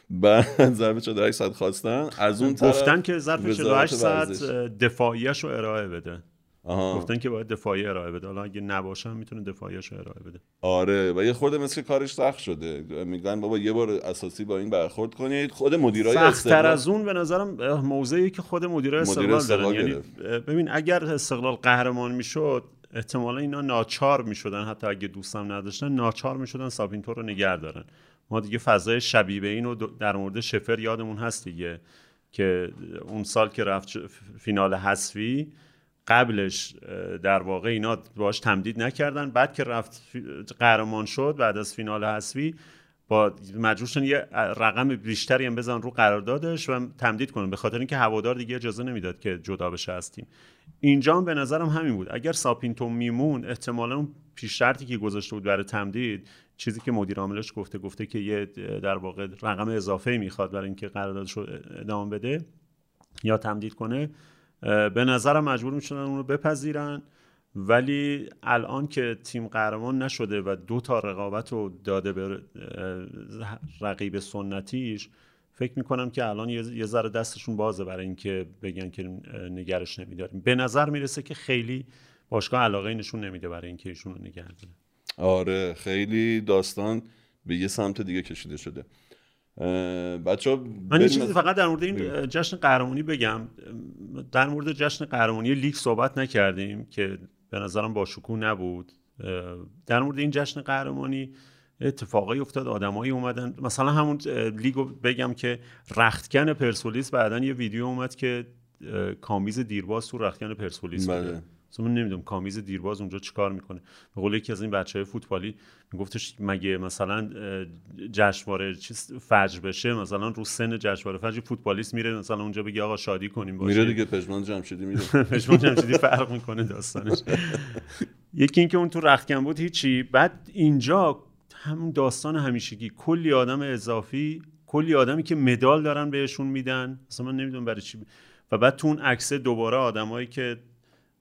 بعد ظرف 48 ساعت خواستن از اون طرف گفتن که ظرف 48 ساعت دفاعیش رو ارائه بده. گفتن که باید دفاعی ارائه بده. حالا اگه نباشم می‌تونه دفاعیش رو ارائه بده. آره و یه خورده مثل کارش سخت شده. میگن بابا یه بار اساسی با این برخورد کنید. خود مدیرای استقلال از اون به نظرم موضعی که خود مدیرای استقلال دارن. یعنی ببین اگر استقلال قهرمان می‌شد احتمالا اینا ناچار می‌شدن. حتی اگه دوستم نداشتن ناچار می‌شدن ساپینتو رو نگه دارن. ما دیگه فضای شبیه به اینو در مورد شفر یادمون هست دیگه. که اون سال که رفت فینال حذفی قبلش در واقع اینا باش تمدید نکردن. بعد که رفت قهرمان شد بعد از فینال حذفی با مجبور یه رقم بیشتری هم بزن رو قراردادش و تمدید کنن. به خاطر اینکه هوادار دیگه اجازه نمی‌داد که جدا بشه از تیم. اینجا هم به نظرم همین بود. اگر ساپینتو میمون احتمالا اون پیش شرطی که گذاشته بود برای تمدید چیزی که مدیر عاملش گفته گفته که یه در واقع رقم اضافه می‌خواد برای اینکه قراردادش رو ادامه بده یا تمدید کنه به نظرم مجبور می‌شدن اون رو بپذیرن. ولی الان که تیم قهرمان نشده و دو تا رقابت رو داده به رقیب سنتیش فکر می‌کنم که الان یه ذره دستشون بازه برای اینکه بگن که نگرش نمیداریم. به نظر می‌رسه که خیلی باشگاه علاقه نشون نمیده برای اینکه ایشون رو نگه داره. آره خیلی داستان به یه سمت دیگه کشیده شده. بچه من این چیزی فقط در مورد این جشن قهرمانی بگم. در مورد جشن قهرمانی لیگ صحبت نکردیم که به نظرم با شکوه نبود در مورد این جشن قهرمانی اتفاقی افتاد آدمایی اومدن. مثلا همون لیگو بگم که رختکن پرسپولیس بعدا یه ویدیو اومد که کامیز دیرباز تو رختکن پرسپولیس بله. اصلا نمی‌دونم کامیز دیرباز اونجا چیکار می‌کنه؟ به قول یکی از این بچه های فوتبالی میگفتش مگه مثلا جشنواره چیز فجر بشه مثلا رو سن جشنواره فجر فوتبالیست میره مثلا اونجا بگه آقا شادی کنیم باشه میره دیگه پژمان جمشیدی میره. پژمان جمشیدی فرق می‌کنه داستانش. یکی اینکه اون تو رختکن بود هیچی. بعد اینجا همون داستان همیشگی. کلی آدم اضافی کلی آدمی که مدال دارن بهشون میدن. اصلا من نمی‌دونم برای چی. و بعد تو اون عکس دوباره آدمایی که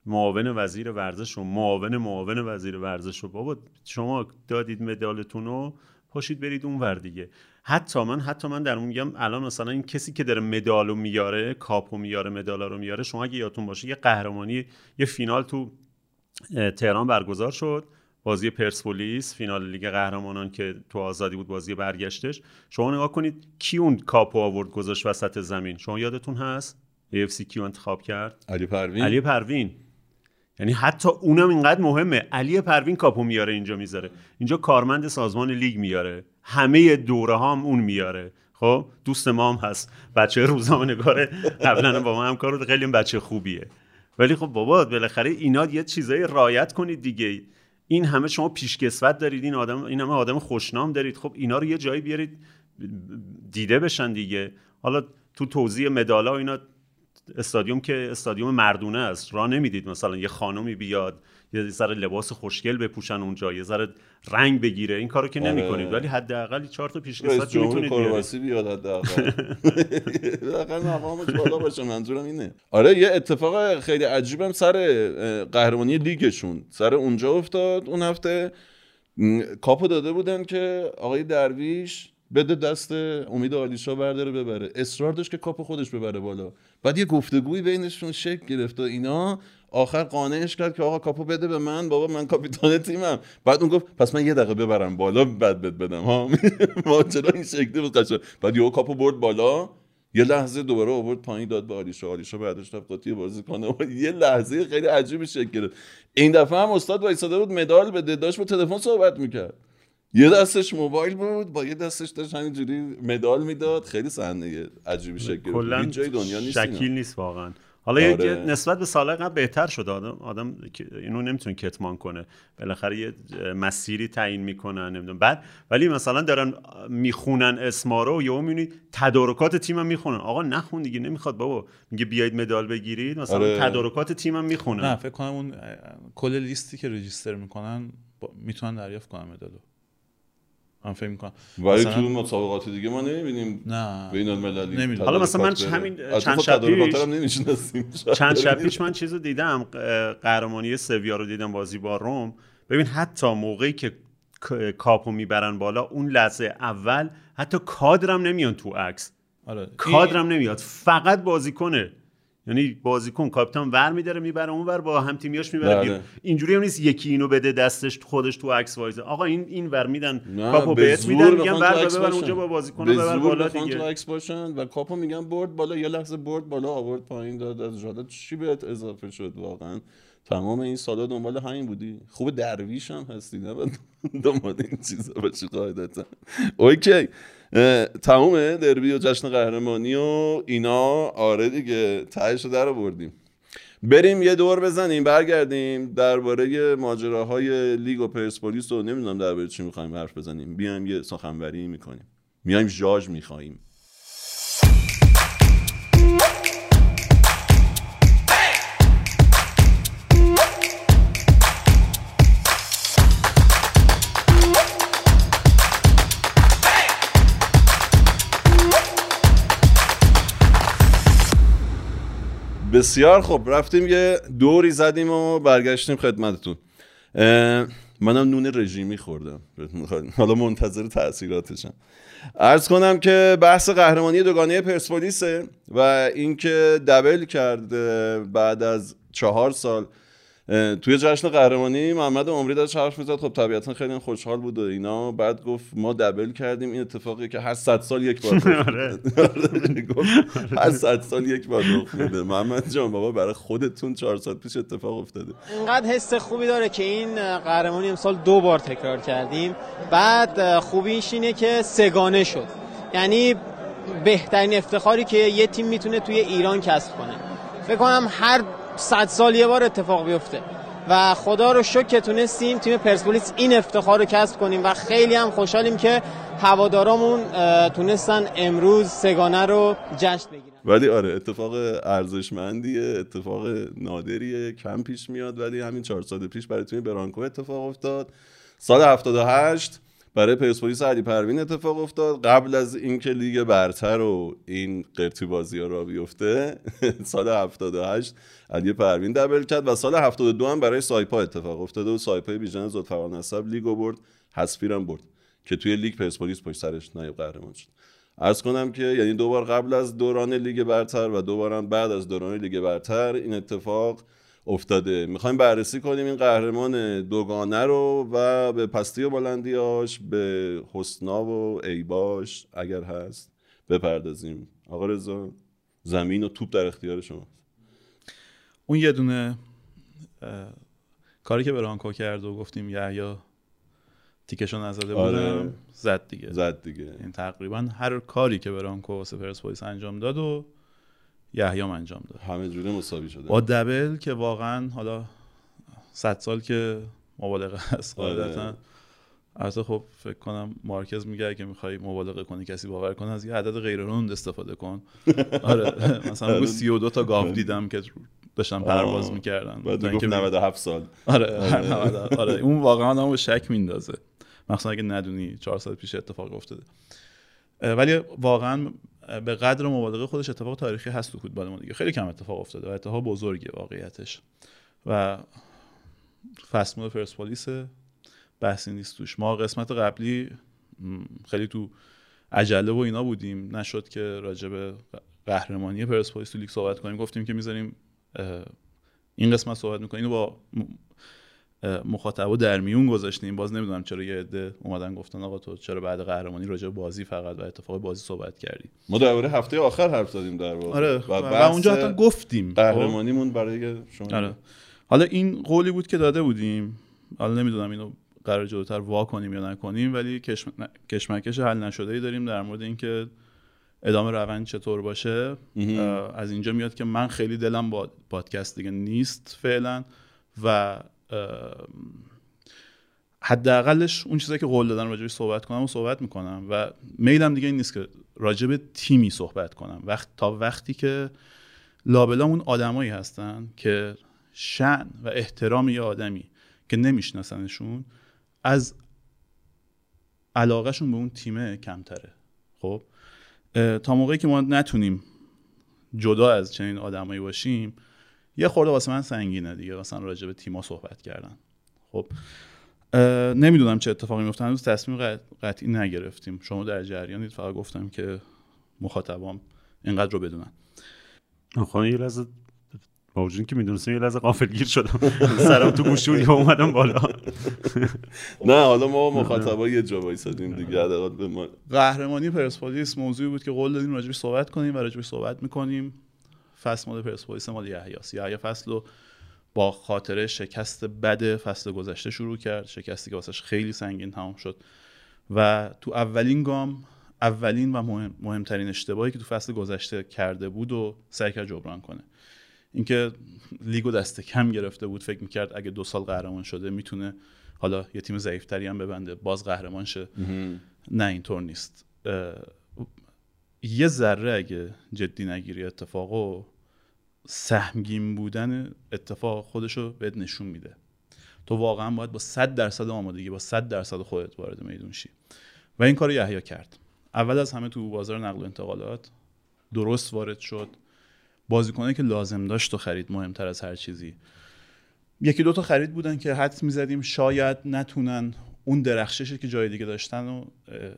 معاون وزیر ورزش و معاون معاون وزیر ورزش و بابا شما دادید مدالتون رو پاشید برید اون ور دیگه. حتی من حتی من در میگم الان مثلا این کسی که داره مدال رو میاره کاپو میاره مدال رو میاره شما اگه یادتون باشه یه قهرمانی یه فینال تو تهران برگزار شد بازی پرسپولیس فینال لیگ قهرمانان که تو آزادی بود بازی برگشتش. شما نگاه کنید کی اون کاپو آورد گذاشت وسط زمین. شما یادتون هست؟ AFC کیو انتخاب کرد؟ علی پروین. علی پروین. یعنی حتی اونم اینقدر مهمه. علی پروین کاپو میاره اینجا می‌ذاره. اینجا کارمند سازمان لیگ میاره. همه دوره هم اون میاره. خب دوست ما هم هست. بچه روزنامه نگاره قبلا با ما هم کار خیلی بچه خوبیه. ولی خب بابا بالاخره اینا یه چیزایی رعایت کنید دیگه. این همه شما پیشکسوت دارید. این آدم این همه آدم خوشنام دارید. خب اینا رو یه جایی بیارید دیده بشن دیگه. حالا تو توضیح مدالا اینا استادیوم که استادیوم مردونه است. را نمی‌دید مثلا یه خانمی بیاد یه ذره لباس خوشگل بپوشن اونجا یه ذره رنگ بگیره. این کارو که آره. نمی‌کنید. ولی حداقل چهار تا پیشکسوت می‌تونید بیارید. بیاد حداقل. حداقل مقامش بالا باشه. منظورم اینه. آره یه اتفاق خیلی عجیبم سر قهرمانی لیگشون. سر اونجا افتاد اون هفته. کاپو داده بودن که آقای درویش بده دست امید آلیشا برداره ببره. اصرار داشت که کاپ خودش ببره بالا. بعد یه گفتگویی بینشون شکل گرفت و اینا. آخر قانعش کرد که آقا کاپو بده به من. بابا من کاپیتان تیمم. بعد اون گفت پس من یه دقیقه ببرم بالا بعد بد بدم. ها؟ ماجرا این شکلی بود قشنگ. بعد یهو کاپو برد بالا. یه لحظه دوباره آورد پایین داد به آلیشا آلیشا بعدش رفت قاطی بازی کنه یه لحظه خیلی عجیبی شکل گرفت. این دفعه هم استاد وایساده بود مدال بده. داشت با تلفن صحبت می‌کرد. یه دستش موبایل بود با یه دستش داشت همینجوری مدال می‌داد. خیلی صحنه عجیبی شکل کلا جای دنیا نیست شکیل نیست واقعا. حالا آره. نسبت به سال قبل بهتر شده آدم آدم اینو نمی‌تونه کتمان کنه. بالاخره یه مسیری تعیین می‌کنن نمی‌دونم. بعد ولی مثلا دارن می‌خونن اسما رو یا می‌بینید تدارکات تیمم می‌خونن. آقا نخون دیگه نمی‌خواد بابا. میگه بیاید مدال بگیرید. مثلا آره. تدارکات تیمم می‌خونن. نه فکر کنم اون کل لیستی که رجیستر می‌کنن می‌تونن دریافت کنن مدالو. من فکر می‌کنم. ولی تو مسابقات دیگه ما نمی‌بینیم نه. بین المللی حالا مثلا من همین چند شب پیش چند شب پیش من چیزو دیدم قهرمانی سویا رو دیدم بازی با روم. ببین حتی موقعی که کاپو می‌برن بالا اون لحظه اول حتی کادرم نمیان تو عکس. آره. کادرم نمیاد. فقط بازی کنه یعنی بازیکن کاپیتان ور میداره می‌بره اون ور با هم تیمیاش می‌بره بله. اینجوری هم نیست یکی اینو بده دستش خودش تو عکس وایزه آقا این این ور میدن کاپو بهت میدن میگن ور ببر اونجا با بازیکن ببر بالا دیگه. تو عکس باشن و کاپو میگن برد بالا یه لحظه برد بالا آورد پایین داد از جاده. چی بهت اضافه شد واقعا؟ تمام این سالا دنبال همین بودی. خوب درویش هم هستی نه؟ دنبال این چیزا باشی قاعدتا. اوکی. تمومه دربی و جشن قهرمانی و اینا. آره دیگه تهش در بردیم بریم یه دور بزنیم برگردیم درباره ماجراهای لیگ و پرسپولیس و نمی‌دونم درباره چی می‌خوایم حرف بزنیم. بیایم یه سخنوری می‌کنیم. میایم ژاژ می‌خوایم بسیار خوب. رفتیم یه دوری زدیم و برگشتیم خدمتتون. منم نون رژیمی خوردم. حالا منتظر تاثیراتشم. ارز کنم که بحث قهرمانی دوگانه پرسپولیسه و اینکه دبل کرد بعد از چهار سال توی جشن قهرمانی محمد عمری داشت حرف می‌زد. خب طبیعتا خیلی خوشحال بود و اینا. بعد گفت ما دبل کردیم. این اتفاقی که هر صد سال یک بار آره. هر صد سال یک بار رخ میده. محمد جان بابا برای خودتون چهار سال پیش اتفاق افتاده. اینقدر حس خوبی داره که این قهرمانی امسال دو بار تکرار کردیم. بعد خوبیش اینه که سگانه شد. یعنی بهترین افتخاری که یه تیم می‌تونه توی ایران کسب کنه. فکر کنم هر صد سال یه بار اتفاق بیفته. و خدا رو شکر که تونستیم تیم پرسپولیس این افتخار رو کسب کنیم و خیلی هم خوشحالیم که هوادارامون تونستن امروز سگانه رو جشن بگیرن. ولی آره اتفاق ارزشمندیه اتفاق نادریه کم پیش میاد ولی همین چهار سال پیش برای تیم برانکو اتفاق افتاد. سال 78 برای پرسپولیس علی پروین اتفاق افتاد. قبل از اینکه لیگ برتر و این قرتی بازی ها را بیفته سال 78 علی پروین دبل کرد و سال 72 هم برای سایپا اتفاق افتاده و سایپا بیژن ذوالفقارنسب لیگو برد حذفی برد که توی لیگ پرسپولیس پشت سرش نایب قهرمان شد. ارز کنم که یعنی دوبار قبل از دوران لیگ برتر و دوبار بعد از دوران لیگ برتر این اتفاق افتاده. می‌خوایم بررسی کنیم این قهرمان دوگانه رو و به پستی و بلندیاش به حسنا و ایباش اگر هست بپردازیم. آقا رضا زمین و توپ در اختیار شما. اون یه دونه کاری که برانکو کرد و گفتیم یا تیکشو نزده آره. بودم زد دیگه. زد دیگه. این تقریبا هر کاری که برانکو واسه پرسپولیس انجام داد و یحیام انجام داد. همه جوره مساوی شده. با دبل که واقعا حالا صد سال که مبالغه است آره. قاعدتا. البته خب فکر کنم مارکز میگه اگه می‌خوای مبالغه کنی کسی باور کنه از یه عدد غیر روند استفاده کن. آره. مثلا رو 32 تا گاو دیدم که داشتن پرواز می‌کردن. بعد گفت 97 سال. آره. آره, آره. اون واقعا آدمو به شک میندازه. مثلا اگه ندونی 4 سال پیش اتفاق افتاده. ولی واقعا به قدر مبالغه خودش اتفاق تاریخی هست تو فوتبال ما دیگه. خیلی کم اتفاق افتاده و اتفاق بزرگی واقعیتش. و فصل پرسپولیس بحثی نیست توش. ما قسمت قبلی خیلی تو عجله و اینا بودیم. نشد که راجع به قهرمانی پرسپولیس تو لیگ صحبت کنیم. گفتیم که می‌ذاریم این قسمت صحبت می‌کنیم. با مخاطبا در میون گذاشتیم. باز نمی‌دونم چرا یه عده اومدن گفتن آقا تو چرا بعد قهرمانی راجع بازی فقط و اتفاق بازی صحبت کردی؟ ما درباره هفته آخر حرف زدیم در واقع. آره و, و اونجا حتی گفتیم. خب؟ قهرمانیمون برای شما آره. حالا این قولی بود که داده بودیم. حالا نمی‌دونم اینو قرار جلوتر وا کنیم یا نکنیم ولی کشمکش حل نشده ای داریم در مورد اینکه ادامه روند چطور باشه. از اینجا میاد که من خیلی دلم با پادکست دیگه نیست فعلا و حداقلش اون چیزایی که قول دادن راجبش صحبت کنم و صحبت می‌کنم و میلم دیگه این نیست که راجب تیمی صحبت کنم. وقت تا وقتی که لابلا اون آدمایی هستن که شن و احترام یه آدمی که نمیشناسنشون از علاقهشون به اون تیمه کمتره. خب؟ تا موقعی که ما نتونیم جدا از چنین آدمایی باشیم یه خورده واسه من سنگینه دیگه. مثلا راجع به تیما صحبت کردن. خب نمی‌دونم چه اتفاقی میفته. هنوز تصمیم قطعی نگرفتیم. شما در جریانید فقط گفتم که مخاطبام اینقدر رو بدونن. آخه یه لحظه با وجود که می‌دونستم یه لحظه غافلگیر شدم. سرم تو گوشی اومدم بالا. نه حالا ما مخاطبا یه جا وایسادیم دیگه. به ما قهرمانی پرسپولیس موضوعی بود که قول دادیم راجبش صحبت کنیم و راجبش صحبت می‌کنیم. فصل مال پرسپولیس مال یحیاس یحیی فصل رو با خاطره شکست بد فصل گذشته شروع کرد. شکستی که واسش خیلی سنگین تمام شد. و تو اولین گام اولین و مهم، مهمترین اشتباهی که تو فصل گذشته کرده بود و سعی کرد جبران کنه. اینکه لیگو دست کم گرفته بود فکر می‌کرد اگه دو سال قهرمان شده می‌تونه حالا یه تیم ضعیفتری هم ببنده باز قهرمان شه. نه اینطور نیست. یه ذره اگه جدی نگیری اتفاقو سهمگین بودن اتفاق خودشو بهت نشون میده. تو واقعا باید با 100 درصد آمادگی با 100 درصد خودت وارد میدون شی. و این کار یحیی کرد. اول از همه تو بازار نقل و انتقالات درست وارد شد. بازیکنه که لازم داشت و خرید مهمتر از هر چیزی. یکی دو تا خرید بودن که حدس می‌زدیم شاید نتونن اون درخششی که جای دیگه داشتن رو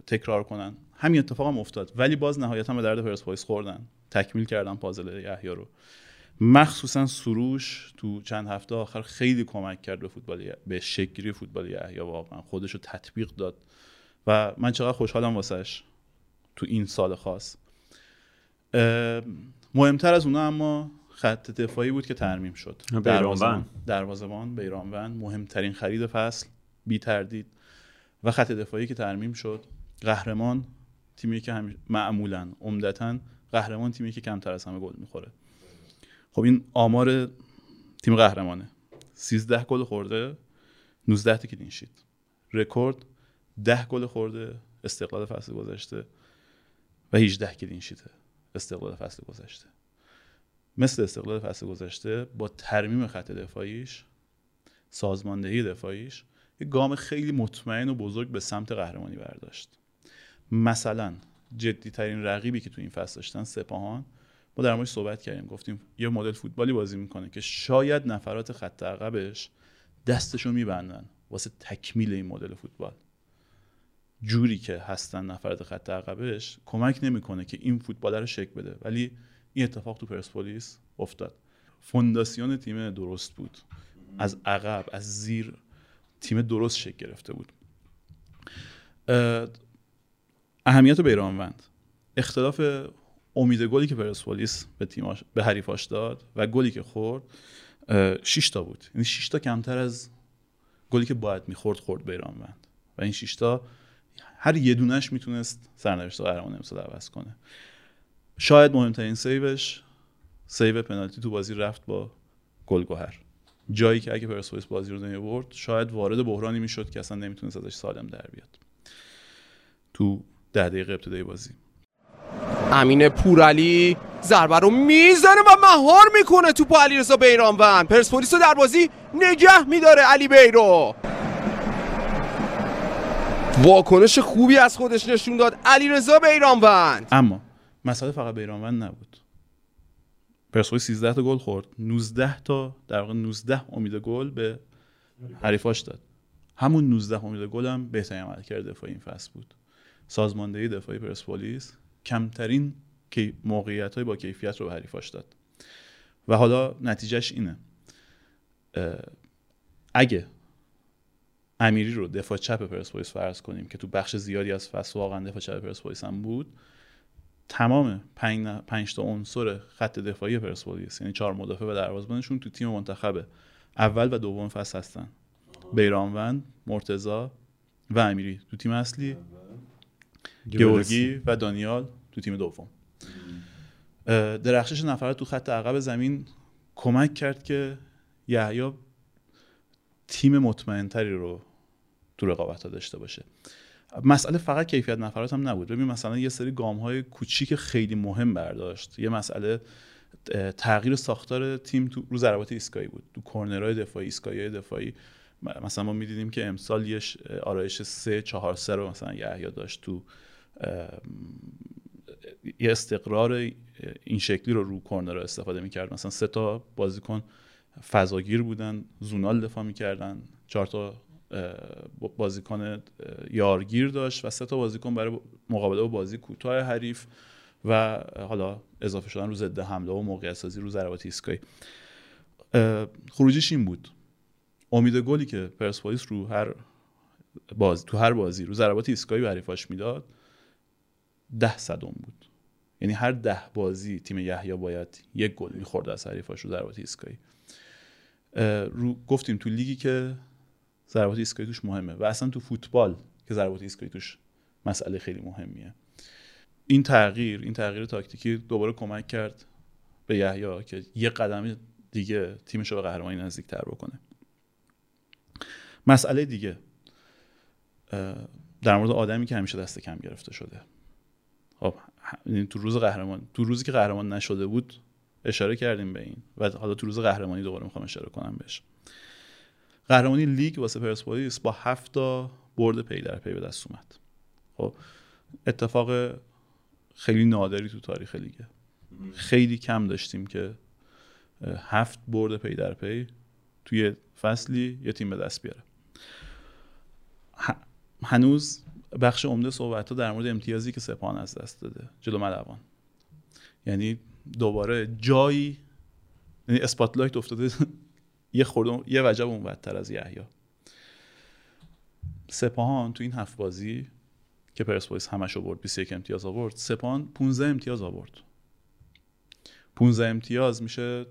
تکرار کنن. همین اتفاق هم افتاد. ولی باز نهایتا به درد پرسپولیس خوردن. تکمیل کردن پازل یحیی رو. مخصوصا سروش تو چند هفته آخر خیلی کمک کرد به فوتبال به شکلی فوتبال یحیی. واقعا خودش رو تطبیق داد. و من چقدر خوشحالم واسش تو این سال خاص. مهمتر از اونا اما خط دفاعی بود که ترمیم شد. دروازه‌بان. دروازه‌بان بیرانوند مهمترین خرید فصل بی تردید. و خط دفاعی که ترمیم شد. قهرمان تیمی که هم معمولا عمدتا قهرمان تیمی که کمتر از همه گل می‌خوره. خب این آمار تیم قهرمانه. 13 گل خورده 19 تا کلین شیت. رکورد 10 گل خورده استقلال فصل گذشته و 18 کلین شیته استقلال فصل گذشته. مثل استقلال فصل گذشته با ترمیم خط دفاعیش سازماندهی دفاعیش یه گام خیلی مطمئن و بزرگ به سمت قهرمانی برداشت. مثلا جدی ترین رقیبی که تو این فصل داشتن سپاهان ما در موردش صحبت کردیم گفتیم یه مدل فوتبالی بازی می‌کنه که شاید نفرات خط عقبش دستشو میبندن واسه تکمیل این مدل فوتبال. جوری که هستن نفرات خط عقبش کمک نمی‌کنه که این فوتبال رو شکل بده. ولی این اتفاق تو پرسپولیس افتاد. فونداسیون تیم درست بود. از عقب از زیر تیم درست شکل گرفته بود. اهمیت بیرانوند اختلاف امید گلی که پرسپولیس به تیماش به حریفاش داد و گلی که خورد 6 تا بود. یعنی 6 تا کمتر از گلی که باید می‌خورد خورد بیرانوند و این 6 تا هر یه دونش می‌تونست سرنوشت قهرمان امسال عوض کنه. شاید مهمترین سیوش سیو پنالتی تو بازی رفت با گلگوهر جایی که اگه پرسپولیس بازی رو نمی شاید وارد بحرانی می‌شد که اصلا نمی‌تونست ازش سالم در بیاد. تو ده دقیقه ابتدای بازی. امین پورعلی ضربه رو می‌زنه و مهار می‌کنه تو پا علیرضا بیرانوند پرسپولیس رو در بازی نگه میداره علی بیرو. واکنش خوبی از خودش نشون داد علیرضا بیرانوند اما مسئله فقط بیرانوند نبود. پرسپولیس 13 تا گل خورد. 19 تا در واقع 19 امید گل به حریفاش داد. همون 19 امید گل هم بهترین عملکرد دفاعی این فصل بود. سازماندهی دفاعی پرسپولیس کمترین موقعیت های با کیفیت رو به حریفاش داد. و حالا نتیجهش اینه. اگه امیری رو دفاع چپ پرسپولیس فرض کنیم که تو بخش زیادی از فصل واقعا دفاع چپ پرسپولیس هم بود تمام پنج, تا عنصر خط دفاعی پرسپولیس یعنی چهار مدافع و دروازه‌بانشون تو تیم منتخب اول و دوم فصل هستن. بیرانوند مرتزا و امیری تو تیم اصلی. گیورگی و دانیال تو تیم دوم. درخشش نفرات تو خط عقب زمین کمک کرد که یحیی تیم مطمئنتری رو تو رقابت ها داشته باشه. مسئله فقط کیفیت نفرات هم نبود. ببین مثلا یه سری گام های کوچیک خیلی مهم برداشت. یه مسئله تغییر ساختار تیم تو رو ضربات ایستگاهی بود. تو کورنرهای دفاعی ایستگاهی دفاعی. مثلا ما می‌دیدیم که امسال یه آرایش سه چهار سه رو مثلا یحیی داشت تو یه استقرار این شکلی رو رو کورنر استفاده می‌کرد مثلا سه تا بازیکن فضاگیر بودن زونال دفاع می‌کردن چهار تا بازیکن یارگیر داشت و سه تا بازیکن برای مقابله با بازی کوتاه حریف و حالا اضافه شدن رو ضد حمله و موقعیت سازی رو ضربات ایستگاهی. خروجیش این بود. امید گلی که پرسپولیس رو هر باز تو هر بازی رو ضربات ایستگاهی به حریفاش می‌داد ده صدم بود. یعنی هر ده بازی تیم یحیی باید یک گل می‌خورد از حریفاش رو ضربات ایستگاهی. رو گفتیم تو لیگی که ضربات ایستگاهی توش مهمه و اصلا تو فوتبال که ضربات ایستگاهی توش مسئله خیلی مهمیه. این تغییر این تغییر تاکتیکی دوباره کمک کرد به یحیی که یه قدم دیگه تیمش رو به قهرمانی نزدیکتر بکنه. مسئله دیگه در مورد آدمی که همیشه دست کم گرفته شده. خب تو روز قهرمان تو روزی که قهرمان نشده بود اشاره کردیم به این. و حالا تو روز قهرمانی دوباره می‌خوام اشاره کنم بهش. قهرمانی لیگ واسه پرسپولیس با هفت تا برد پی در پی به دست اومد. خب اتفاق خیلی نادری تو تاریخ لیگه خیلی کم داشتیم که هفت برد پی در پی توی فصلی یه تیم به دست بیاره. هنوز بخش عمده صحبت ها در مورد امتیازی که سپاهان از دست داده. جلو ملوان یعنی دوباره جایی یعنی spotlight افتاده یه خورده یه وجب اونورتر از یحیی. سپاهان تو این هفت بازی که پرسپولیس همش آورد 21 امتیاز آورد سپاهان 15 امتیاز آورد. 15 امتیاز میشه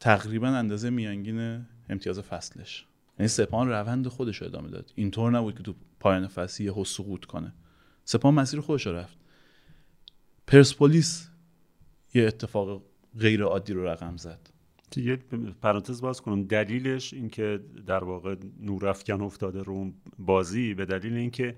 تقریبا اندازه میانگین امتیاز فصلش. یعنی سپاهان روند خودش رو ادامه داد. اینطور نبود که تو پایان فصل یه سقوط کنه. سپاهان مسیر خودش رو رفت. پرسپولیس یه اتفاق غیر عادی رو رقم زد. یه پرانتز باز کنم. دلیلش اینکه در واقع نورافکن افتاده رو بازی به دلیل اینکه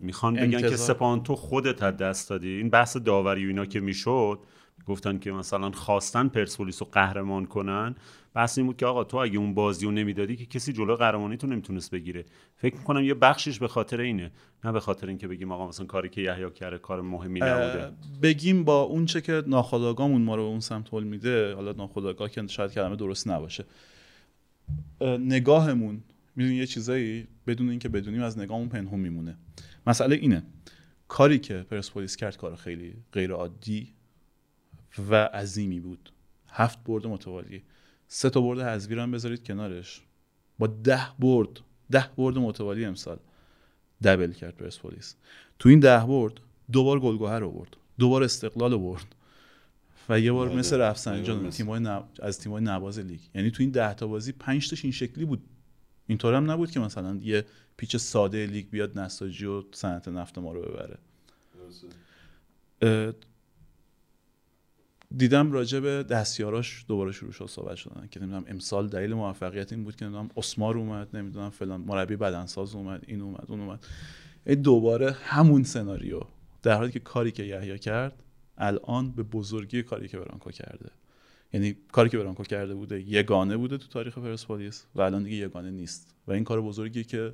می‌خوان بگن که سپان تو خودت از دست دادی. این بحث داوری و اینا که می‌شد گفتن که مثلا خواستن پرسپولیس رو قهرمان کنن بحث این بود که آقا تو اگه اون بازی رو نمی‌دادی که کسی جلو قهرمانی تو نمی‌تونست بگیره. فکر می‌کنم یه بخشش به خاطر اینه. نه به خاطر اینکه بگیم آقا مثلا کاری که یحیی کرده کار مهمی نبوده. بگیم با اون چه که ناخودآگاهمون ما رو به اون سمت حل میده حالا ناخودآگاه که شاید کلمه درست نباشه. نگاهمون می‌دونی یه چیزایی؟ بدون اینکه بدونیم از نگاهمون پنهون میمونه. مسئله اینه. کاری که پرسپولیس کرد کار خیلی غیر عادی و عظیمی بود. هفت برد متوالی. سه تا برد حذفی رو هم بذارید کنارش. با ده برد ده برد متوالی امسال دبل کرد پرسپولیس. تو این ده برد دوبار گلگوهر رو برد دوبار استقلال رو برد و یه بار مثل رفسنجان تیمای نب... از تیمای نواز لیگ. یعنی تو این ده تا بازی پنج تاش این شکلی بود. اینطور هم نبود که مثلا یه پیچ ساده لیگ بیاد نساجی و صنعت نفت ما رو ببره. دیدم راجع به دستیاراش دوباره شروع شد صحبت شدن که نمی‌دونم امسال دلیل موفقیت این بود که نمی‌دونم اسمار اومد نمی‌دونم فلان مربی بدنساز اومد این اومد اون اومد. دوباره همون سناریو. در حالی که کاری که یحیی کرد الان به بزرگی کاری که برانکو کرده. یعنی کاری که برانکو کرده بوده یگانه بوده تو تاریخ پرسپولیس و الان دیگه یگانه نیست. و این کار بزرگی که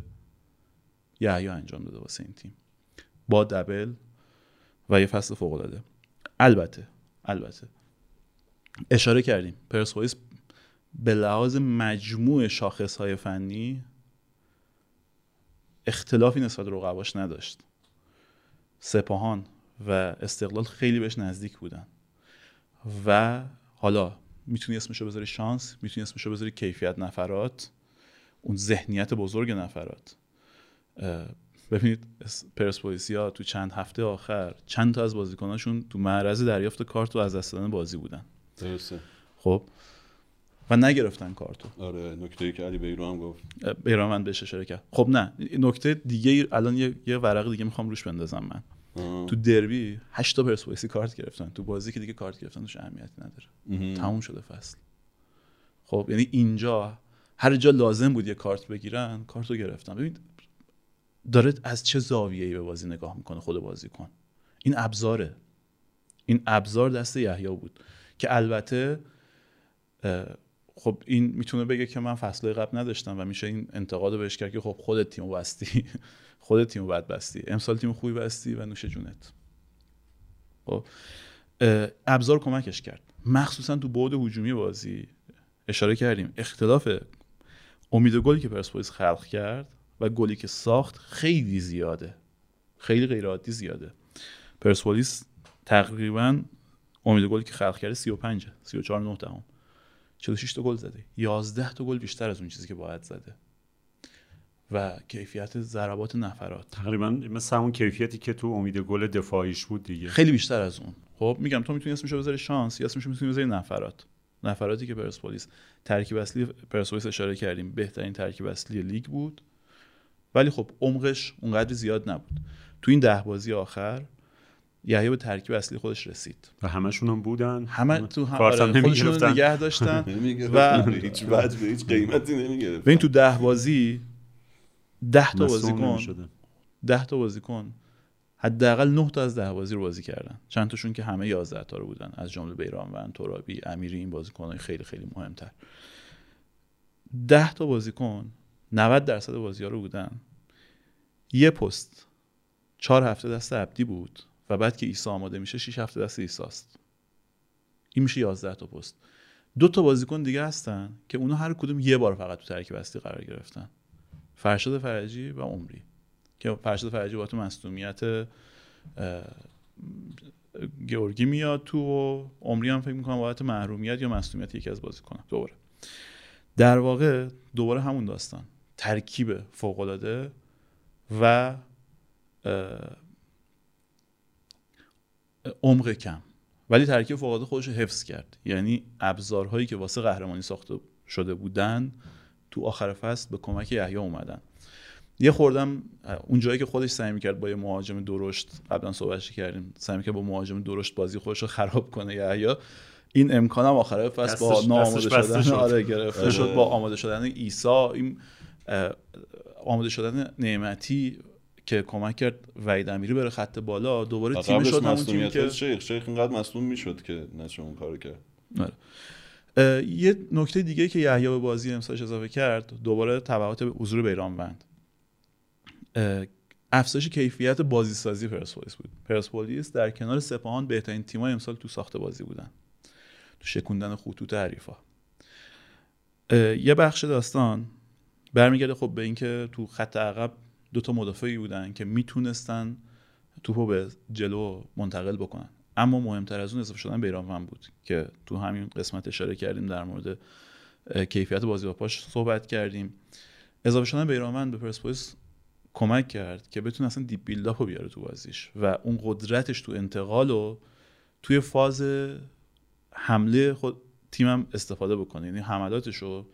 یحیی انجام داده واسه این تیم. با دبل و یه فصل فوق العاده البته البته. اشاره کردیم. پرسپولیس به لحاظ مجموع شاخص های فنی اختلافی نسبت رقباش نداشت. سپاهان و استقلال خیلی بهش نزدیک بودن. و حالا می‌تونی اسمشو بذاری شانس می‌تونی اسمشو بذاری کیفیت نفرات اون ذهنیت بزرگ نفرات. ببینید پرسپولیسیا تو چند هفته آخر چند تا از بازیکناشون تو معرض دریافت کارت و از دست دادن بازی بودن. درسته. خب؟ و نگرفتن کارتو. آره نکته ای که علی بیرو هم گفت. بیرو من بهش اشاره کرد. خب نه نکته دیگه الان یه, یه ورق دیگه می‌خوام روش بندازم من. تو دربی 8 تا پرسپولیسی کارت گرفتن. تو بازی که دیگه کارت گرفتن توش اهمیتی نداره. تموم شده فصل. خب یعنی اینجا هر جا لازم بود یه کارت بگیرن کارتو گرفتن. ببین داره از چه زاویه‌ای به بازی نگاه می‌کنه خود بازی کن. این ابزاره. این ابزار دست یحیی بود که البته خب این می‌تونه بگه که من فصله قبل نداشتم و میشه این انتقاد بهش کرد که خب خودت تیمو بستی. خودت تیمو بد بستی. امسال تیم خوبی بستی و نوش جونت. خب ابزار کمکش کرد. مخصوصا تو بعد هجومی بازی اشاره کردیم. اختلاف امید گلی که پرسپولیس خلق کرد و گلی که ساخت خیلی زیاده. خیلی غیر عادی زیاده. پرسپولیس تقریبا امید گل که خلق کرده 35 34 9 دهم 46 تا گل زده. 11 تا گل بیشتر از اون چیزی که باید زده. و کیفیت ضربات نفرات. تقریبا مثل همون کیفیتی که تو امید گل دفاعیش بود دیگه. خیلی بیشتر از اون. خب میگم تو می‌تونی اسمشو بذاری شانس یا اسمشو می‌تونی بذاری نفرات. نفراتی که پرسپولیس ترکیب اصلی پرسپولیس اشاره کردیم بهترین ترکیب اصلی لیگ بود. ولی خب عمقش اونقدر زیاد نبود. تو این ده بازی آخر یحیی به ترکیب اصلی خودش رسید. و همشون هم بودن. همه تو هم آره خودشون نگه داشتن و هیچ بعد به هیچ قیمتی نمی‌گرفت این تو ده بازی ده تا بازیکن ده تا بازیکن حداقل 9 تا از ده بازی رو بازی کردن. چند تاشون که همه 11 تا رو بودن. از جمله بیرانوند ترابی امیری این بازیکن‌های خیلی خیلی مهمتر. 10 تا بازیکن 90 درصد بازی‌ها رو بودن. یه پست. چهار هفته دست عبدی بود و بعد که عیسی آماده میشه 6 هفته دست عیساست این میشه 11 تا پست. دو تا بازیکن دیگه هستن که اونا هر کدوم یه بار فقط تو ترکیب اصلی قرار گرفتن. فرشاد فرجی و عمری. که فرشاد فرجی با تو مصدومیت گیورگی میاد تو و عمری هم فکر می‌کنم باید محرومیت یا مصدومیت یکی از بازیکنان دوباره. در واقع دوباره همون داستان. ترکیب فوق العاده و عمق کم. ولی ترکیب فوق العاده خودش رو حفظ کرد. یعنی ابزارهایی که واسه قهرمانی ساخته شده بودن تو آخر فصل به کمک یحیی اومدن. یه خوردم اون جایی که خودش سعی می‌کرد با یه مهاجم درشت قبلا صحبتش کردیم سعی می‌کرد با مهاجم درشت بازی خودش رو خراب کنه یا این امکان هم آخر فصل با ناآماده شدن آره گرفته شد با آماده شدن عیسی. این آماده شدن نعمتی که کمک کرد وحید امیری بره خط بالا دوباره تیم شد همون تیمی که شیخ شیخ اینقدر مصدوم می‌شد که نشه اون کارو کرد. آره. یه نکته دیگه که یحیی به بازی امسالش اضافه کرد دوباره تبعات حضور بیرانوند. افزایش کیفیت بازی سازی پرسپولیس بود. پرسپولیس در کنار سپاهان بهترین تیمای امسال تو ساخت بازی بودن. تو شکوندن خطوط حریفا. یه بخش داستان. برمیگرده خب به اینکه تو خط عقب دو تا مدافعی بودن که می‌تونستن توپو به جلو منتقل بکنن. اما مهمتر از اون اضافه شدن بیرانوند بود که تو همین قسمت اشاره کردیم در مورد کیفیت بازی با پاش صحبت کردیم. اضافه شدن بیرانوند به پرسپولیس کمک کرد که بتونه اصلا دیپ بیلداپ رو بیاره تو بازیش و اون قدرتش تو انتقال رو توی فاز حمله خود تیمم استفاده بکنه. یعنی حملاتش رو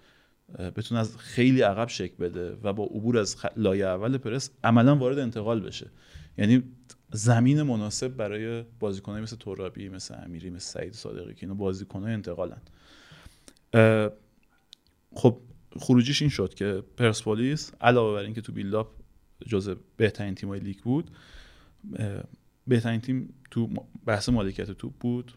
بتونه از خیلی عقب شک بده و با عبور از لایه اول پرس عملا وارد انتقال بشه. یعنی زمین مناسب برای بازیکنای مثل ترابی مثل امیری مثل سعید صادقی که اینا بازیکنای انتقالن. خب خروجیش این شد که پرسپولیس علاوه بر اینکه تو بیلداپ جز بهترین تیمای لیگ بود بهترین تیم تو بحث مالکیت توپ بود.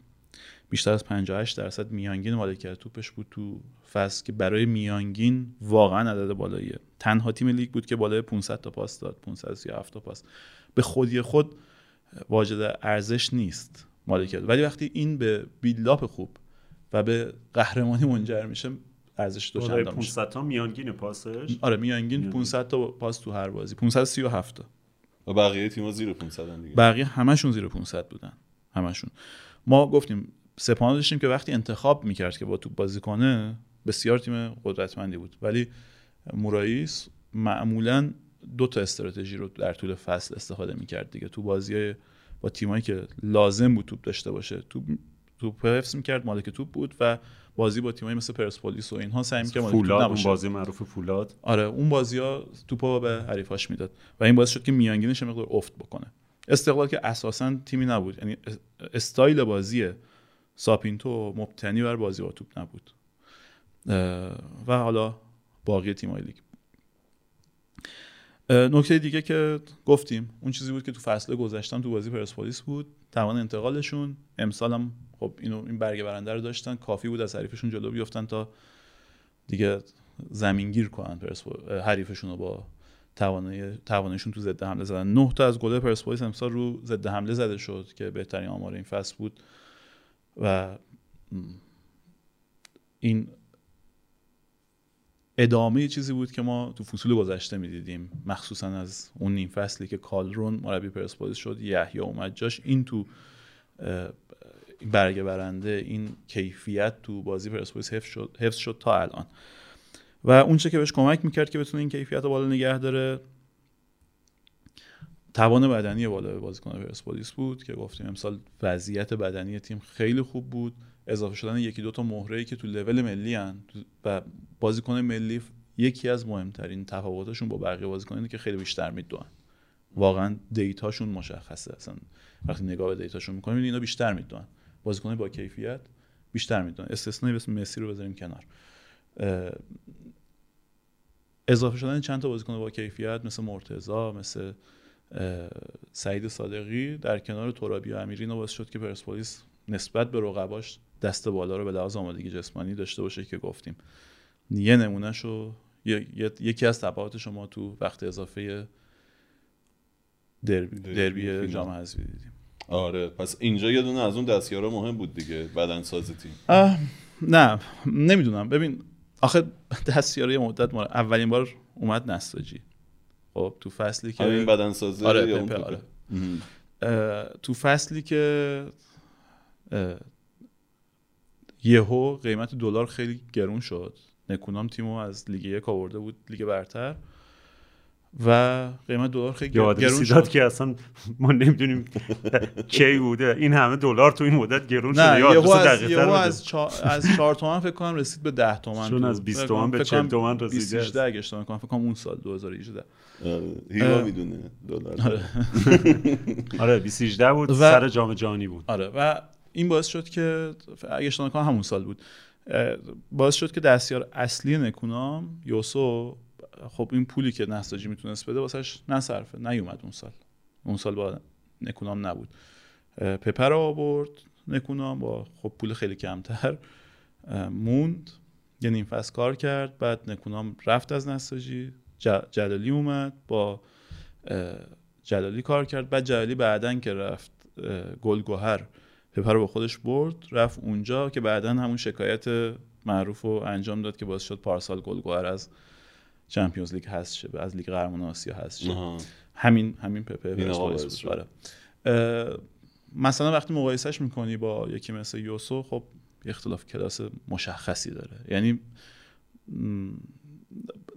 بیشتر از 58 درصد میانگین مالکیت توپش بود تو فصل که برای میانگین واقعا عدد بالاییه. تنها تیم لیگ بود که بالای 500 تا پاس داد 537 تا پاس. به خودی خود واجد ارزش نیست مالکیت ولی وقتی این به بیلاپ خوب و به قهرمانی منجر میشه ارزش دو چندان 500 تا میانگین پاسش؟ آره میانگین 500 تا پاس تو هر بازی. 537 تا. و بقیه تیم‌ها زیر 500 دیگه. بقیه همشون زیر 500 بودن. همشون. ما گفتیم سپاهان داشتیم که وقتی انتخاب می‌کرد که با توپ بازی کنه بسیار تیم قدرتمندی بود. ولی موراییس معمولا دو تا استراتژی رو در طول فصل استفاده می‌کرد دیگه. تو بازی با تیمایی که لازم بود توپ داشته باشه توپ توپ حفظ می‌کرد مالک توپ بود و بازی با تیمایی مثل پرسپولیس و اینها سعی می‌کرد فولاد اون بازی معروف فولاد. آره اون بازی ها توپو به حریفاش می‌داد و این باعث شد که میانگینش مقدار افت بکنه. استقلال که اساسا تیمی نبود یعنی استایل بازی ساپینتو مبتنی بر بازی با توپ نبود. و حالا باقی تیمای لیگ. نکته دیگه که گفتیم اون چیزی بود که تو فصل گذشتم تو بازی پرسپولیس بود توان انتقالشون. امسال هم خب اینو این برگ برنده رو داشتن. کافی بود از حریفشون جلو بیفتن تا دیگه زمینگیر کنن حریفشون رو با توانشون تو ضد حمله زدن. نه تا از گل پرسپولیس امسال رو ضد حمله زده شد که بهترین آمار این فصل بود. و این ادامه چیزی بود که ما تو فصول گذشته می‌دیدیم. مخصوصا از اون نیم فصلی که کالرون مربی پرسپولیس شد یحیی اومد جاش. این تو برگ برنده این کیفیت تو بازی پرسپولیس حفظ شد حفظ شد تا الان. و اون چه که بهش کمک می‌کرد که بتونه این کیفیت رو بالا نگه داره توان بدنی بالا بازیکن پرسپولیس بود که گفتیم امسال وضعیت بدنی تیم خیلی خوب بود. اضافه شدن یکی دو تا مهره که تو لول ملی هن و بازیکن ملی یکی از مهمترین تفاوتاشون با بقیه بازیکنانی که خیلی بیشتر می‌دونن واقعا دیتاشون مشخصه. اصلا وقتی نگاه به دیتاشون می‌کنیم اینا بیشتر می‌دونن بازیکن با کیفیت بیشتر می‌دونن استثنایی مثل مسی رو بذاریم کنار. اضافه شدن چند تا بازیکن با کیفیت مثل مرتضی مثل سعید صادقی در کنار ترابی و امیری باعث شد که پرسپولیس نسبت به رقباش دست بالا رو به لحاظ آمادگی جسمانی داشته باشه که گفتیم. یه نمونهشو یکی از تبعات شما تو وقت اضافه دربی, دربی جام حذفی دیدیم. آره پس اینجا یه دونه از اون دستیارا مهم بود دیگه بدن سازی تیم نه نمی‌دونم. ببین آخه دستیار یه مدت ماره. اولین بار اومد نساجی. خب تو فصلی که این بدن سازی آره, یا آره. تو فصلی که یهو قیمت دلار خیلی گرون شد. نکونام تیمو از لیگ یک آورده بود لیگ برتر. و قیمت دلار خیلی گرون شد. که اصلا ما نمی‌دونیم کی بوده. این همه دلار تو این مدت گرون شده. یا یهو از یهو از چا... از 4 تومن فکر کنم رسید به 10 تومن چون از 20 تومن به 40 تومن رسیده. 2018 اگه اشتباه کنم فکر کنم اون سال 2018 هیوا می‌دونه دلار. آره. 2018 بود سر جام جهانی بود. آره و این باعث شد که اگه اشتباه کنم همون سال بود. باعث شد که دستیار اصلی نکونام یوسو خب این پولی که نساجی می‌تونست بده واسش نصرفه نیومد اون سال. اون سال با نکونام نبود. پپر آورد نکونام با خب پول خیلی کمتر موند. یه نیم کار کرد بعد نکونام رفت از نساجی. جلالی اومد با جلالی کار کرد. بعد جلالی بعدن که رفت گلگوهر پپر رو با خودش برد رفت اونجا که بعدا همون شکایت معروف رو انجام داد که باعث شد پارسال گلگوهر از چمپیونز لیگ هست شه از لیگ قهرمان آسیا هست شه. همین همین پپه بود آره. مثلا وقتی مقایسهش می‌کنی با یکی مثل یوسو خب اختلاف کلاس مشخصی داره. یعنی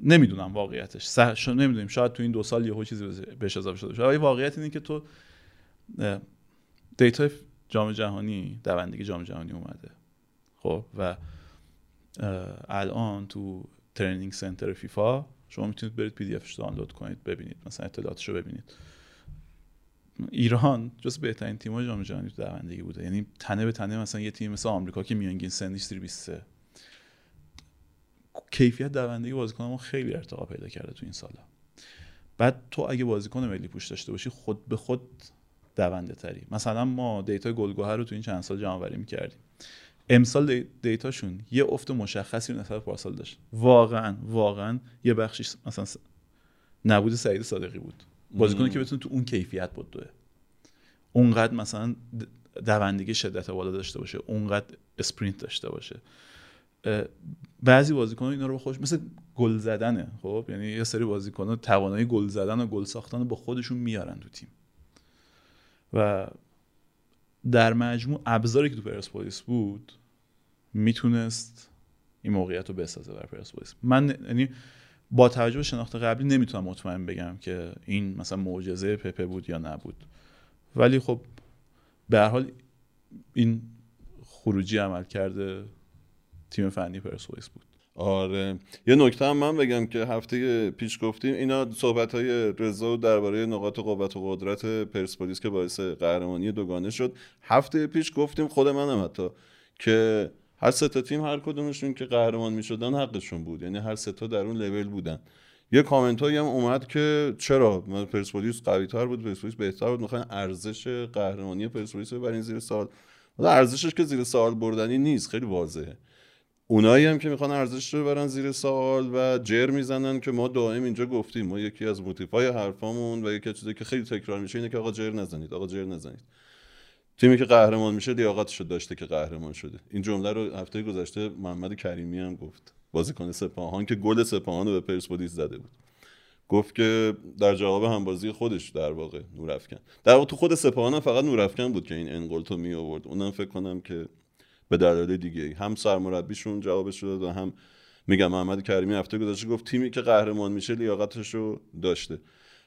نمی‌دونم واقعیتش. سه نمی‌دونیم شاید تو این دو سال یهو چیزی بهش اضافه شده باشه. واقعیت اینه که تو data جام جهانی دوندگی جام جهانی اومده. خب؟ و الان تو training center فیفا شما می‌تونید برید PDF ش دانلود کنید ببینید. مثلا اطلاعاتش رو ببینید. ایران جز بهترین تیم‌های جام جهانی تو دوندگی بوده. یعنی تنه به تنه مثلا یه تیم مثل آمریکا که میانگین سنش زیر 23 کیفیت دوندگی بازیکنامون خیلی ارتقا پیدا کرده تو این سالا. بعد تو اگه بازیکن ملی پوش داشته باشی خود به خود دونده تری. مثلا ما data گلگوهر رو تو این چند سال جمع آوری می‌کردیم. امسال data شون یه افت مشخصی رو نسبت پارسال داشت. واقعا واقعا یه بخشش مثلا نبود سعید صادقی بود. بازیکنی که بتونه تو اون کیفیت بدوه. اونقدر مثلا دوندگی شدت بالا داشته باشه اونقدر sprint داشته باشه. بعضی بازیکن اینا رو خوش مثل گل زدنه خب؟ یعنی یه سری بازیکن توانایی گل زدن و گل ساختن با خودشون میارن تو تیم. و در مجموع ابزاری که تو پرسپولیس بود می‌تونست این موقعیت رو بسازه بر پرسپولیس. من یعنی با توجه به شناخت قبلی نمی‌تونم مطمئن بگم که این مثلا معجزه پپه بود یا نبود. ولی خب به هر حال این خروجی عمل کرده تیم فنی پرسپولیس بود. آره. یه نکته هم من بگم که هفته پیش گفتیم اینا صحبت های رضا درباره نقاط قوت و قدرت پرسپولیس که باعث قهرمانی دوگانه شد. هفته پیش گفتیم خود منم حتی که هر سه تا تیم هر کدومشون که قهرمان می‌شدن حقشون بود. یعنی هر سه تا در اون لول بودن. یه کامنت هایی هم اومد که چرا؟ پرسپولیس قوی تر بود پرسپولیس بهتر بود می‌خوان ارزش قهرمانی پرسپولیس رو ببرین زیر سوال. ارزشش که زیر سوال بردنی نیست خیلی واضحه. اونایی هم که می‌خوان ارزش رو ببرن زیر سوال و جر می‌زنن که ما دائم اینجا گفتیم. ما یکی از موتیفای حرفامون و یکی از چیزایی که خیلی تکرار میشه اینه که آقا جر نزنید آقا جر نزنید. تیمی که قهرمان میشه لیاقتش داشته که قهرمان شده. این جمله رو هفته گذشته محمد کریمی هم گفت. بازیکن سپاهان که گل سپاهان رو به پرسپولیس زده بود. گفت که در جواب همبازی خودش در واقع نورافکن در واقع تو خود سپاهان فقط نورافکن بود که این انقلتو می آورد اونم فکر کنم که به دلایل دیگه. هم سرمربیشون جوابش داد و هم میگم محمد کریمی هفته گذشته گفت تیمی که قهرمان میشه لیاقتش رو داشته.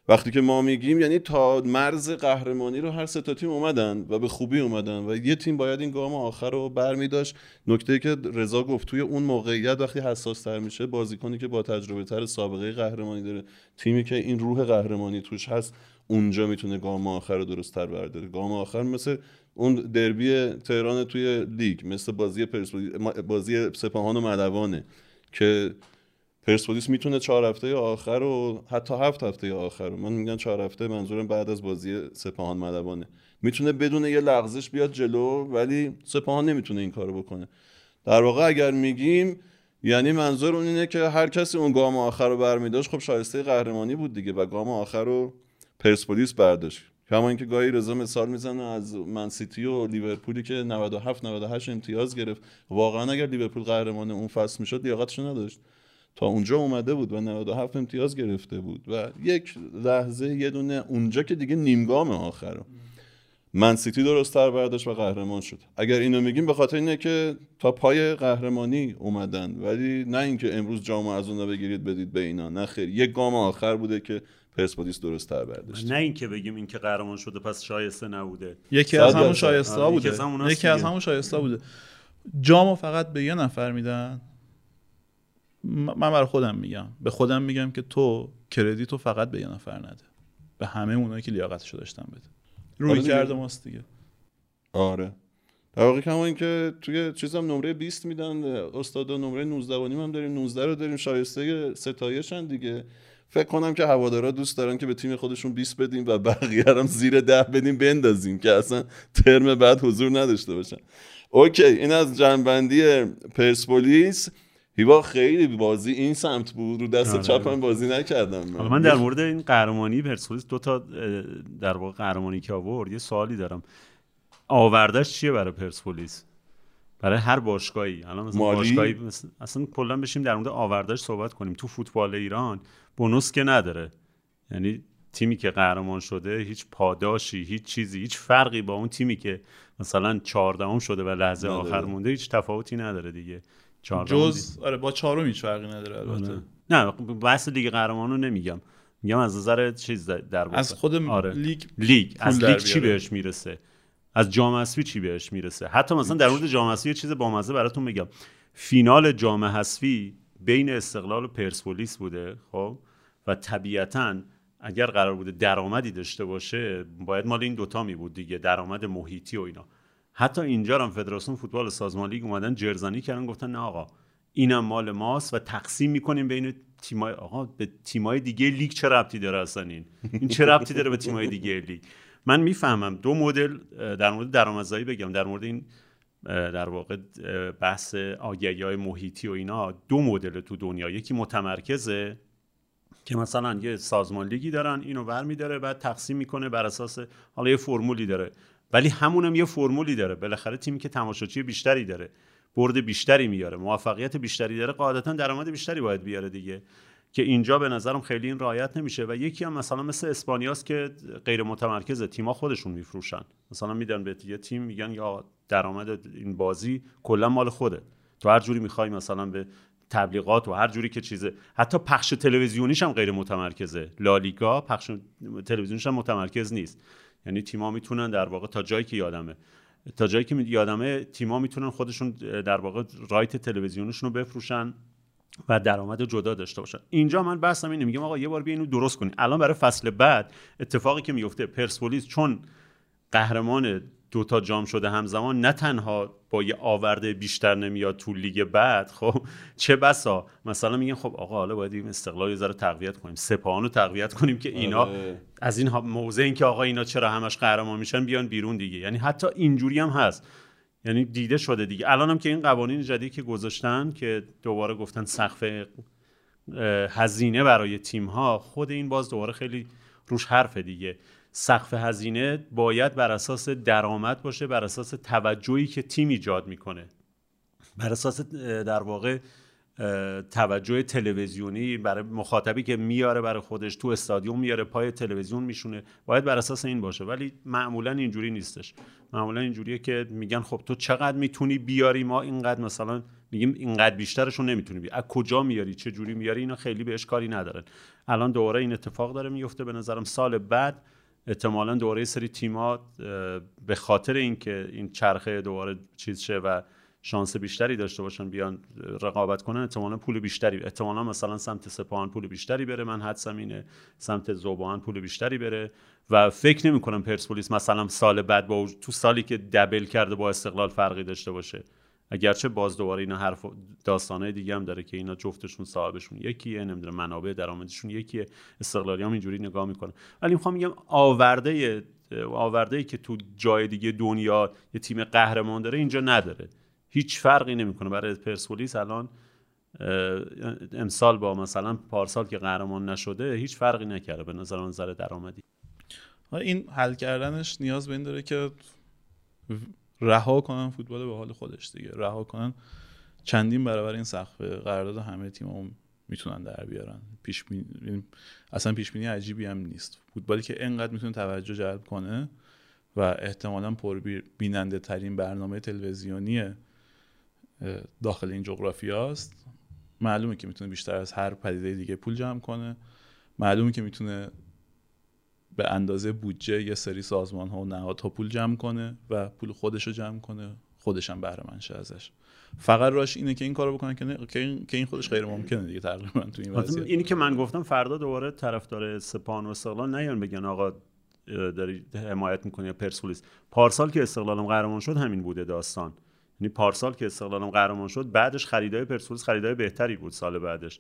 وقتی که ما میگیم یعنی تا مرز قهرمانی رو هر سه تا تیم اومدن و به خوبی اومدن و یه تیم باید این گام آخر رو برمی داشت نکته که رضا گفت توی اون موقعیت وقتی حساس تر میشه بازیکنی که با تجربه تر سابقه قهرمانی داره تیمی که این روح قهرمانی توش هست اونجا می‌تونه گام آخر رو درست تر برداره. گام آخر مثل اون دربی تهران توی لیگ مثل بازی بازی سپاهان و مدوانه که پرسپولیس می‌تونه چهار هفته آخر و حتی هفت هفته آخر من میگم چهار هفته منظورم بعد از بازی سپاهان مدوانه. می‌تونه بدون یه لغزش بیاد جلو ولی سپاهان نمی‌تونه این کارو بکنه. در واقع اگر میگیم یعنی منظور اون اینه که هر کسی اون گام آخر رو برمیداشت خب شایسته قهرمانی بود دیگه و گام آخر رو پرسپولیس برداشت. کما اینکه گاهی رضا مثال می‌زنه از منسیتی و لیورپولی که 97 98 امتیاز گرفت. واقعا اگر لیورپول قهرمان اون فصل می‌شد لیاقتش نداشت. تا اونجا اومده بود و 97 امتیاز گرفته بود و یک لحظه یه دونه اونجا که دیگه نیمگام آخر من سیتی درست تر برداشت و قهرمان شد. اگر اینو میگیم به خاطر اینه که تا پای قهرمانی اومدن. ولی نه اینکه امروز جام از اونها بگیرید بدید به اینا. نه خیر. یک گام آخر بوده که پرسپولیس درست تر برداشت. نه اینکه بگیم اینکه قهرمان شده پس شایسته نبوده. یکی از همون شایسته آره، بوده. یکی از همون شایسته بوده. جامو فقط به یه نفر میدن. من برای خودم میگم. به خودم میگم که تو کردیتو فقط به یه نفر نده. به همه اونایی که لیاقتشو داشتن بده. روی آره کرده ماست دیگه. آره. در واقع کما اینکه توی چیزم نمره 20 میدن استادا نمره 19 و هم داریم. 19 رو داریم شایسته ستایشن دیگه. فکر کنم که هوادارا دوست دارن که به تیم خودشون 20 بدیم و بقیه هم زیر ده بدیم بندازیم که اصلا ترم بعد حضور نداشته باشن. اوکی این از جنبندی پرسپولیس. هیوا خیلی بازی این سمت بود؟ رو دست آره. چپم بازی نکردم من. من در مورد این قهرمانی پرسپولیس دو تا در واقع قهرمانی که آورد یه سوالی دارم. آوردش چیه برای پرسپولیس؟ برای هر باشگاهی. الان مثلا باشگاهی اصلا کلا بشیم در مورد آوردش صحبت کنیم. تو فوتبال ایران bonus که نداره. یعنی تیمی که قهرمان شده هیچ پاداشی هیچ چیزی هیچ فرقی با اون تیمی که مثلا چهاردهم شده و لحظه آخر مونده هیچ تفاوتی نداره دیگه. جز آره با چهارم هیچ فرقی نداره البته. آره. نه بحث لیگ قهرمانان رو نمیگم. میگم از نظر چیز در از خود آره. لیگ لیگ. از لیگ چی بهش می‌رسه؟ از جام حذفی چی بهش می‌رسه؟ حتی مثلا در مورد جام حذفی یه چیز بامزه براتون میگم فینال جام حذفی بین استقلال و پرسپولیس بوده خب؟ و طبیعتا اگر قرار بوده درآمدی داشته باشه باید مال این دوتا می بود دیگه درآمد محیطی و اینا. حتی اینجا هم فدراسیون فوتبال سازمان لیگ اومدن جرزنی کردن گفتن نه آقا اینم مال ماست و تقسیم می‌کنیم بین تیمای آقا به تیمای دیگه لیگ چه ربطی داره اصلا این؟ این چه ربطی داره به تیمای دیگه لیگ؟ من می‌فهمم. دو مدل در مورد درآمدزایی بگم. در مورد این در واقع بحث آگهی های محیطی و اینا دو مدل تو دنیا. یکی متمرکزه که مثلا یه سازمان لیگی دارن اینو ور میداره بعد تقسیم می‌کنه بر اساس حالا یه فرمولی داره. ولی همونم یه فرمولی داره. بالاخره تیمی که تماشاچی بیشتری داره برد بیشتری میاره موفقیت بیشتری داره قاعدتا درآمد بیشتری باید بیاره دیگه. که اینجا به نظرم خیلی این رعایت نمیشه. و یکی هم مثلا مثل اسپانیاست که غیر متمرکزه تیما خودشون میفروشن. مثلا میدن به یه تیم میگن یا درآمد این بازی کلا مال خوده. تو هر جوری می‌خوای مثلا به تبلیغات و هر جوری که چیزه. حتی پخش تلویزیونیش هم غیر متمرکزه. لالیگا پخش تلویزیونیش هم متمرکز نیست. یعنی تیما می‌تونن در واقع تا جایی که یادمه. تا جایی که یادمه تیما می‌تونن خودشون در واقع رایت تلویزیونشون رو بفروشن و درآمد جدا داشته باشن. اینجا من بحثم اینه. میگم آقا یه بار بیا اینو درست کنی الان برای فصل بعد اتفاقی که میفته پرسپولیس چون قهرمان دوتا جام شده همزمان نه تنها با یه آورده بیشتر نمیاد تو لیگ بعد خب چه بسا؟ مثلا میگن خب آقا حالا باید این استقلال یه ذره تقویت کنیم سپاهان رو تقویت کنیم که اینا آره. از این موضع این که آقا اینا چرا همش قهرمان میشن بیان بیرون دیگه. یعنی حتی اینجوری هم هست. یعنی دیده شده دیگه. الان هم که این قوانین جدیدی که گذاشتن که دوباره گفتن سقف هزینه برای تیم ها خود این باز دوباره خیلی روش حرف دیگه. سقف هزینه باید بر اساس درآمد باشه بر اساس توجهی که تیم ایجاد می‌کنه. بر اساس در واقع توجه تلویزیونی برای مخاطبی که میاره برای خودش تو استادیوم میاره پای تلویزیون میشونه. باید بر اساس این باشه. ولی معمولا اینجوری نیستش. معمولا اینجوریه که میگن خب تو چقدر می‌تونی بیاری؟ ما اینقدر مثلا میگیم اینقدر بیشترشون نمی‌تونی بیاری. از کجا میاری؟ چه جوری میاری؟ اینا خیلی بهش کاری ندارن. الان دوباره این اتفاق داره میفته به نظرم سال بعد احتمالا دوباره سری تیمات به خاطر اینکه این چرخه دوباره چیز شه و شانس بیشتری داشته باشن بیان رقابت کنن احتمالا پول بیشتری احتمالا مثلا سمت سپاهان پول بیشتری بره من حدسم اینه سمت زوبان پول بیشتری بره و فکر نمی کنم پرسپولیس مثلا سال بعد با تو سالی که دبل کرده با استقلال فرقی داشته باشه. اگرچه باز دوباره اینا حرف داستانه دیگه هم داره که اینا جفتشون صاحبشون یکیه نمی‌دونم منابع درآمدشون یکیه استقلالی هم اینجوری نگاه می‌کنه. ولی می‌خوام میگم آورده آورده ای که تو جای دیگه دنیا یه تیم قهرمان داره اینجا نداره. هیچ فرقی نمی‌کنه. برای پرسپولیس الان امسال با مثلا پارسال که قهرمان نشده هیچ فرقی نکرده به نظر نظر درآمدی. این حل کردنش نیاز به این داره که رها کنن فوتبال به حال خودش دیگه. رها کنن. چندین برابر این سقف قرارداد همه تیم هم می‌تونن در بیارن. پیش یعنی اصلا پیش بینی عجیبی هم نیست. فوتبالی که انقدر می‌تونه توجه جلب کنه و احتمالا پر بیننده ترین برنامه تلویزیونی داخل این جغرافیاست معلومه که می‌تونه بیشتر از هر پدیده دیگه پول جمع کنه. معلومه که می‌تونه به اندازه بودجه یه سری سازمان ها و نهادها پول جمع کنه و پول خودش رو جمع کنه خودش هم بهره منشه ازش. فقط راش اینه که این کارو بکنه که این که این خودش غیر ممکنه دیگه تقریبا تو این وضعیت. اینی که من گفتم فردا دوباره طرفدار سپاهان و استقلال نیان بگن آقا داری حمایت می‌کنی یا پرسپولیس. پارسال که استقلالم قهرمان شد همین بوده داستان. یعنی پارسال که استقلالم قهرمان شد بعدش خریدای پرسپولیس خریدای بهتری بود سال بعدش.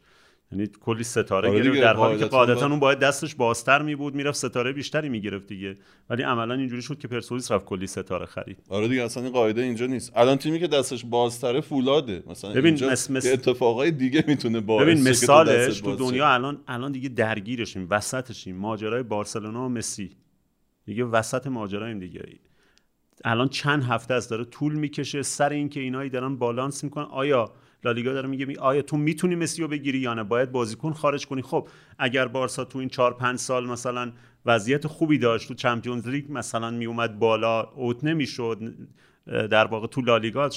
یعنی کلی ستاره آره گرفت. در حالی که قاعدتا اون باید دستش بازتر می بود می‌رفت ستاره بیشتری می‌گرفت دیگه. ولی عملا اینجوری شد که پرسپولیس رفت کلی ستاره خرید. آره دیگه اصلا این قاعده اینجا نیست. الان تیمی که دستش بازتره فولاده. مثلا ببین اینجا مس... مس... اتفاقای دیگه می‌تونه باعث ببین مثالش تو دنیا الان الان دیگه درگیرشیم وسطشیم ماجرای بارسلونا و مسی. دیگه وسط ماجرایم دیگه. الان چند هفته از داره طول می‌کشه سر اینکه اینایی دارن بالانس می‌کنن. آیا لالیگا داره میگه آیا تو می‌تونی مسی رو بگیری یا نه؟ باید بازیکن خارج کنی. خب اگر بارسا تو این 4 5 سال مثلا وضعیت خوبی داشت تو چمپیونز لیگ مثلا میومد بالا اوت نمی‌شد. در واقع تو لالیگا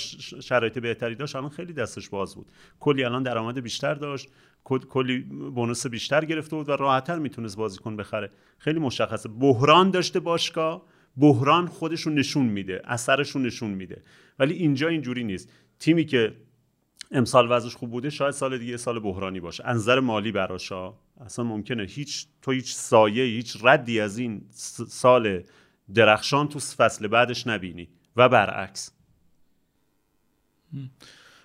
شرایط بهتری داشت. الان خیلی دستش باز بود. کلی الان درآمد بیشتر داشت. کلی بونوس بیشتر گرفته بود و راحتتر می‌تونست بازیکن بخره. خیلی مشخصه. بحران داشته باشگاه بحران خودشون نشون میده اثرشون نشون میده. ولی اینجا اینجوری نیست. تیمی که امسال وضعش خوب بوده شاید سال دیگه سال بحرانی باشه. از نظر مالی براشا اصلا ممکنه هیچ تو هیچ سایه هیچ ردی از این سال درخشان تو فصل بعدش نبینی. و برعکس.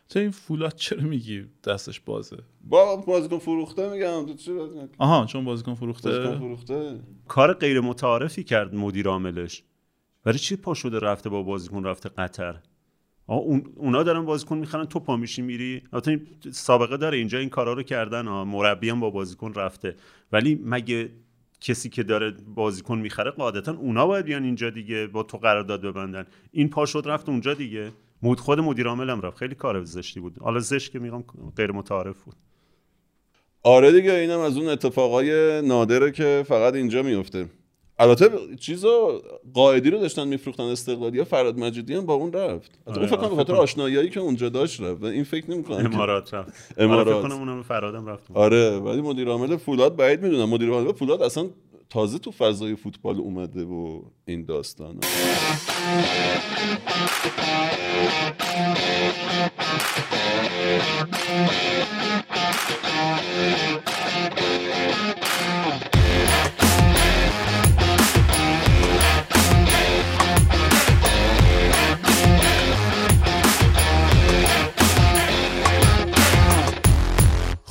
تو این فولاد چرا میگی دستش بازه؟ با بازیکن فروخته میگم آها چون بازیکن فروخته؟ بازیکن فروخته. کار غیر متعارفی کرد مدیر عاملش. برای چی پا شده رفته با بازیکن رفته قطر؟ اون اونا دارن بازیکن می‌خرن تو پا میشی میری. البته سابقه داره اینجا این کارا رو کردن. ها مربی هم با بازیکن رفته. ولی مگه کسی که داره بازیکن می‌خره قاعدتا اونا باید بیان اینجا دیگه با تو قرارداد ببندن. این پا شد رفت اونجا دیگه. مود خود مدیر عامل هم رفت. خیلی کار زشتی بود. حالا زشت که میگم غیر متعارف بود. آره دیگه اینم از اون اتفاقای نادره که فقط اینجا میفته البته چیزا قائدی رو داشتن میفروختن استقلالی ها فراد مجیدی هم با اون رفت. آره اون فکر کنم خاطر آشنایی که اونجا داشت رفت. و این فکر نمی‌کنم امارات رفت. امارات. آره فکر کنم اونم فرادم رفت. آره ولی مدیر عامل فولاد بعید می‌دونم. مدیر عامل فولاد اصلا تازه تو فضای فوتبال اومده و این داستان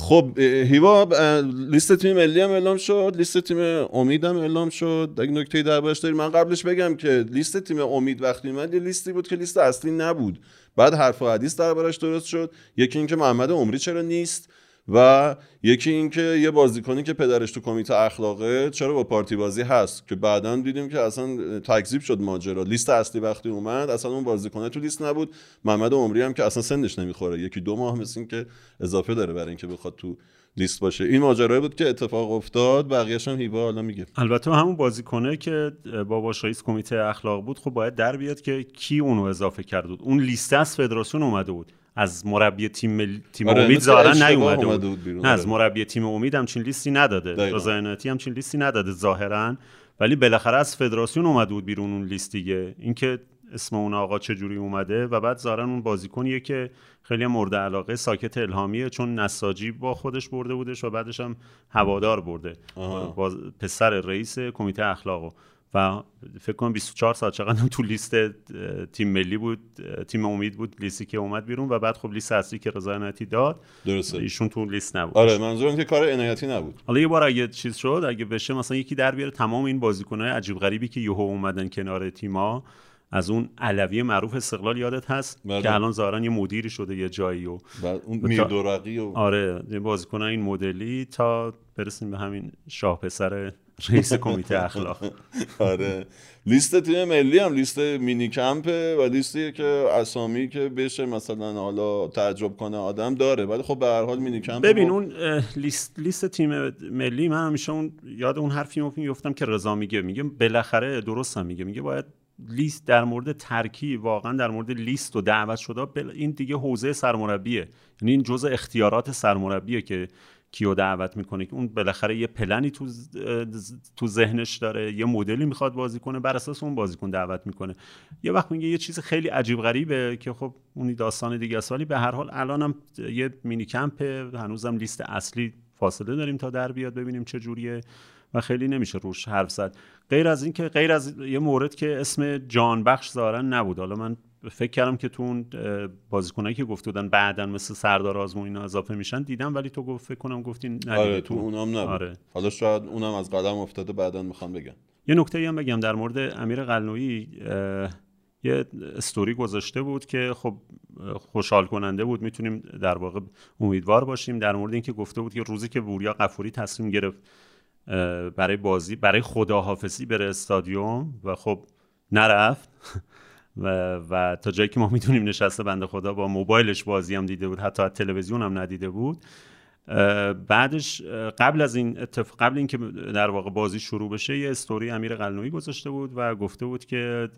خب هیوا لیست تیم ملی هم اعلام شد لیست تیم امید هم اعلام شد. اگه نکته دربارش داری من قبلش بگم که لیست تیم امید وقتی اومد یه لیستی بود که لیست اصلی نبود. بعد حرف و حدیث دربارش درست شد. یکی اینکه محمد عمری چرا نیست؟ و یکی اینکه یه بازیکنی که پدرش تو کمیته اخلاقه چرا با پارتی بازی هست که بعدا دیدیم که اصلا تکذیب شد ماجرا. لیست اصلی وقتی اومد اصلا اون بازیکنه تو لیست نبود. محمد عمری هم که اصلا سنش نمی‌خوره. یکی دو ماه مثل که اضافه داره برای اینکه بخواد تو لیست باشه. این ماجرا بود که اتفاق افتاد. بقیه‌ش هم هیوا حالا میگه. البته همون بازیکنه که باباش رئیس کمیته اخلاق بود خب باید در بیاد که کی اونو اضافه کرد بود. اون لیست از فدراسیون اومده بود. از مربی تیم تیم آره امید ظاهرا نیومده بود, بود نه از آره. مربی تیم امید همچین لیستی نداده. رضا همچین لیستی نداده ظاهرا. ولی بالاخره از فدراسیون اومده بود بیرون اون لیست دیگه. اینکه اسم اون آقا چجوری اومده و بعد ظاهرا اون بازیکنیه که خیلی مورد علاقه ساکت الهامیه چون نساجی با خودش برده بودش و بعدش هم هوادار برده. پسر رئیس کمیته اخلاقو. و فکر کنم 24 ساعت چقدر تو لیست تیم ملی بود تیم امید بود لیستی که اومد بیرون و بعد خب لیست اصلی که رضا عنایتی داد درسته. ایشون تو لیست نبود. آره منظورم که کار عنایتی نبود. حالا یه بار اگه چیز شد اگه بشه مثلا یکی در بیاره تمام این بازیکن‌های عجیب غریبی که یهو اومدن کنار تیما از اون علوی معروف استقلال یادت هست؟ بله. که الان ظاهرا یه مدیری شده یه جایی و اون میردورقی و آره بازیکن این مدلی تا برسیم به همین شاه پسر رئیس کمیته اخلاق. آره. لیست تیم ملی هم لیست مینی کمپه و لیستی که اسامی که بشه مثلا حالا تعجب کنه آدم داره. ولی خب به هر حال مینی کمپ ببین اون لیست لیست تیم ملی من همیشه اون یاد اون حرفی میفتم که رضا میگه. میگه بالاخره درست هم میگه. میگه باید لیست در مورد ترکی واقعا در مورد لیست و دعوت شده این دیگه حوزه سرمربیه. یعنی این جزء اختیارات سرمربیه که کیو دعوت می‌کنه که اون بالاخره یه پلنی تو تو ذهنش داره یه مدلی می‌خواد بازی کنه بر اساس اون بازیکن دعوت می‌کنه. یه وقت میگه یه چیز خیلی عجیب غریبه که خب اونی داستان دیگه است. به هر حال الانم یه مینی کمپ هنوزم لیست اصلی فاصله داریم تا در بیاد ببینیم چه جوریه و خیلی نمیشه روش حرف زد. غیر از اینکه غیر از یه مورد که اسم جان بخش ظاهرا نبود. حالا من فکر کردم که تو اون بازیکنایی که گفته بودن بعدا مثل سردار آزمون اینا اضافه میشن دیدم ولی تو گفت فکر کنم گفتی آره تو. اونم نبود. آره. حالا شاید اونم از قدم افتاده بعدا می‌خوام بگم. یه نکته هم بگم در مورد امیر قلنویی یه استوری گذاشته بود که خب خوشحال کننده بود. می‌تونیم در واقع امیدوار باشیم. در مورد اینکه گفته بود که روزی که وریا قفوری تصمیم گرفت برای بازی برای خداحافظی بره استادیوم و خب نرفت. و, و تا جایی که ما می‌تونیم نشسته بنده خدا با موبایلش بازی هم دیده بود حتی تلویزیون هم ندیده بود. بعدش قبل از این اتفاق قبل اینکه در واقع بازی شروع بشه یه استوری امیر قلنوی گذاشته بود و گفته بود که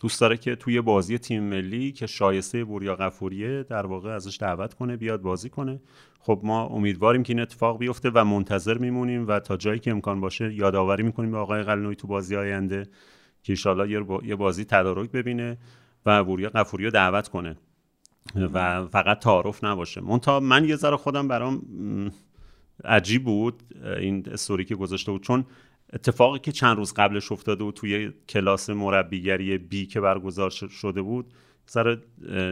دوست داره که توی بازی تیم ملی که شایسته بوریا قفوریه در واقع ازش دعوت کنه بیاد بازی کنه. خب ما امیدواریم که این اتفاق بیفته و منتظر میمونیم و تا جایی که امکان باشه یادآوری می‌کنیم به آقای قلنوی تو بازی آینده. که ایشالله یه بازی تدارک ببینه و وریا قفوری رو دعوت کنه. و فقط تعارف نباشه. منتها من یه ذره خودم برام عجیب بود این استوری که گذاشته بود. چون اتفاقی که چند روز قبلش افتاده بود توی کلاس مربیگری بی که برگزار شده بود سر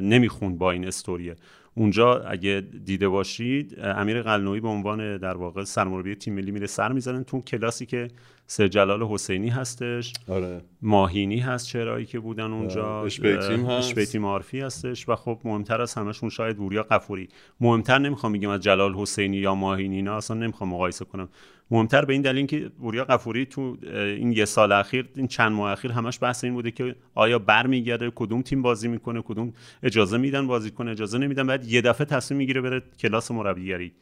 نمی‌خوند با این استوریه. اونجا اگه دیده باشید امیر قلنوی به عنوان در واقع سرمربی تیم ملی میره سر می‌زنن تو کلاسی که سر جلال حسینی هستش. آره. ماهینی هست چرایی که بودن اونجا. اشبیتیم هست. اشبیتیم عارفی هستش و خب مهمتر از همشون شاید وریا قفوری. مهمتر نمی‌خوام بگم از جلال حسینی یا ماهینی نه اصلا نمی‌خوام مقایسه کنم. مهمتر به این دلیل که وریا قفوری تو این یه سال اخیر این چند ماه اخیر همش بحث این بوده که آیا برمیگرده کدوم تیم بازی می‌کنه کدوم اجازه میدن بازی کنه اجازه نمیدن بعد یه دفعه تصمیم می‌گیره بره کلاس مربیگری.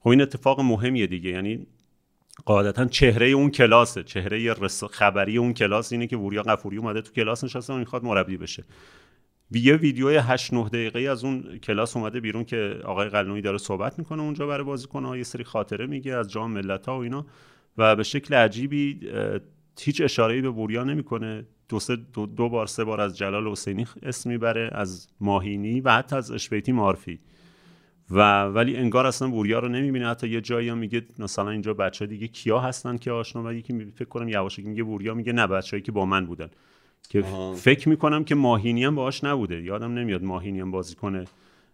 خب این اتفاق مهمیه دیگه. یعنی قاعدتا چهره اون کلاسه. چهره خبری اون کلاس اینه که وریا قفوری اومده تو کلاس نشسته و می‌خواد مربی بشه. یه ویدیو 8 9 دقیقه از اون کلاس اومده بیرون که آقای قلنوی داره صحبت می‌کنه اونجا برای بازیکن‌ها یه سری خاطره میگه از جام ملت ها و اینا. و به شکل عجیبی هیچ اشاره‌ای به وریا نمی‌کنه. دو, دو, دو بار سه بار از جلال حسینی اسم می‌بره از ماهینی و حتی از اشبیتی مارفی. و ولی انگار اصلا وریا رو نمی‌بینه. حتی یه جایی هم میگه مثلا اینجا بچه دیگه کیا هستن که آشنا و یکی فکر کنم یواشکی میگه وریا میگه نه بچه‌ای که با من بودن. که فکر می‌کنم که ماهینی هم باهاش نبوده. یادم نمیاد ماهینی هم بازی کنه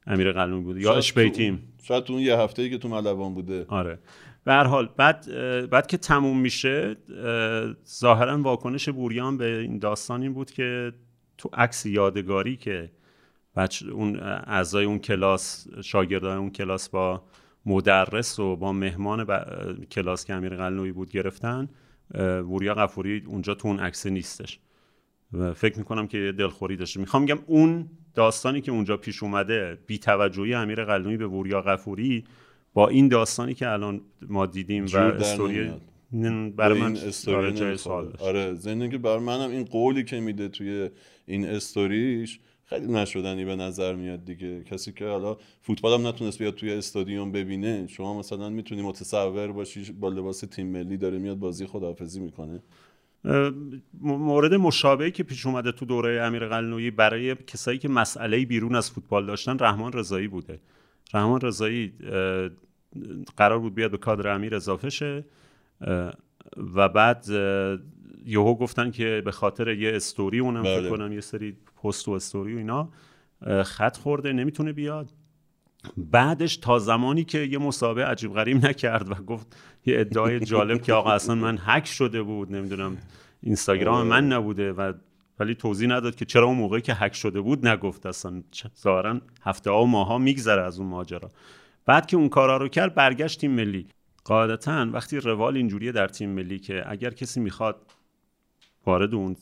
امیر قلمی بوده یا اشبیتیم شاید تو اون یه هفته ای که تو ملوان بوده. آره. به هر حال بعد بعد که تموم میشه ظاهرا واکنش بوریان به این داستان این بود که تو عکس یادگاری که بچه اون اعضای اون کلاس شاگردای اون کلاس با مدرس و با مهمان کلاس که امیر قلنوی بود گرفتن وریا قفوری اونجا تو اون عکس نیستش. و فکر می‌کنم که دلخوری داشته. می‌خوام میگم اون داستانی که اونجا پیش اومده بی توجهی امیر قلنوی به وریا قفوری با این داستانی که الان ما دیدیم و استوری برای من استوری جای سوال آره زندگی برای منم این قولی که میده توی این استوریش خیلی نشدنی به نظر میاد دیگه. کسی که حالا فوتبال هم نتونست بیاد توی استادیوم ببینه شما مثلا می‌تونی متصور باشی با لباس تیم ملی داره میاد بازی خداحافظی می‌کنه. مورد مشابهی که پیش اومده تو دوره امیر قلنویی برای کسایی که مسئله بیرون از فوتبال داشتن رحمان رضایی بوده. رحمان رضایی قرار بود بیاد به کادر امیر اضافه شه و بعد یهو گفتن که به خاطر یه استوری اونم فکر بله. کنم یه سری پست و استوری و اینا خط خورده نمی‌تونه بیاد. بعدش تا زمانی که یه مسابقه عجیب غریب نکرد و گفت یه ادعای جالب که آقا اصلا من هک شده بود نمی‌دونم اینستاگرام من نبوده و ولی توضیح نداد که چرا اون موقعی که هک شده بود نگفت اصلا. ظاهرا هفته ها و ماها میگذره از اون ماجرا. بعد که اون کارا رو کرد برگشت تیم ملی. قاعدتا وقتی روال اینجوریه در تیم ملی که اگر کسی می‌خواد وارد اون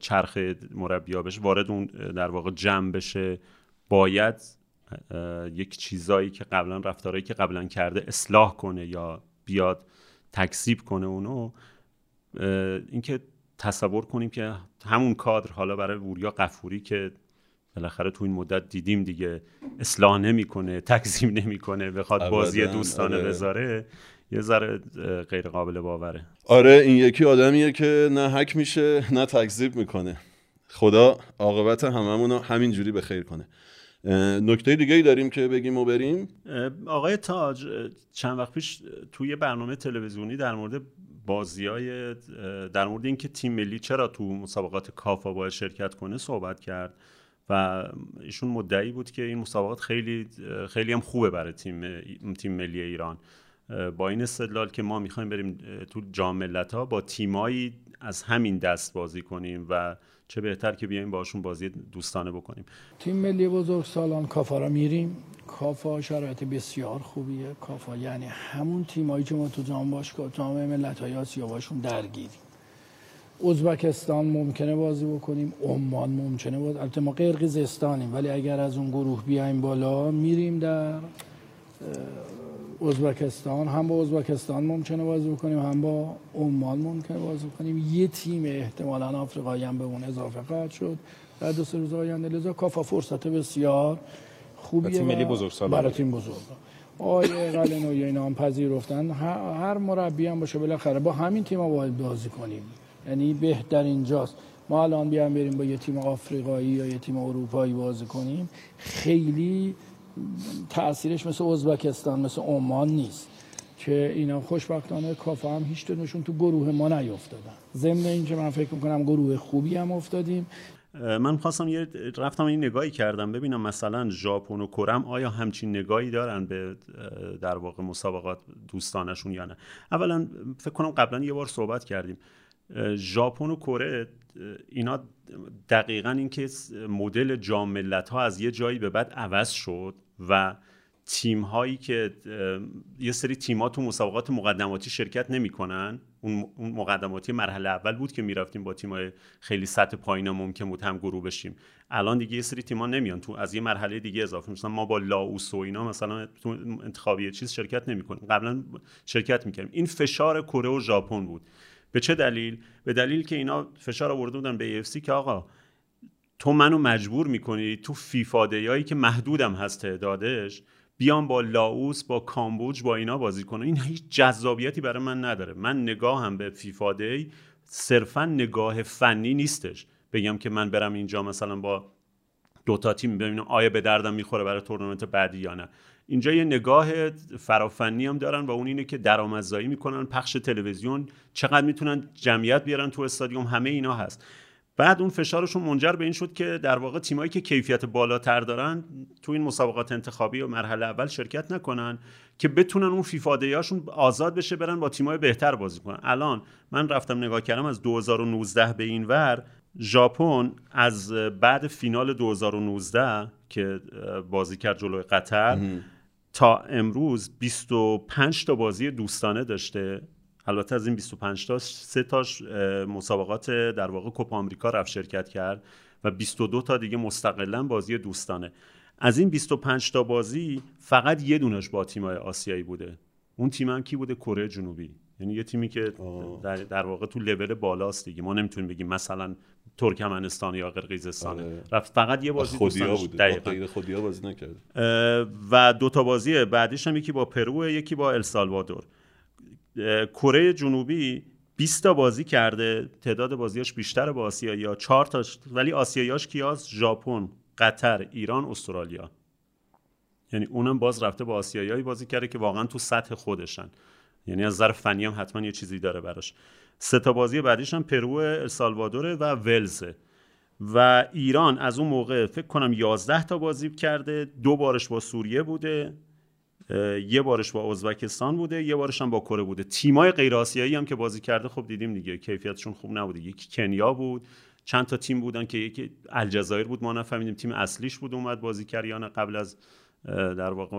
چرخ مربیا بشه وارد اون در واقع جمع بشه باید یک چیزایی که قبلا رفتارهایی که قبلا کرده اصلاح کنه یا بیاد تکسیب کنه اونو اینکه تصور کنیم که همون کادر حالا برای وریا قفوری که بالاخره تو این مدت دیدیم دیگه اصلاح نمی‌کنه تکذیب نمی‌کنه بخواد بازی دوستانه آره. بذاره یه ذره غیر قابل باوره. آره این یکی آدمیه که نه حک میشه نه تکذیب می‌کنه. خدا عاقبت هممون همین جوری به خیر کنه. نکته دیگه ای داریم که بگیم و بریم؟ آقای تاج چند وقت پیش توی برنامه تلویزیونی در مورد بازی های در مورد اینکه تیم ملی چرا تو مسابقات کافا باید شرکت کنه صحبت کرد و ایشون مدعی بود که این مسابقات خیلی خیلی هم خوبه برای تیم تیم ملی ایران. با این استدلال که ما می‌خوایم بریم تو جام ها با تیمایی از همین دست بازی کنیم و چه بهتر که بیایم باشون بازی دوستانه بکنیم. تیم ملی بزرگ سالان کافا را میریم. کافا شرایط بسیار خوبیه. کافا یعنی همون تیمایی که ما تو جام باشگاه جام ملت های آسیا باشون درگیریم. ازبکستان ممکنه بازی بکنیم. عمان ممکنه بازی البته ما قرقیزستانیم ولی اگر از اون گروه بیایم بالا میریم در ازبکستان. هم با ازبکستان ممکنه بازی بکنیم هم با عمان ممکنه بازی بکنیم. یه تیم احتمالا آفریقایی هم به اون اضافه خواهد شد. در دو سه روز آینده لذا کافا فرصت بسیار خوبیه تیم ملی بزرگ برای تیم بزرگ. آیه یا اینا هم پذیرفتن. هر مربی هم باشه بالاخره با همین تیم ها باید بازی کنیم. یعنی بهترین جاست ما الان بیام بریم با یه تیم آفریقایی یا یه تیم اروپایی بازی کنیم. خیلی تاثیرش مثل ازبکستان مثل عمان نیست. که اینا خوشبختانه کافا هم هیچ نشون تو گروه ما نیافتادن. ضمن اینکه من فکر می‌کنم گروه خوبی هم افتادیم. من خواستم یه رفتم این نگاهی کردم. ببینم مثلا ژاپن و کرم آیا همچین نگاهی دارن به در واقع مسابقات دوستانشون یا نه. اولا فکر کنم قبلا یه بار صحبت کردیم. ژاپن و کره اینا دقیقا اینکه مدل جام ها از یه جایی به بعد عوض شد و تیم هایی که یه سری تیم ها تو مسابقات مقدماتی شرکت نمی‌کنن. اون مقدماتی مرحله اول بود که می‌رفتیم با تیم های خیلی سطح پایین ممکن بود هم گروه بشیم. الان دیگه یه سری تیم ها نمیان. تو از یه مرحله دیگه اضافه. مثلا ما با لاوس و اینا مثلا تو انتخابی چیز شرکت نمی‌کنیم. قبلا شرکت می‌کردیم. این فشار کره و ژاپن بود. به چه دلیل؟ به دلیل که اینا فشار آورده بودن به UFC که آقا تو منو مجبور می‌کنی تو فیفا دیایی که محدودم هست تعدادش بیام با لاوس با کامبوج با اینا بازی کنه این هیچ جذابیتی برای من نداره. من نگاهم به فیفا دی صرفا نگاه فنی نیستش. بگم که من برم اینجا مثلا با دوتا تیم ببینم آیا به دردم می‌خوره برای تورنمنت بعدی یا نه. اینجا یه نگاه فرافنی هم دارن و اون اینه که درآمدزایی می‌کنن پخش تلویزیون چقدر می‌تونن جمعیت بیارن تو استادیوم همه اینا هست. بعد اون فشارشون منجر به این شد که در واقع تیمایی که کیفیت بالاتر دارن تو این مسابقات انتخابی و مرحله اول شرکت نکنن که بتونن اون فیفادهیاشون آزاد بشه برن با تیمای بهتر بازی کنن. الان من رفتم نگاه کردم از 2019 به این ور ژاپن از بعد فینال 2019 که بازی کرد جلوی قطر تا امروز 25 تا بازی دوستانه داشته. البته از این 25 تا سه تاش مسابقات در واقع کوپا آمریکا رفت شرکت کرد و 22 تا دیگه مستقلا بازی دوستانه. از این 25 تا بازی فقط یه دونش با تیمای آسیایی بوده. اون تیم هم کی بوده؟ کره جنوبی. یعنی یه تیمی که در, در واقع تو لول بالاست دیگه. ما نمی‌تونیم بگیم مثلا ترکمنستان یا قرقیزستان. آره. رفت فقط یه بازی خودیا بوده. خودیا بازی نکرد و دو تا بازی بعدیش هم یکی با پرو یکی با السالوادور کره جنوبی 20 تا بازی کرده. تعداد بازیاش بیشتر با آسیایی ها 4 تا ولی آسیاییاش کیاس ژاپن قطر ایران استرالیا. یعنی اونم باز رفته با آسیایی بازی کرده که واقعا تو سطح خودشن. یعنی از نظر فنی هم حتما یه چیزی داره براش. سه تا بازی بعدیش هم پرو السالوادور و ولزه و ایران از اون موقع فکر کنم 11 تا بازی کرده. دو بارش با سوریه بوده یه بارش با ازبکستان بوده یه بارش هم با کره بوده. تیمای غیر آسیایی هم که بازی کرده خب دیدیم دیگه کیفیتشون خوب نبوده. یکی کنیا بود چند تا تیم بودن که یکی الجزایر بود ما نفهمیدیم تیم اصلیش بود اومد بازی کرد. یا قبل از در واقع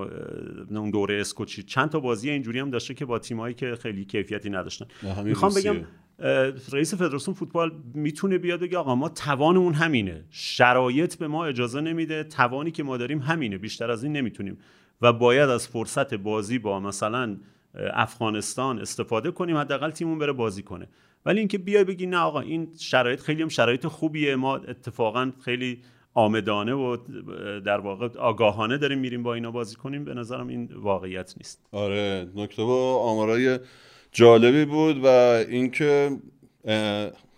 اون دوره اسکوچی. چند تا بازی اینجوری هم داشته که با تیمایی که خیلی کیفیتی نداشتن. می‌خوام بگم رئیس فدراسیون فوتبال می‌تونه بیاد بگه آقا ما توانمون همینه. شرایط به ما اجازه نمیده توانی که ما داریم همینه. بیشتر از این نمی‌تونیم. و باید از فرصت بازی با مثلا افغانستان استفاده کنیم حداقل تیمون بره بازی کنه. ولی اینکه بیای بگی نه آقا این شرایط خیلی هم شرایط خوبیه. ما اتفاقا خیلی آمدانه و در واقع آگاهانه داریم میریم با اینا بازی کنیم به نظرم این واقعیت نیست. آره نکته با آمارای جالبی بود و اینکه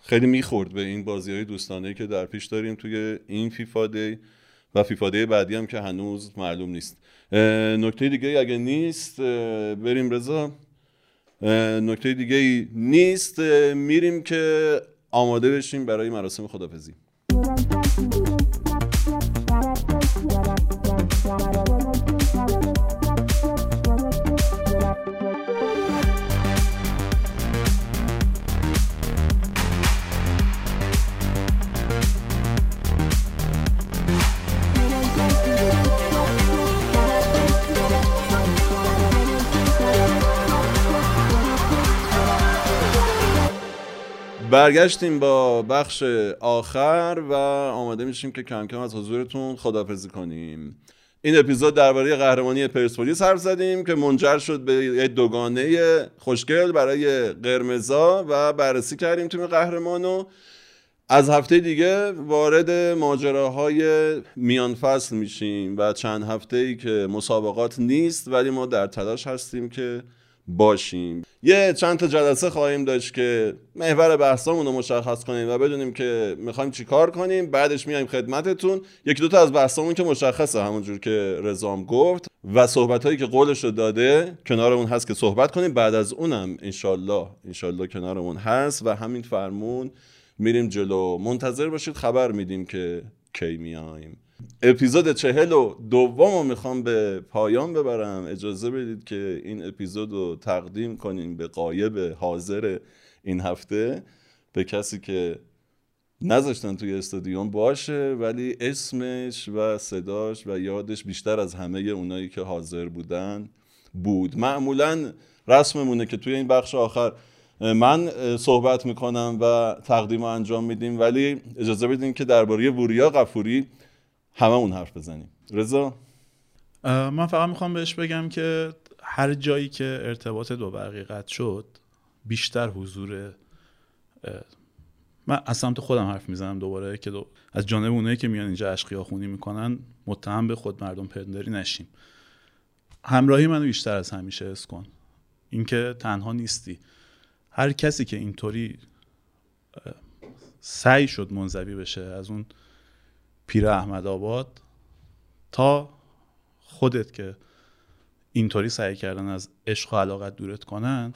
خیلی می‌خورد به این بازی های دوستانه که در پیش داریم توی این فیفا دی و فیفا دی بعدی هم که هنوز معلوم نیست. نکته دیگه اگه نیست بریم رضا. نکته دیگه نیست میریم که آماده بشیم برای مراسم خدافزی برگشتیم با بخش آخر و آماده میشیم که کم کم از حضورتون خدافزی کنیم. این اپیزود درباره قهرمانی پرسپولیس حرف زدیم که منجر شد به یه دوگانه خوشگل برای قرمزا و بررسی کردیم تیم قهرمانو از هفته دیگه وارد ماجراهای میان فصل میشیم و چند هفته ای که مسابقات نیست ولی ما در تلاش هستیم که باشیم. یه چند تا جلسه خواهیم داشت که محور بحثامون رو مشخص کنیم و بدونیم که می‌خوایم چی کار کنیم. بعدش میایم خدمتتون. یکی دو تا از بحثامون که مشخصه همونجور که رزام گفت و صحبت هایی که قولش رو داده کنارمون هست که صحبت کنیم. بعد از اونم انشالله انشالله کنارمون هست و همین فرمون میریم جلو. منتظر باشید خبر میدیم که کی میایم اپیزود چهل و دوم رو می‌خوام به پایان ببرم. اجازه بدید که این اپیزود رو تقدیم کنیم به قایب حاضر این هفته. به کسی که نذاشتن توی استادیوم باشه ولی اسمش و صداش و یادش بیشتر از همه اونایی که حاضر بودن بود. معمولا رسممونه که توی این بخش آخر من صحبت می‌کنم و تقدیم انجام میدیم. ولی اجازه بدین که درباره وریا قفوری همه اون حرف بزنیم. رضا؟ من فقط می‌خوام بهش بگم که هر جایی که ارتباط دو برقی قطع شد بیشتر حضور من از سمت خودم حرف می‌زنم دوباره که دو... از جانب اونایی که میان اینجا اشقیا خونی می‌کنن متهم به خود مردم پنداری نشیم. همراهی منو بیشتر از همیشه اس کن. اینکه تنها نیستی. هر کسی که اینطوری سعی شد منزوی بشه از اون پیر احمد آباد تا خودت که اینطوری سعی کردن از عشق و علاقت دورت کنن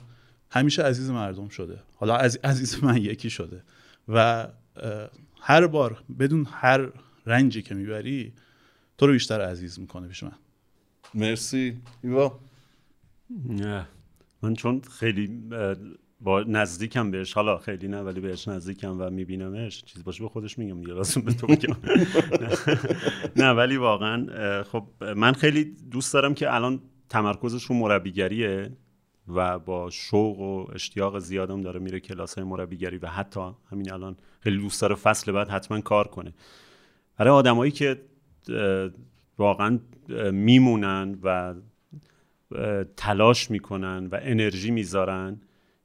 همیشه عزیز مردم شده. حالا از عزیز من یکی شده. و هر بار بدون هر رنجی که می‌بری تو رو بیشتر عزیز می‌کنه پیش من. مرسی. ایوا؟ من چون خیلی با نزدیکم بهش. حالا خیلی نه ولی بهش نزدیکم و میبینمش. چیز باشه به خودش میگم دیگه لازم به تو بگم نه ولی واقعا خب من خیلی دوست دارم که الان تمرکزش رو مربیگریه و با شوق و اشتیاق زیادم داره میره کلاس های مربیگری و حتی همین الان خیلی دوست داره فصل بعد حتما کار کنه. برای آدمایی که واقعا میمونن و تلاش می‌کنن و انرژی می‌ذارن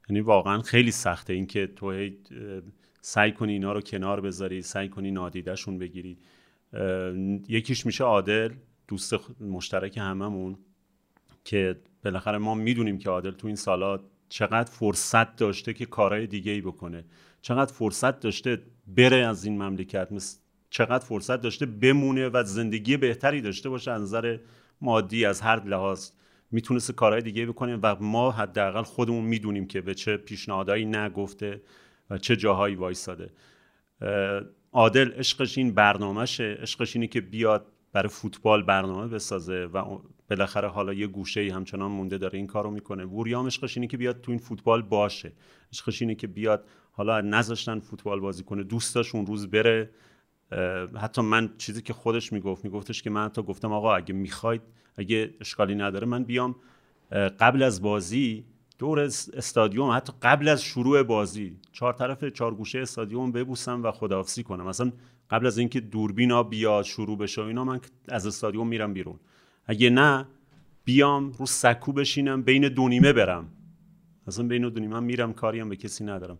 یعنی واقعا خیلی سخته اینکه تو سعی کنی اینا رو کنار بذاری سعی کنی نادیدهشون بگیری. یکیش میشه عادل دوست مشترک هممون که بالاخره ما می‌دونیم که عادل تو این سالات چقدر فرصت داشته که کارهای دیگه ای بکنه. چقدر فرصت داشته بره از این مملکت. چقدر فرصت داشته بمونه و زندگی بهتری داشته باشه از نظر مادی از هر لحاظ. می‌تونست کارهای دیگه بکنه و ما حداقل خودمون می‌دونیم که به چه پیشنهادهایی نگفته و چه جاهایی وایساده. عادل عشقش این برنامهشه. عشقش اینه که بیاد برای فوتبال برنامه بسازه و بالاخره حالا یه گوشه ای همچنان مونده داره این کارو می‌کنه. وریام عشقش اینه که بیاد تو این فوتبال باشه. عشقش اینه که بیاد حالا نذاشتن فوتبال بازی کنه. دوستاش اون روز بره. حتی من چیزی که خودش می‌گفت میگفتش که من حتی گفتم آقا اگه می‌خواید اگه اشکالی نداره من بیام قبل از بازی دور استادیوم حتی قبل از شروع بازی چهار طرف چهار گوشه استادیوم ببوسم و خداحافظی کنم. مثلا قبل از اینکه دوربینا بیاد شروع بشه و اینا من از استادیوم میرم بیرون. اگه نه بیام رو سکو بشینم بین دو نیمه برم. اصلا بین دو نیمه میرم کاریم به کسی ندارم.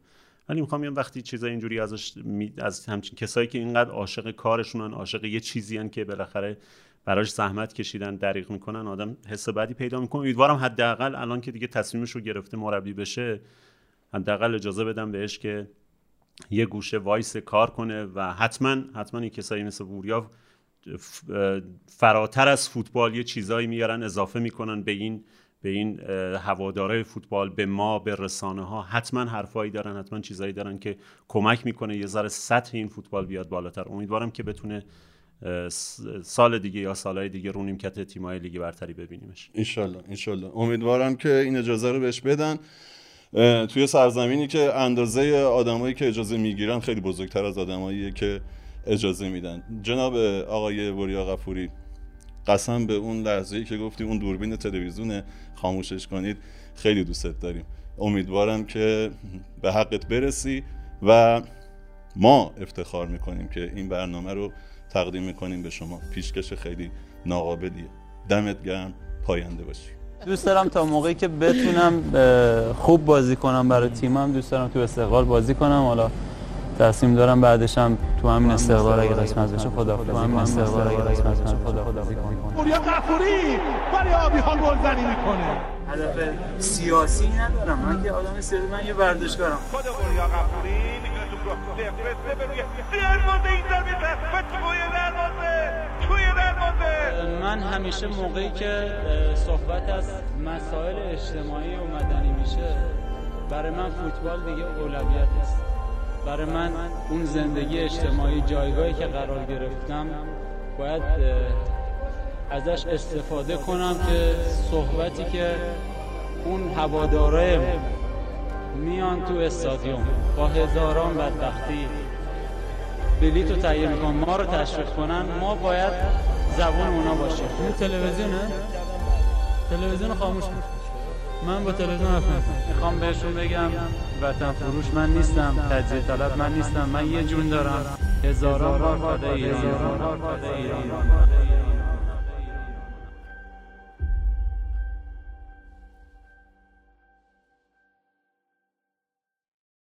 ولی می‌خوام یه وقتی چیزای اینجوری ازش از همچین کسایی که اینقدر عاشق کارشونن عاشق یه چیزی که بالاخره براش زحمت کشیدن دریغ می‌کنن آدم حس بدی پیدا می‌کنه. امیدوارم حداقل الان که دیگه تصمیمش رو گرفته مربی بشه حداقل اجازه بدم بهش که یه گوشه وایس کار کنه و حتما حتما این کسایی مثل بوریا فراتر از فوتبال یه چیزایی میارن اضافه می‌کنن به این به این هواداره فوتبال به ما به رسانه ها حتما حرفایی دارن حتما چیزایی دارن که کمک می‌کنه یه ذره سطح این فوتبال بیاد بالاتر. امیدوارم که بتونه سال دیگه یا سالهای دیگه رو نیمکت تیمای لیگ برتری ببینیمش. انشالله انشالله. امیدوارم که این اجازه رو بهش بدن. توی سرزمینی که اندازه آدمایی که اجازه می‌گیرن خیلی بزرگتر از آدمایی که اجازه میدن. جناب آقای وریا غفوری قسم به اون لحظه که گفتی اون دوربین تلویزیون خاموشش کنید خیلی دوستت داریم. امیدوارم که به حقت برسی و ما افتخار می‌کنیم که این برنامه رو تقدیم می‌کنیم به شما. پیشکش خیلی ناقابلیه. دمت گرم. پاینده باشی. دوست دارم تا موقعی که بتونم خوب بازی کنم برای تیمم دوست دارم تو استقلال بازی کنم. حالا تصمیم دارم بعدش هم تو همین استقلال اگه قسمت بشه خدا تو همین استقلال اگه قسمت بشه خدا خدافظی کنم پوریا قفوری برای آبی ها گلزنی می‌کنه. هدف سیاسی ندارم. من که آدم سیاسی من یه ورزشکارم خود پوریا قفوری من همیشه موقعی که صحبت از مسائل اجتماعی و مدنی میشه برای من فوتبال دیگه اولویت است. برای من اون زندگی اجتماعی جایگاهی که قرار گرفتم باید ازش استفاده کنم که صحبتی که اون هواداره میان تو استادیوم با هزاران بدبختی. بلیت رو تهیه می‌کنن ما رو تشویق کنن. ما باید زبون اونا باشیم. این تلویزیونه؟ تلویزیون خاموش من با تلویزیون حرف می‌خوام بهشون بگم وطن فروش من نیستم تجزیه طلب من نیستم. من یه جون دارم. هزاران بار ایران.